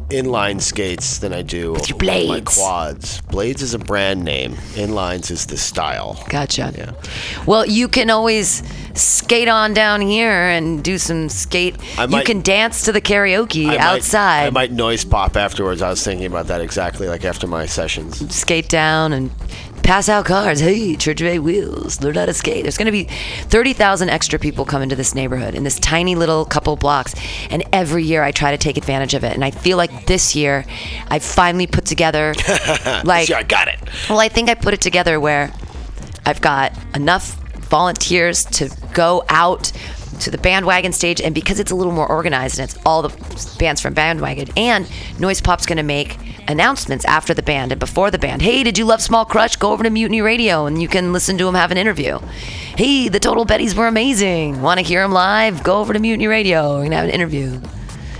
inline skates than I do With your my blades. quads. Blades is a brand name. Inlines is the style. Gotcha. Yeah. Well, you can always skate on down here and do some skate. I you might- can dance to the karaoke I might- outside. I might noise pop afterwards. I was thinking about that exactly, like after my sessions. skate down and pass out cards. Hey, Church of Eight Wheels, learn how to skate. There's going to be 30,000 extra people come into this neighborhood in this tiny little couple blocks. And every year I try to take advantage of it. And I feel like this year I finally put together, like, I got it. well, I think I put it together where I've got enough volunteers to go out to the bandwagon stage and because it's a little more organized and it's all the bands from bandwagon and noise pop's going to make announcements after the band and before the band. Hey did you love small crush? Go over to mutiny radio and you can listen to them have an interview. Hey the total betties were amazing. Want to hear them live? Go over to mutiny radio. We're going to have an interview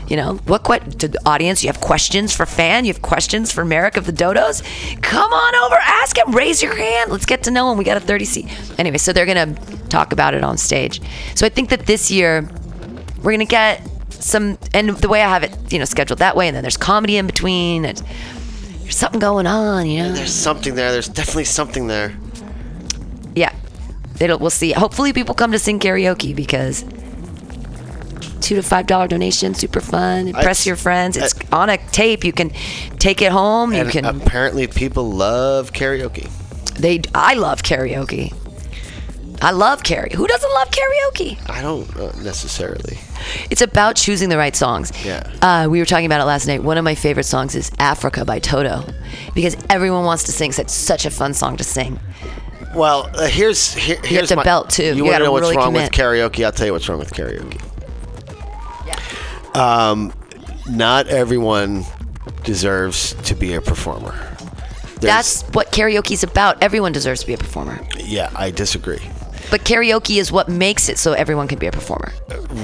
you know, what que- to the audience? You have questions for fan? You have questions for Meric of the Dodos? Come on over, ask him, raise your hand. Let's get to know him. We got a 30 seat. Anyway, so they're going to talk about it on stage. So I think that this year we're going to get some, and the way I have it, you know, scheduled that way, and then there's comedy in between, and there's something going on, you know? There's something there. There's definitely something there. Yeah. It'll, we'll see. Hopefully people come to sing karaoke because two to five dollar donation, super fun. Impress I- your friends. It's on a tape. You can take it home. You can. apparently, people love karaoke. they. I love karaoke. I love karaoke. Who doesn't love karaoke? I don't uh, necessarily. It's about choosing the right songs. Yeah. Uh, we were talking about it last night. One of my favorite songs is Africa by Toto because everyone wants to sing. So it's such a fun song to sing. Well, uh, here's here, here's to my, belt, too. You, You want to know what's really wrong commit. with karaoke? I'll tell you what's wrong with karaoke. Um, not everyone deserves to be a performer. There's- That's what karaoke's about. Everyone deserves to be a performer. yeah, I disagree. But karaoke is what makes it so everyone can be a performer.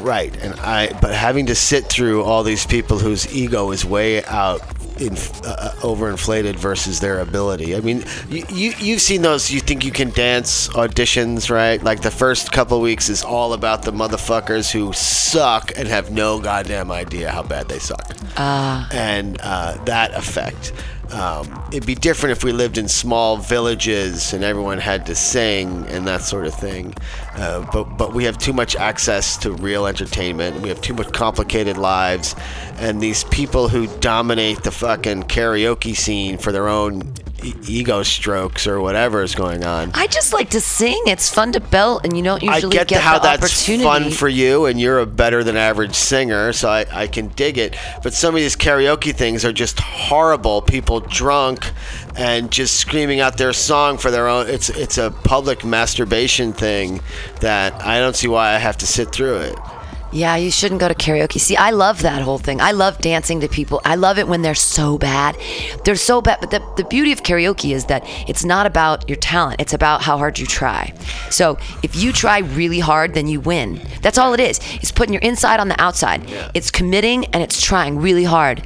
Right, and I but having to sit through all these people whose ego is way out in, uh, overinflated versus their ability. I mean, you, you you've seen those. You think you can dance auditions, right? Like the first couple weeks is all about the motherfuckers who suck and have no goddamn idea how bad they suck. Ah. and uh, that effect. Um, it'd be different if we lived in small villages and everyone had to sing and that sort of thing. Uh, but but we have too much access to real entertainment. We have too much complicated lives, and these people who dominate the fucking karaoke scene for their own e- ego strokes or whatever is going on. I just like to sing. It's fun to belt, and you don't I usually get, get, how the that's fun for you, and you're a better than average singer, so I, I can dig it. But some of these karaoke things are just horrible. People drunk and just screaming out their song for their own. It's it's a public masturbation thing that I don't see why I have to sit through it. Yeah, you shouldn't go to karaoke. See, I love that whole thing. I love dancing to people. I love it when they're so bad. They're so bad. But the, the beauty of karaoke is that it's not about your talent, it's about how hard you try. So if you try really hard, then you win. That's all it is. It's putting your inside on the outside, it's committing and it's trying really hard.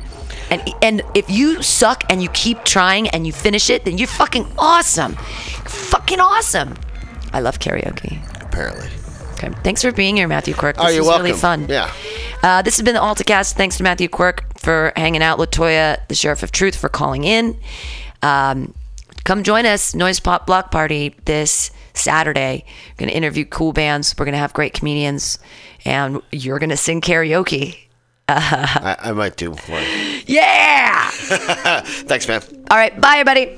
And, and if you suck and you keep trying and you finish it, then you're fucking awesome. You're fucking awesome. I love karaoke. Apparently. Okay. Thanks for being here, Matthew Quirk. This Oh, you're was really fun. Yeah. Uh, this has been the AltaCast. Thanks to Matthew Quirk for hanging out. Latoya, the Sheriff of Truth, for calling in. Um, come join us, Noise Pop Block Party, this Saturday. We're going to interview cool bands. We're going to have great comedians. And you're going to sing karaoke. I, I might do one. Yeah! Thanks, man. All right. Bye, everybody.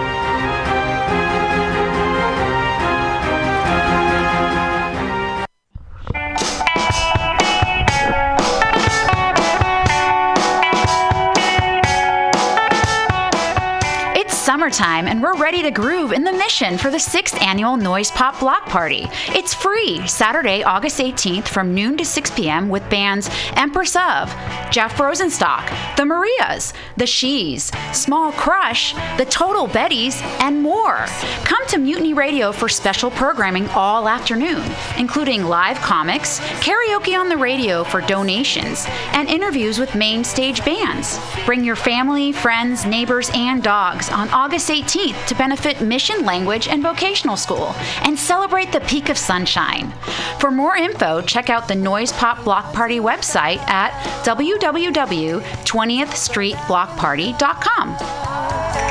summertime and we're ready to groove in the mission for the sixth annual Noise Pop Block Party. It's free Saturday, August 18th from noon to 6 p.m. with bands Empress of, Jeff Rosenstock, The Marias, The Shees, Small Crush, The Total Betties, and more. Come to Mutiny Radio for special programming all afternoon, including live comics, karaoke on the radio for donations, and interviews with main stage bands. Bring your family, friends, neighbors, and dogs on August 18th to benefit Mission Language and Vocational School and celebrate the peak of sunshine. For more info, check out the Noise Pop Block Party website at www.20thstreetblockparty.com.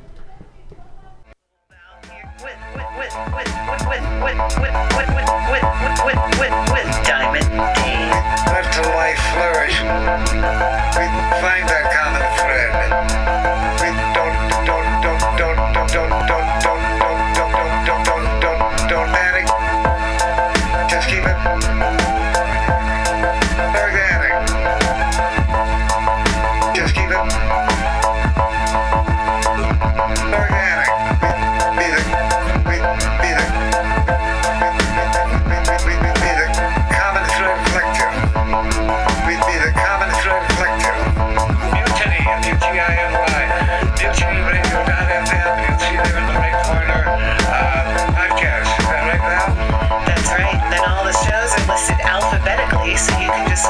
Let the life flourish. Find that common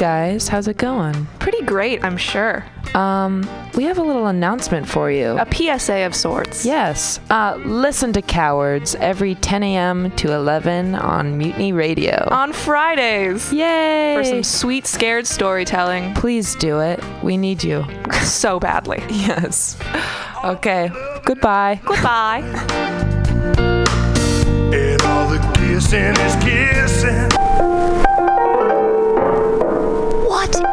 guys. How's it going? Pretty great, I'm sure. Um, we have a little announcement for you. A PSA of sorts. Yes. Uh, listen to Cowards every 10 a.m. to 11 on Mutiny Radio. On Fridays. Yay! For some sweet, scared storytelling. Please do it. We need you. so badly. Yes. Okay. Goodbye. Goodbye.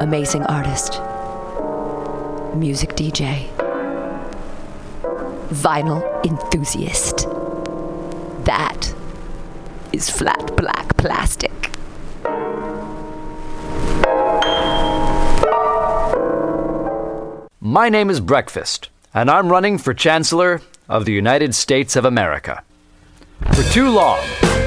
Amazing artist, music DJ, vinyl enthusiast. That is flat black plastic. My name is Breakfast, and I'm running for Chancellor of the United States of America. For too long,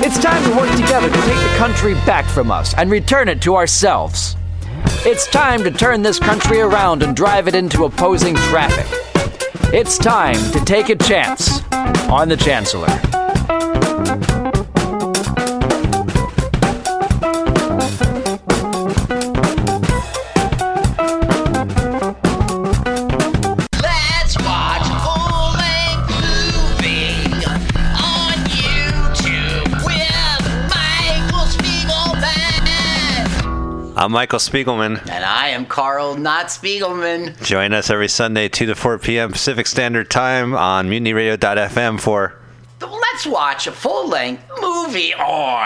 It's time to work together to take the country back from us and return it to ourselves. It's time to turn this country around and drive it into opposing traffic. It's time to take a chance on the Chancellor. I'm Michael Spiegelman. And I am Carl Not Spiegelman. Join us every Sunday, 2 to 4 p.m. Pacific Standard Time on mutinyradio.fm for Let's watch a full length movie on